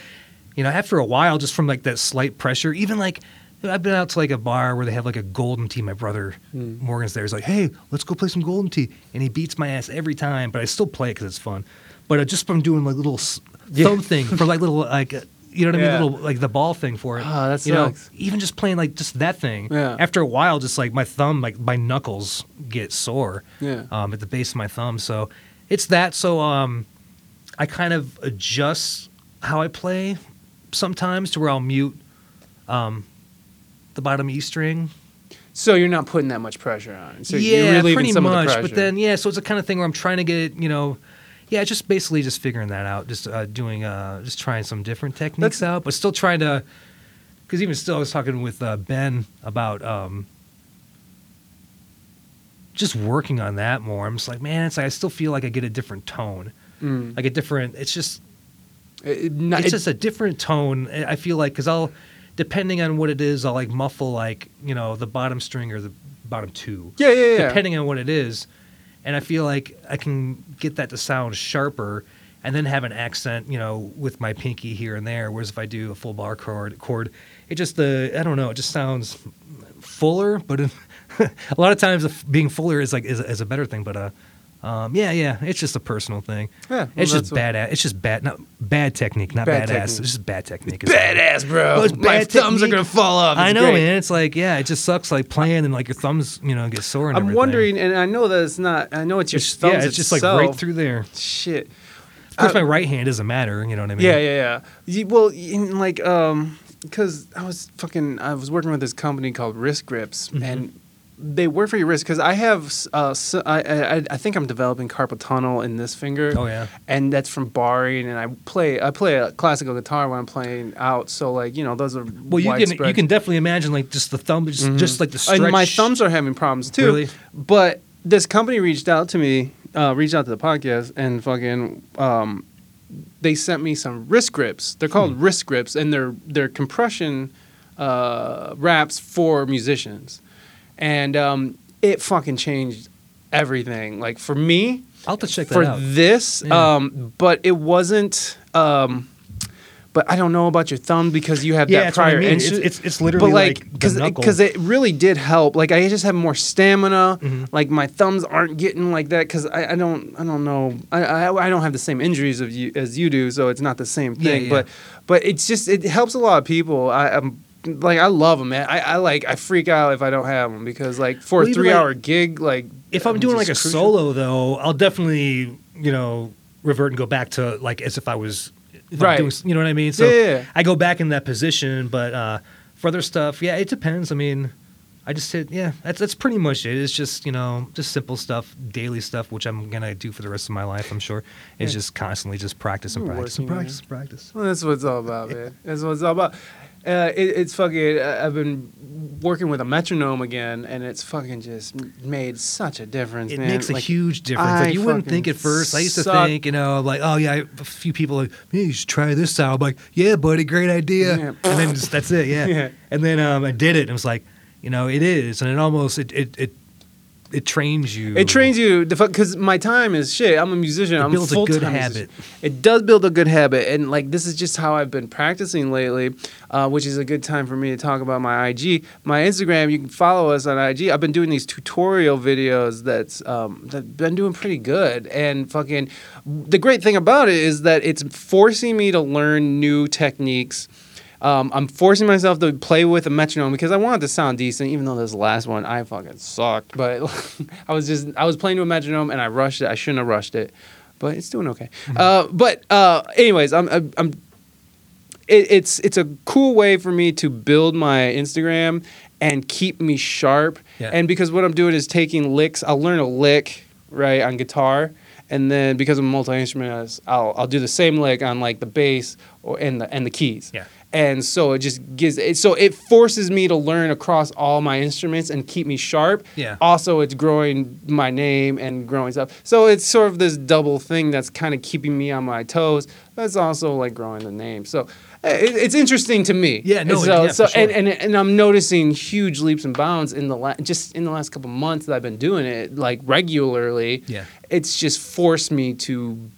you know, after a while, just from like that slight pressure, even like I've been out to like a bar where they have like a Golden Tee. My brother Hmm. Morgan's there. He's like, "Hey, let's go play some Golden Tee," and he beats my ass every time. But I still play it because it's fun. But uh, just from doing like little s- thumb thing for like little like. uh, You know what I mean? Little like the ball thing for it. Ah, that you know, sucks. even just playing like just that thing. Yeah. After a while, just like my thumb, like my knuckles get sore. Yeah. Um, at the base of my thumb. So it's that. So um, I kind of adjust how I play sometimes to where I'll mute um, the bottom E string. So you're not putting that much pressure on. So yeah, pretty some much. of the pressure. But then yeah, so it's a kind of thing where I'm trying to get you know. Yeah, just basically just figuring that out, just uh, doing, uh, just trying some different techniques That's- out, but still trying to, because even still, I was talking with uh, Ben about um, just working on that more. I'm just like, man, it's like I still feel like I get a different tone, Mm. like a different. It's just It- not- it's it- just a different tone. I I feel like because I'll, depending on what it is, I'll like muffle like you know the bottom string or the bottom two, yeah, yeah, yeah. depending on what it is, and I feel like I can get that to sound sharper, and then have an accent, you know, with my pinky here and there. Whereas if I do a full bar chord, chord, it just the I don't know, it just sounds fuller, but (laughs) a lot of times being fuller is like is, is a better thing. But uh, um, yeah, yeah, it's just a personal thing. Yeah, well, it's just badass. It's just bad, not bad technique, not Bad badass. technique. It's just bad technique. It's Badass, bro. Well, it's My bad thumbs are gonna fall off. I know, great. man. It's like yeah, it just sucks like playing and like your thumbs, you know, get sore. And I'm everything. wondering, and I know that it's not. I know it's your It's, thumbs. yeah, it's just like right through there. Shit. Of course, Uh, my right hand doesn't matter. You know what I mean? Yeah, yeah, yeah. Well, like, um, because I was fucking, I was working with this company called Wrist Grips, Mm-hmm. and they work for your wrist. Because I have, I uh, s- I, I, I think I'm developing carpal tunnel in this finger. Oh, yeah. And that's from barring, and I play, I play a classical guitar when I'm playing out. So like, you know, those are Well, you can you can definitely imagine like just the thumb, just, just like the stretch. And my thumbs are having problems too. Really? But this company reached out to me, uh, reached out to the podcast, and fucking, um, they sent me some wrist grips. They're called Hmm. wrist grips, and they're they're compression uh, wraps for musicians, and um, it fucking changed everything. Like for me, I'll have to check that for out. this, Yeah. um, but it wasn't. Um, but I don't know about your thumb because you have Yeah, that what I prior mean. insu- It's- it's- it's literally but like like because knuckle. because it really did help. Like I just have more stamina. Mm-hmm. Like my thumbs aren't getting like that because I, I don't I don't know I, I I don't have the same injuries of you as you do, so it's not the same Yeah, thing. yeah. But but it's just it helps a lot of people. I, I'm like I love them, man. I, I like I freak out if I don't have them because like for Well, a three like, hour gig, like if I'm doing like a crucial. solo though, I'll definitely you know revert and go back to like as if I was if I'm Right. doing, you know what I mean? So Yeah, yeah, yeah. I go back in that position, but uh, for other stuff, yeah, it depends. I mean, I just hit yeah, that's that's pretty much it. It's just you know just simple stuff, daily stuff, which I'm gonna do for the rest of my life. I'm sure. It's just constantly just practice and You're practice and practice, and practice. Well, that's what it's all about, man. That's what it's all about. Uh, it, it's fucking. I- I've been working with a metronome again, and it's fucking just made such a difference. It man. makes a huge difference. I Like you wouldn't think at first. I used to suck. think, you know, like, oh yeah, a few people like, hey, you should try this out. I'm like, yeah, buddy, great idea. Yeah. And then just, that's it, yeah. (laughs) Yeah. And then um, I did it, and it was like, you know, it is, and it almost it it it, it trains you. It trains you because my time is shit. I'm a musician. It I'm a music. It builds a good habit. It does build a good habit, and like this is just how I've been practicing lately, uh, which is a good time for me to talk about my IG, my Instagram. You can follow us on IG. I've been doing these tutorial videos that's um, that been doing pretty good, and fucking the great thing about it is that it's forcing me to learn new techniques. Um, I'm forcing myself to play with a metronome because I wanted to sound decent, even though this last one I fucking sucked. But (laughs) I was just I was playing to a metronome and I rushed it. I shouldn't have rushed it, but it's doing okay. Uh, but uh, anyways, I'm I'm. I'm it, it's it's a cool way for me to build my Instagram and keep me sharp. Yeah. And because what I'm doing is taking licks. I'll learn a lick right on guitar, and then because I'm a multi instrumentist, I'll I'll do the same lick on like the bass or and the and the keys. Yeah. And so it just gives it so it forces me to learn across all my instruments and keep me sharp. Yeah. Also, it's growing my name and growing stuff. So it's sort of this double thing that's kind of keeping me on my toes. That's also like growing the name. So eh, it, it's interesting to me. Yeah, no, So, yeah, so sure. and, and and I'm noticing huge leaps and bounds in the la- just in the last couple months that I've been doing it like regularly. Yeah. It's just forced me to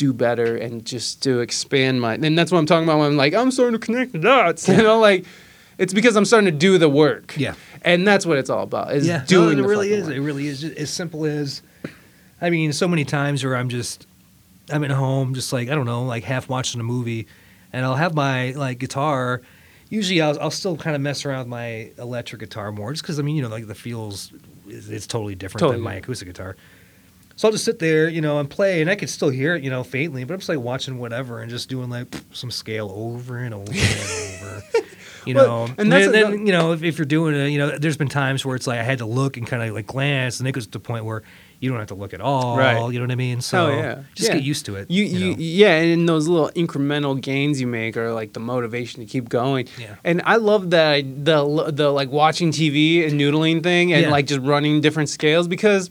do better and just to expand my and that's what I'm talking about when I'm like I'm starting to connect the dots. (laughs) You know, like it's because I'm starting to do the work. Yeah. And that's what it's all about. Is yeah, doing no, it really is. work. It really is. As simple as, I mean, so many times where I'm just, I'm at home, just like I don't know, like half watching a movie, and I'll have my like guitar. Usually, I'll, I'll still kind of mess around with my electric guitar more, just because I mean, you know, like the feels, it's totally different Totally. than my acoustic guitar. So I'll just sit there, you know, and play, and I could still hear it, you know, faintly, but I'm just like watching whatever and just doing like some scale over and over and over. (laughs) You Well, know, and then, you know, if, if you're doing it, you know, there's been times where it's like I had to look and kind of like glance, and it goes to the point where you don't have to look at all. Right. You know what I mean? So Hell yeah. just Yeah. get used to it. You, you, know? yeah, and those little incremental gains you make are like the motivation to keep going. Yeah. And I love that the the like watching TV and noodling thing and Yeah. like just running different scales because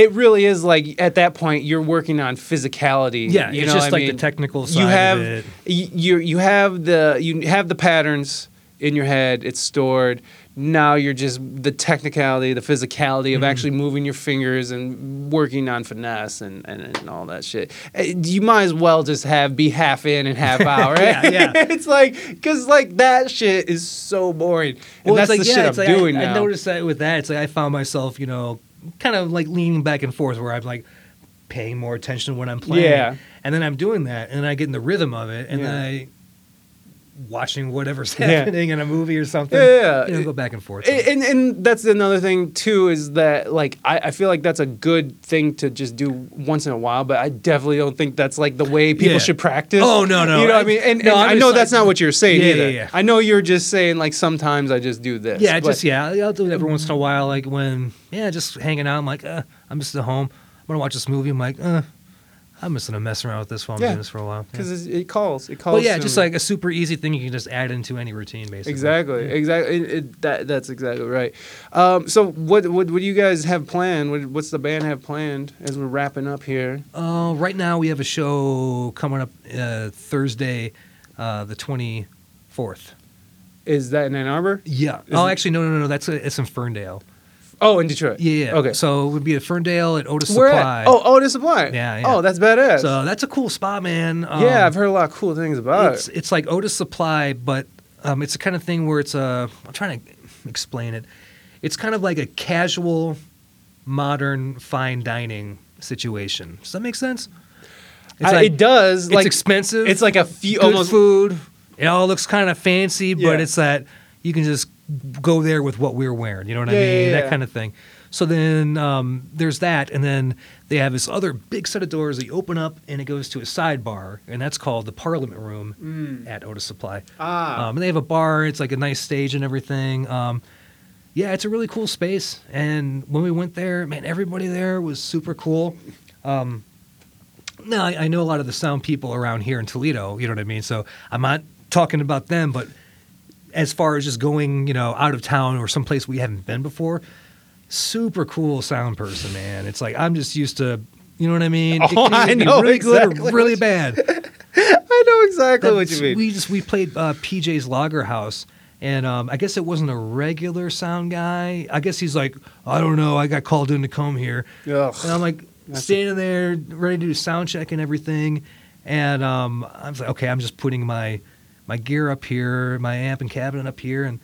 it really is like at that point you're working on physicality. Yeah, you it's know just what I like the mean? technical You side of have it. y- you you have the you have the patterns in your head. It's stored. now you're just the technicality, the physicality Mm-hmm. of actually moving your fingers and working on finesse and, and, and all that shit. Eh, You might as well just have be half in and half (laughs) out, right? Yeah, yeah. (laughs) it's like because like that shit is so boring. And that's the shit I'm it's like doing I, now. I noticed that with that, it's like I found myself, you know, kind of like leaning back and forth where I'm like paying more attention when I'm playing. Yeah. And then I'm doing that and I get in the rhythm of it and Yeah. then I watching whatever's (laughs) Yeah. happening in a movie or something. Yeah, yeah, You know, yeah. go back and forth. And, and and that's another thing too is that like I, I feel like that's a good thing to just do once in a while, but I definitely don't think that's like the way people Yeah. should practice. Oh, no, no. You know what I I- mean? And, no, and just know like- that's not what you're saying Yeah, either. yeah, yeah. I know you're just saying like sometimes I just do this. yeah, just yeah, I'll do it every once in a while. Like when yeah, just hanging out. I'm like, uh, I'm just at home. I'm gonna watch this movie. I'm like, uh, I'm just gonna mess around with this while I'm Yeah. doing this for a while. Yeah. because it calls. It calls. Well, yeah, just like a super easy thing you can just add into any routine, basically. Exactly, exactly. It, it, that that's exactly right. Um, so what, what what do you guys have planned? What, what's the band have planned as we're wrapping up here? Uh, right now we have a show coming up uh, Thursday, uh, the twenty fourth. Is that in Ann Arbor? Yeah. Is oh, actually, no, no, no, no. That's it's in Ferndale. Oh, in Detroit. Yeah, yeah. Okay. So it would be at Ferndale at Otus Where Supply. at? Oh, Otus Supply. Yeah, yeah. Oh, that's badass. so that's a cool spot, man. Um, yeah, I've heard a lot of cool things about it's it. it's like Otus Supply, but um, it's the kind of thing where it's a. I'm trying to explain it. It's kind of like a casual, modern fine dining situation. Does that make sense? I- like- it does. It's like expensive. It's like a few good almost. food. It all looks kind of fancy, but Yeah. it's that you can just go there with what we're wearing. You know what I mean? yeah, That kind of thing. So then um, there's that, and then they have this other big set of doors that you open up, and it goes to a sidebar, and that's called the Parliament Room at Otus Supply. Mm. Ah. Um, and they have a bar. It's like a nice stage and everything. Um, yeah, it's a really cool space. And when we went there, man, everybody there was super cool. Um, now I, I know a lot of the sound people around here in Toledo. You know what I mean. So I'm not talking about them, but as far as just going, you know, out of town or someplace we haven't been before, super cool sound person, man. It's like I'm just used to. You know what I mean? (laughs) It Oh, can I know really good or really bad. (laughs) I know exactly what you mean. We just we played uh, PJ's Lager House, and um, I guess it wasn't a regular sound guy. I guess he's like, I don't know. I got called in to come here, Ugh. and I'm like standing there ready to do sound check and everything, and um, I was like, okay, I'm just putting my my gear up here, my amp and cabinet up here, and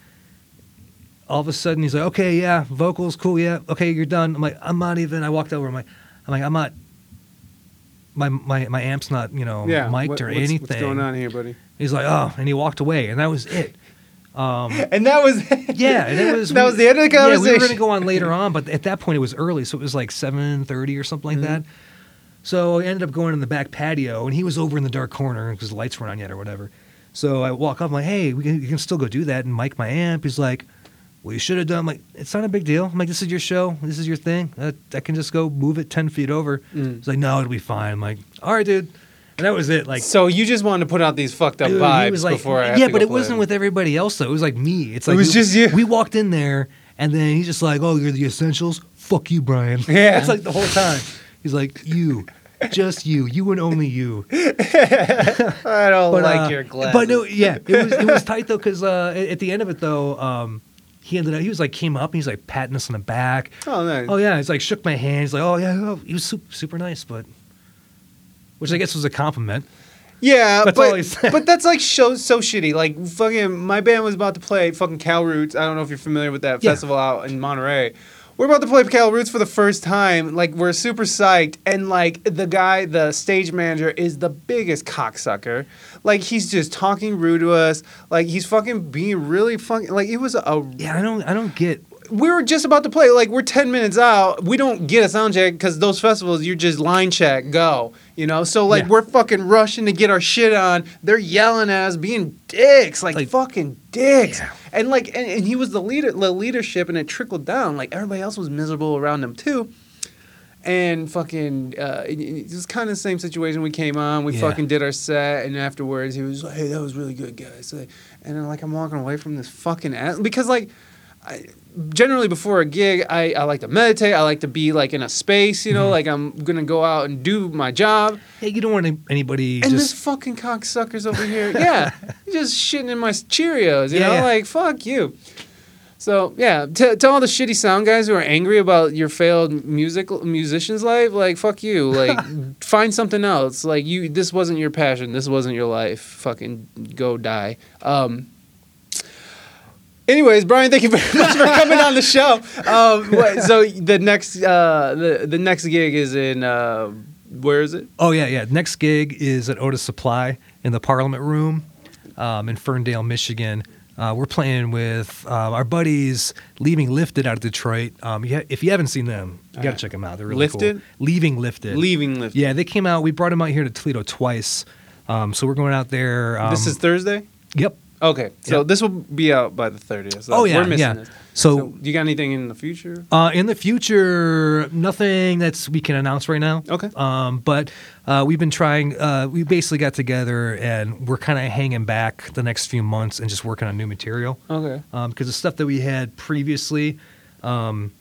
all of a sudden he's like, okay, yeah, vocals, cool, yeah, okay, you're done. I'm like, I'm not even. I walked over. I'm like, I'm like, I'm not. My, my, my amp's not you know yeah. mic'd what- or what's, anything. What's going on here, buddy? He's like, oh, and he walked away, and that was it. Um, (laughs) And that was. yeah, and it was (laughs) That was the end of the conversation. Yeah, we were going to go on later (laughs) on, but at that point it was early, so it was like seven thirty or something like Mm-hmm. that. So I ended up going in the back patio, and he was over in the dark corner because the lights weren't on yet or whatever. So I walk up, I'm like, hey, we can, you can still go do that, and mic my amp. He's like, well, you should have done. I'm like, it's not a big deal. I'm like, this is your show, this is your thing. I, I can just go move it ten feet over. Mm. He's like, no, it'll be fine. I'm like, all right, dude. And that was it. Like, so you just wanted to put out these fucked up Dude, vibes was like, before I yeah, but it play wasn't with everybody else though. It was like me. It's like it was we- just you. We walked in there, and then he's just like, "Oh, you're the essentials. Fuck you, Brian." Yeah. (laughs) it's like the whole time. He's like, "You, just you, you and only you." (laughs) I don't But like uh, your glasses. But no, yeah, it was it was (laughs) tight though because uh, at the end of it though, um, he ended up he was like came up and he's like patting us on the back. Oh, nice. Oh yeah, he's like shook my hand. He's like, "Oh yeah," oh, he was super, super nice, but which I guess was a compliment. Yeah, That's but, but that's like so so shitty. Like fucking, my band was about to play fucking Cal Roots. I don't know if you're familiar with that Yeah. festival out in Monterey. We're about to play Cal Roots for the first time. Like we're super psyched, and like the guy, the stage manager, is the biggest cocksucker. Like he's just talking rude to us. Like he's fucking being really fucking. Like it was a Yeah, I don't I don't get we were just about to play. Like we're ten minutes out. We don't get a sound check because those festivals, you're just line check, go. You know. So like Yeah. we're fucking rushing to get our shit on. They're yelling at us, being dicks, like, Like- fucking dicks. Yeah. And like, and, and he was the leader, the leadership, and it trickled down. Like everybody else was miserable around him too. And fucking, uh, it, it was kind of the same situation. We came on, we Yeah. fucking did our set, and afterwards he was like, "Hey, that was really good, guys." And then like I'm walking away from this fucking ass because like I, generally before a gig, I, I like to meditate. I like to be like in a space, you Mm-hmm. know, like I'm gonna go out and do my job. Hey, you don't want any- anybody And just this fucking cocksucker's over here, yeah, (laughs) just shitting in my Cheerios, you Yeah, know, yeah. like fuck you. So yeah, to, to all the shitty sound guys who are angry about your failed music musician's life, like fuck you. (laughs) Like find something else. Like you, this wasn't your passion. This wasn't your life. Fucking go die. Um. Anyways, Brian, thank you very much for coming on the (laughs) show. Um, what, so the next uh, the the next gig is in uh, where is it? Oh yeah, yeah. Next gig is at Otus Supply in the Parliament Room um, in Ferndale, Michigan. Uh, we're playing with uh, our buddies Leaving Lifted out of Detroit. Um, you ha- if you haven't seen them, you got to Uh, check them out. They're really Lifted? cool. Leaving Lifted. Leaving Lift. Yeah, they came out. We brought them out here to Toledo twice. Um, so we're going out there. Um, this is Thursday. yep. Okay, so Yep. this will be out by the thirtieth. So Oh, yeah, we're missing yeah. this. So- so, you got anything in the future? Uh, in the future, nothing that's we can announce right now. Okay. Um, but uh, we've been trying. Uh, we basically got together and we're kind of hanging back the next few months and just working on new material. Okay. because the stuff that we had previously, um,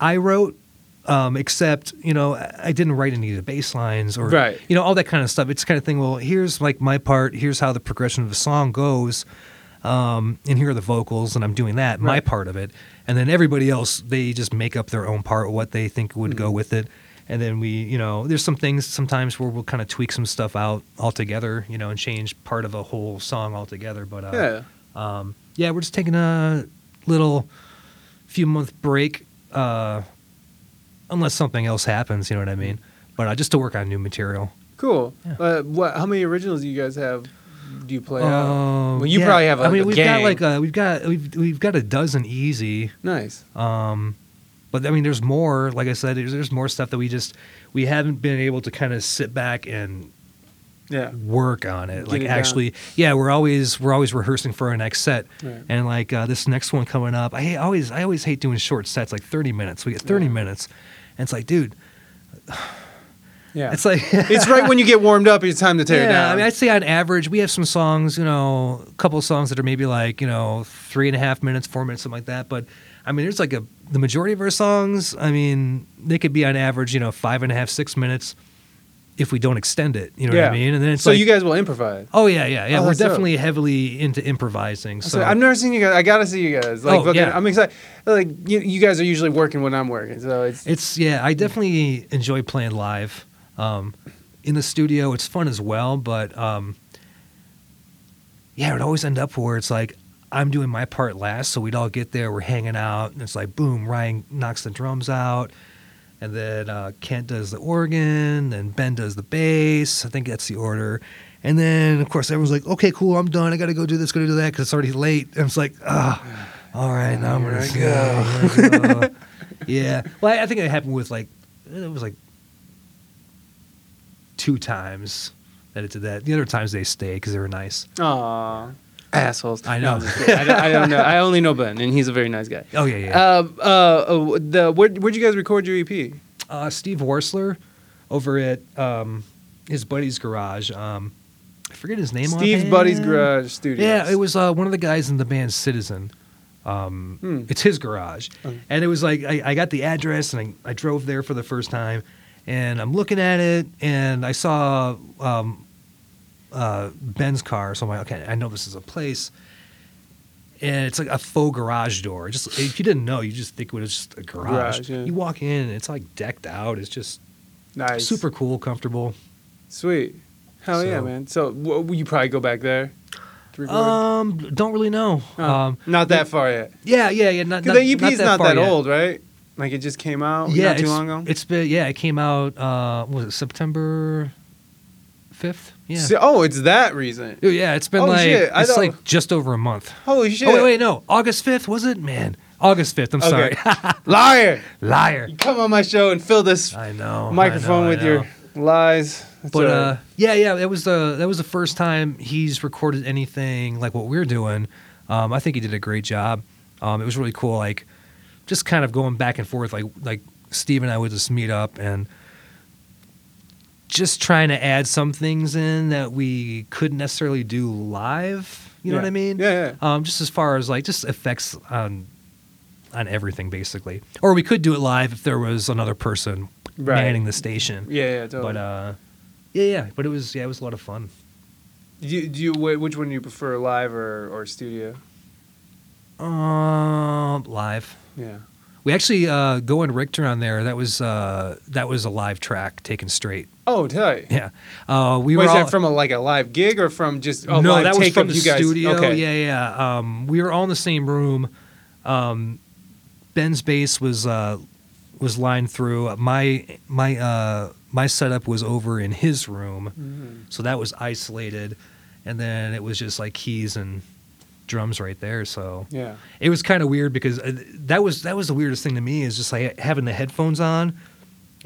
I wrote, um, except you know I didn't write any of the bass lines or Right. you know all that kind of stuff. It's kind of thing. Well, here's like my part. Here's how the progression of the song goes. Um, and here are the vocals, and I'm doing that, my part of it, and then everybody else they just make up their own part, what they think would Mm-hmm. go with it, and then we, you know, there's some things sometimes where we'll kind of tweak some stuff out altogether, you know, and change part of a whole song altogether. But uh, Yeah. um, yeah, we're just taking a little few month break, uh, unless something else happens. You know what I mean? But uh, just to work on new material. Cool. Yeah. Uh, what? How many originals do you guys have? Do you play out? Um, Well, you yeah, probably have. Like, I mean, a we've gang. got like a, we've got we've we've got a dozen easy. nice. Um, but I mean, there's more. Like I said, there's, there's more stuff that we just we haven't been able to kind of sit back and Yeah. work on it. Get like it down. actually, yeah, we're always we're always rehearsing for our next set, Right. and like uh, this next one coming up. I hate, always I always hate doing short sets, like thirty minutes. We get thirty Yeah. minutes, and it's like, dude, Yeah. it's like (laughs) it's right when you get warmed up. It's time to tear yeah. it down. I mean, I'd say on average, we have some songs, you know, a couple of songs that are maybe like you know three and a half minutes, four minutes, something like that. But I mean, there's like a the majority of our songs. I mean, they could be on average, you know, five and a half, six minutes if we don't extend it. You know yeah. what I mean? And then it's so like, you guys will improvise. Oh yeah, yeah, yeah. Oh, We're dope. definitely heavily into improvising. So I've never seen you guys. I gotta see you guys. Like, Oh, yeah. I'm excited. Like, you, you guys are usually working when I'm working, so it's it's yeah. I definitely enjoy playing live. Um, in the studio, it's fun as well, but um, yeah, it would always end up where it's like I'm doing my part last, so we'd all get there, we're hanging out, and it's like boom, Ryan knocks the drums out, and then uh, Kent does the organ, and Ben does the bass. I think that's the order. And then, of course, everyone's like, "Okay, cool, I'm done. I got to go do this, go do that," because it's already late. And it's like, ah, all right, now I'm gonna go. (laughs) Go. yeah. Well, I, I think it happened with like it was like two times that it did that. The other times they stay because they were nice. Aw, assholes. I know. I'm. I, don't, I don't know. I only know Ben, and he's a very nice guy. Oh yeah, yeah. Uh, uh, uh, the where where'd you guys record your EP? Uh, Steve Worsler over at um, his buddy's garage. Um, I forget his name. Steve's offhand. Buddy's Garage studio. Yeah, it was uh, one of the guys in the band Citizen. Um, Hmm. It's his garage, Okay. and it was like I, I got the address and I, I drove there for the first time, and I'm looking at it and I saw um, uh, Ben's car, so I'm like, okay, I know this is a place. And it's like a faux garage door. Just if you didn't know, you just think it was just a garage. Garage, yeah. You walk in and it's like decked out. It's just nice, super cool, comfortable. sweet. Hell yeah, So- man. So w- you probably go back there? Um, don't really know. Oh, Um, not that far yet. yeah, yeah, yeah. Not, not, the EP is that not that yet. old, right? Like it just came out Yeah, not too long ago. It's been yeah, it came out. Uh, was it September fifth? Yeah. So- oh, it's that reason. Oh, yeah, it's been Oh, like shit, I it's thought- like just over a month. Holy shit! Oh wait, wait, no, August fifth was it? Man, August fifth. I'm Okay. sorry, (laughs) liar! liar. You come on my show and fill this I know. I microphone know, I with your lies. That's But all right. uh, yeah, yeah, that was the that was the first time he's recorded anything like what we're doing. Um, I think he did a great job. Um, it was really cool, like just kind of going back and forth, like like Steve and I would just meet up and just trying to add some things in that we couldn't necessarily do live. You know Yeah. what I mean? Yeah, yeah. Um, just as far as like just effects on on everything, basically. Or we could do it live if there was another person Right. manning the station. yeah, yeah, totally. But uh, yeah, yeah. But it was yeah, it was a lot of fun. do you, do you which one do you prefer, live or, or studio? Uh, live. Yeah. We actually uh, go in Richter on there. That was uh, that was a live track taken straight. Oh, tell you. Yeah, uh, we Was were all, that from a, like a live gig or from just a no, that was from the guys? studio. Okay. Yeah, yeah. Um, we were all in the same room. Um, Ben's bass was uh, was lined through. My my uh, my setup was over in his room, Mm-hmm. so that was isolated, and then it was just like keys and drums right there. So Yeah. it was kind of weird because uh, that was that was the weirdest thing to me is just like having the headphones on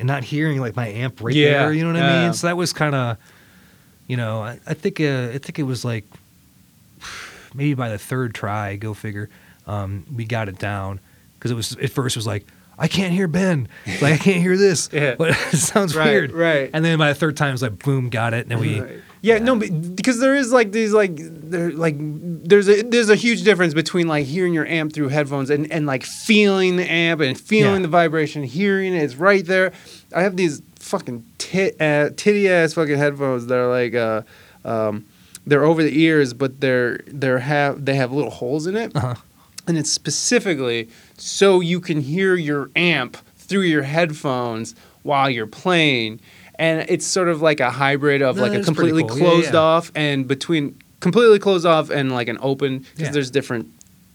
and not hearing like my amp right Yeah, there. You know what I mean? So that was kind of, you know, I, I think uh, I think it was like (sighs) maybe by the third try, go figure, um, we got it down because it was at first it was like. I can't hear Ben. Like I can't hear this. (laughs) Yeah. But (laughs) it sounds Right, weird. right. And then by the third time, it was like, boom, got it. And then we, Right. Yeah, no, but because there is like these like there like there's a there's a huge difference between like hearing your amp through headphones and, and like feeling the amp and feeling Yeah. the vibration, hearing it, it's right there. I have these fucking tit uh, titty ass fucking headphones that are like uh um they're over the ears, but they're they're have they have little holes in it, uh and it's specifically so you can hear your amp through your headphones while you're playing and it's sort of like a hybrid of No, like a completely cool. Closed yeah. off and between completely closed off and like an open because Yeah. there's different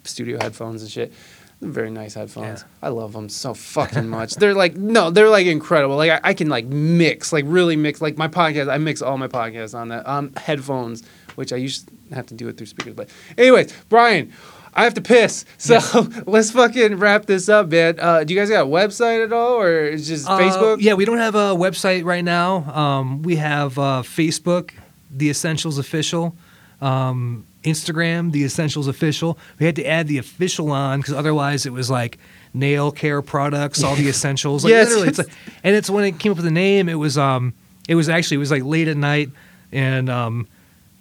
studio headphones and shit They're very nice headphones. Yeah. I love them so fucking much. they're like no, they're like incredible. Like I, I can like mix, like really mix. Like my podcast, I mix all my podcasts on that on headphones, which I used to have to do it through speakers. But anyways, Brian, I have to piss, so (laughs) let's fucking wrap this up, man. Uh, do you guys got a website at all, or it's just Uh, Facebook? Yeah, we don't have a website right now. Um, we have uh, Facebook, The Essentials Official, um, Instagram, The Essentials Official. We had to add the official on because otherwise it was like nail care products, all the (laughs) essentials. Like Yes. literally, it's like, and it's when it came up with the name. It was um, it was actually it was like late at night, and um,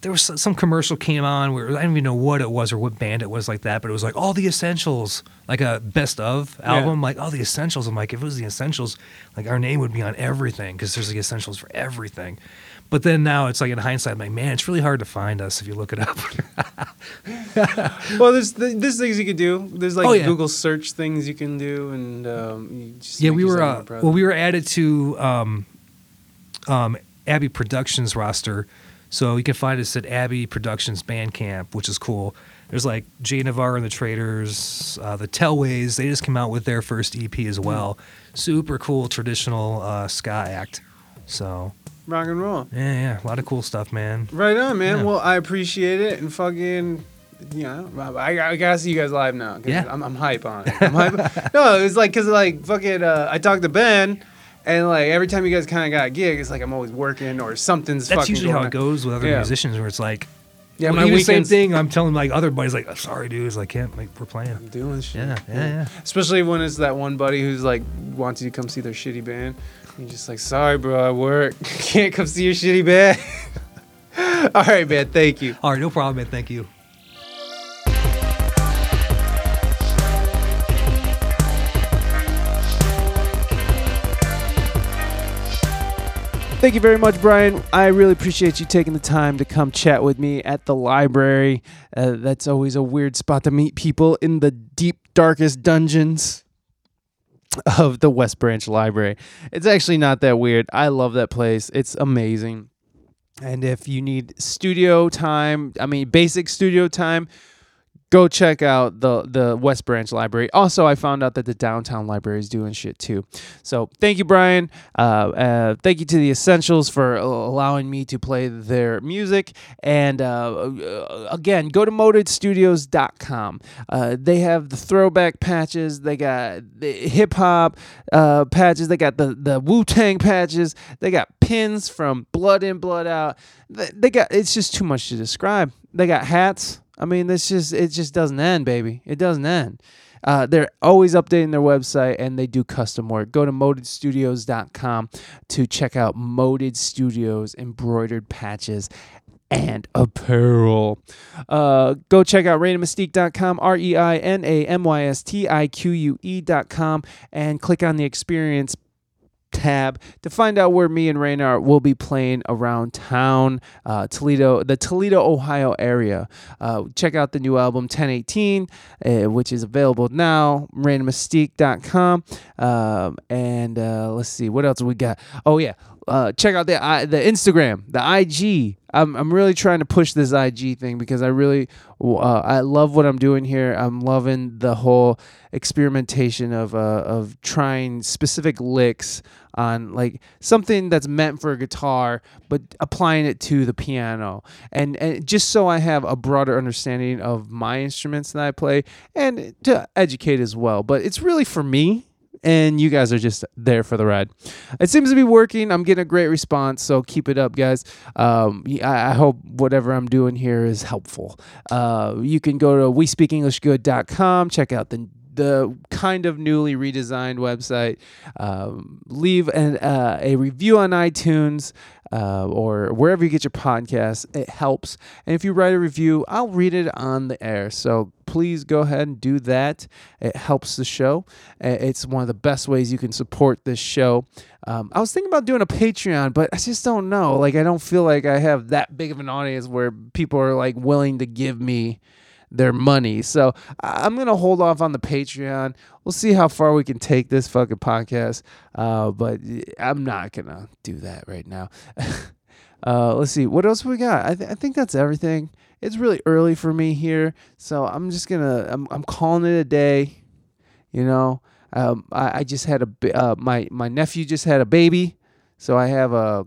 there was some commercial came on where I don't even know what it was or what band it was like that, but it was like all the essentials, like a best of album, like all the essentials. I'm like, if it was the essentials, like our name would be on everything because there's like essentials for everything. But then now it's like in hindsight, I'm like, man, it's really hard to find us if you look it up. (laughs) Well, there's th- there's things you could do. There's like Oh, yeah. Google search things you can do, and um, you just yeah, we were uh, well, we were added to um, um, Abbey Productions roster, so you can find us at Abbey Productions Bandcamp, which is cool. There's like Jay Navarre and the Traders, uh, the Tellways. They just came out with their first EP as well. Super cool traditional uh, ska act. So rock and roll. yeah, yeah, a lot of cool stuff, man. Right on, man. Yeah. Well, I appreciate it, and fucking, you know, I, I gotta see you guys live now. Yeah. I'm, I'm hype on it. I'm hype. (laughs) no, it was like, cause like fucking, uh, I talked to Ben, and like every time you guys kind of got a gig, it's like I'm always working or something's fucking. That's fucking. usually how it on. goes with other Yeah. musicians, where it's like, Yeah, my the same thing. I'm telling like other buddies, like, I'm sorry, dude. It's like, yeah, like we're playing. I'm doing shit. Yeah, yeah, yeah. Especially when it's that one buddy who's like wants you to come see their shitty band. You're just like, sorry, bro, I work. (laughs) Can't come see your shitty band. (laughs) All right, man. Thank you. All right, no problem, man. Thank you. Thank you very much, Brian. I really appreciate you taking the time to come chat with me at the library. Uh, that's always a weird spot to meet people in the deep, darkest dungeons of the West Branch Library. It's actually not that weird. I love that place, it's amazing. And if you need studio time, I mean, basic studio time, go check out the the West Branch Library. Also, I found out that the downtown library is doing shit too. So thank you, Brian. Uh, uh, thank you to the Essentials for allowing me to play their music. And uh, uh, again, go to modedstudios.com. Uh, they have the throwback patches. They got the hip hop uh, patches. They got the the Wu Tang patches. They got pins from Blood In Blood Out. They got it's just too much to describe. They got hats. I mean, this just it just doesn't end, baby. It doesn't end. Uh, they're always updating their website and they do custom work. Go to modedstudios.com to check out Moded Studios embroidered patches and apparel. Uh, go check out ReinaMystique.com, R E I N A M Y S T I Q U E.com, and click on the experience tab to find out where me and Raynard will be playing around town, uh, Toledo, the Toledo, Ohio area. Uh, check out the new album 1018, uh, which is available now, ReinaMystique.com. Um, and uh, let's see, what else we got? Oh, yeah. Uh, check out the I the Instagram, the IG. I'm I'm really trying to push this IG thing because I really uh, I love what I'm doing here. I'm loving the whole experimentation of uh, of trying specific licks on like something that's meant for a guitar, but applying it to the piano, and and just so I have a broader understanding of my instruments that I play, and to educate as well. But it's really for me and you guys are just there for the ride. It seems to be working. I'm getting a great response, so keep it up, guys. Um, I, I hope whatever I'm doing here is helpful. Uh, you can go to we speak english WeSpeakEnglishGood.com, check out the the kind of newly redesigned website. Um, leave an, uh, a review on iTunes uh, or wherever you get your podcasts. It helps. And if you write a review, I'll read it on the air. So please go ahead and do that. It helps the show. It's one of the best ways you can support this show. Um, I was thinking about doing a Patreon, but I just don't know. Like, I don't feel like I have that big of an audience where people are like willing to give me their money. So I'm gonna hold off on the Patreon. We'll see how far we can take this fucking podcast. Uh, but I'm not gonna do that right now. (laughs) uh, let's see what else we got. I, th- I think that's everything. It's really early for me here, so I'm just gonna I'm I'm calling it a day. You know, um, I, I just had a uh, my my nephew just had a baby, so I have a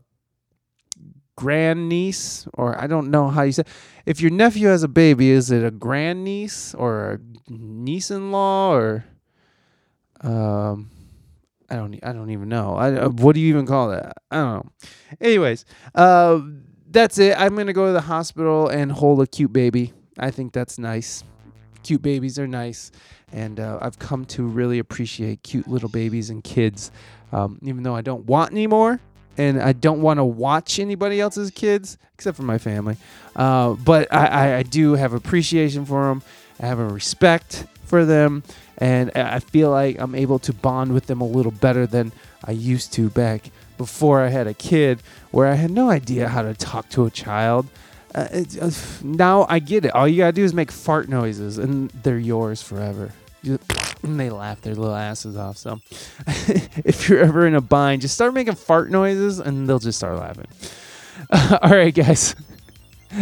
grandniece or I don't know how you say. If your nephew has a baby, is it a grandniece or a niece-in-law or um I don't I don't even know. I uh, what do you even call that? I don't know. Anyways, uh that's it. I'm to go to the hospital and hold a cute baby. I think that's nice. Cute babies are nice and uh, I've come to really appreciate cute little babies and kids. Um, even though I don't want any more, and I don't want to watch anybody else's kids except for my family. Uh, but I, I, I do have appreciation for them. I have a respect for them, and I feel like I'm able to bond with them a little better than I used to back before I had a kid, where I had no idea how to talk to a child. Uh, it's, uh, now I get it. All you gotta do is make fart noises, and they're yours forever. And they laugh their little asses off. So, (laughs) if you're ever in a bind, just start making fart noises, and they'll just start laughing. (laughs) all right, guys. (laughs)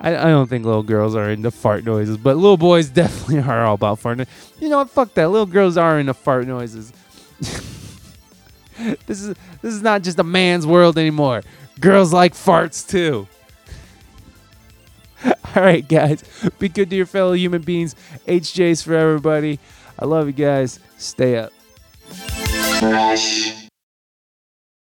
I, I don't think little girls are into fart noises, but little boys definitely are all about fart noises. You know what? Fuck that. Little girls are into fart noises. this is this is not just a man's world anymore. Girls like farts too. (laughs) All right, guys. Be good to your fellow human beings. HJ's for everybody. I love you guys. Stay up.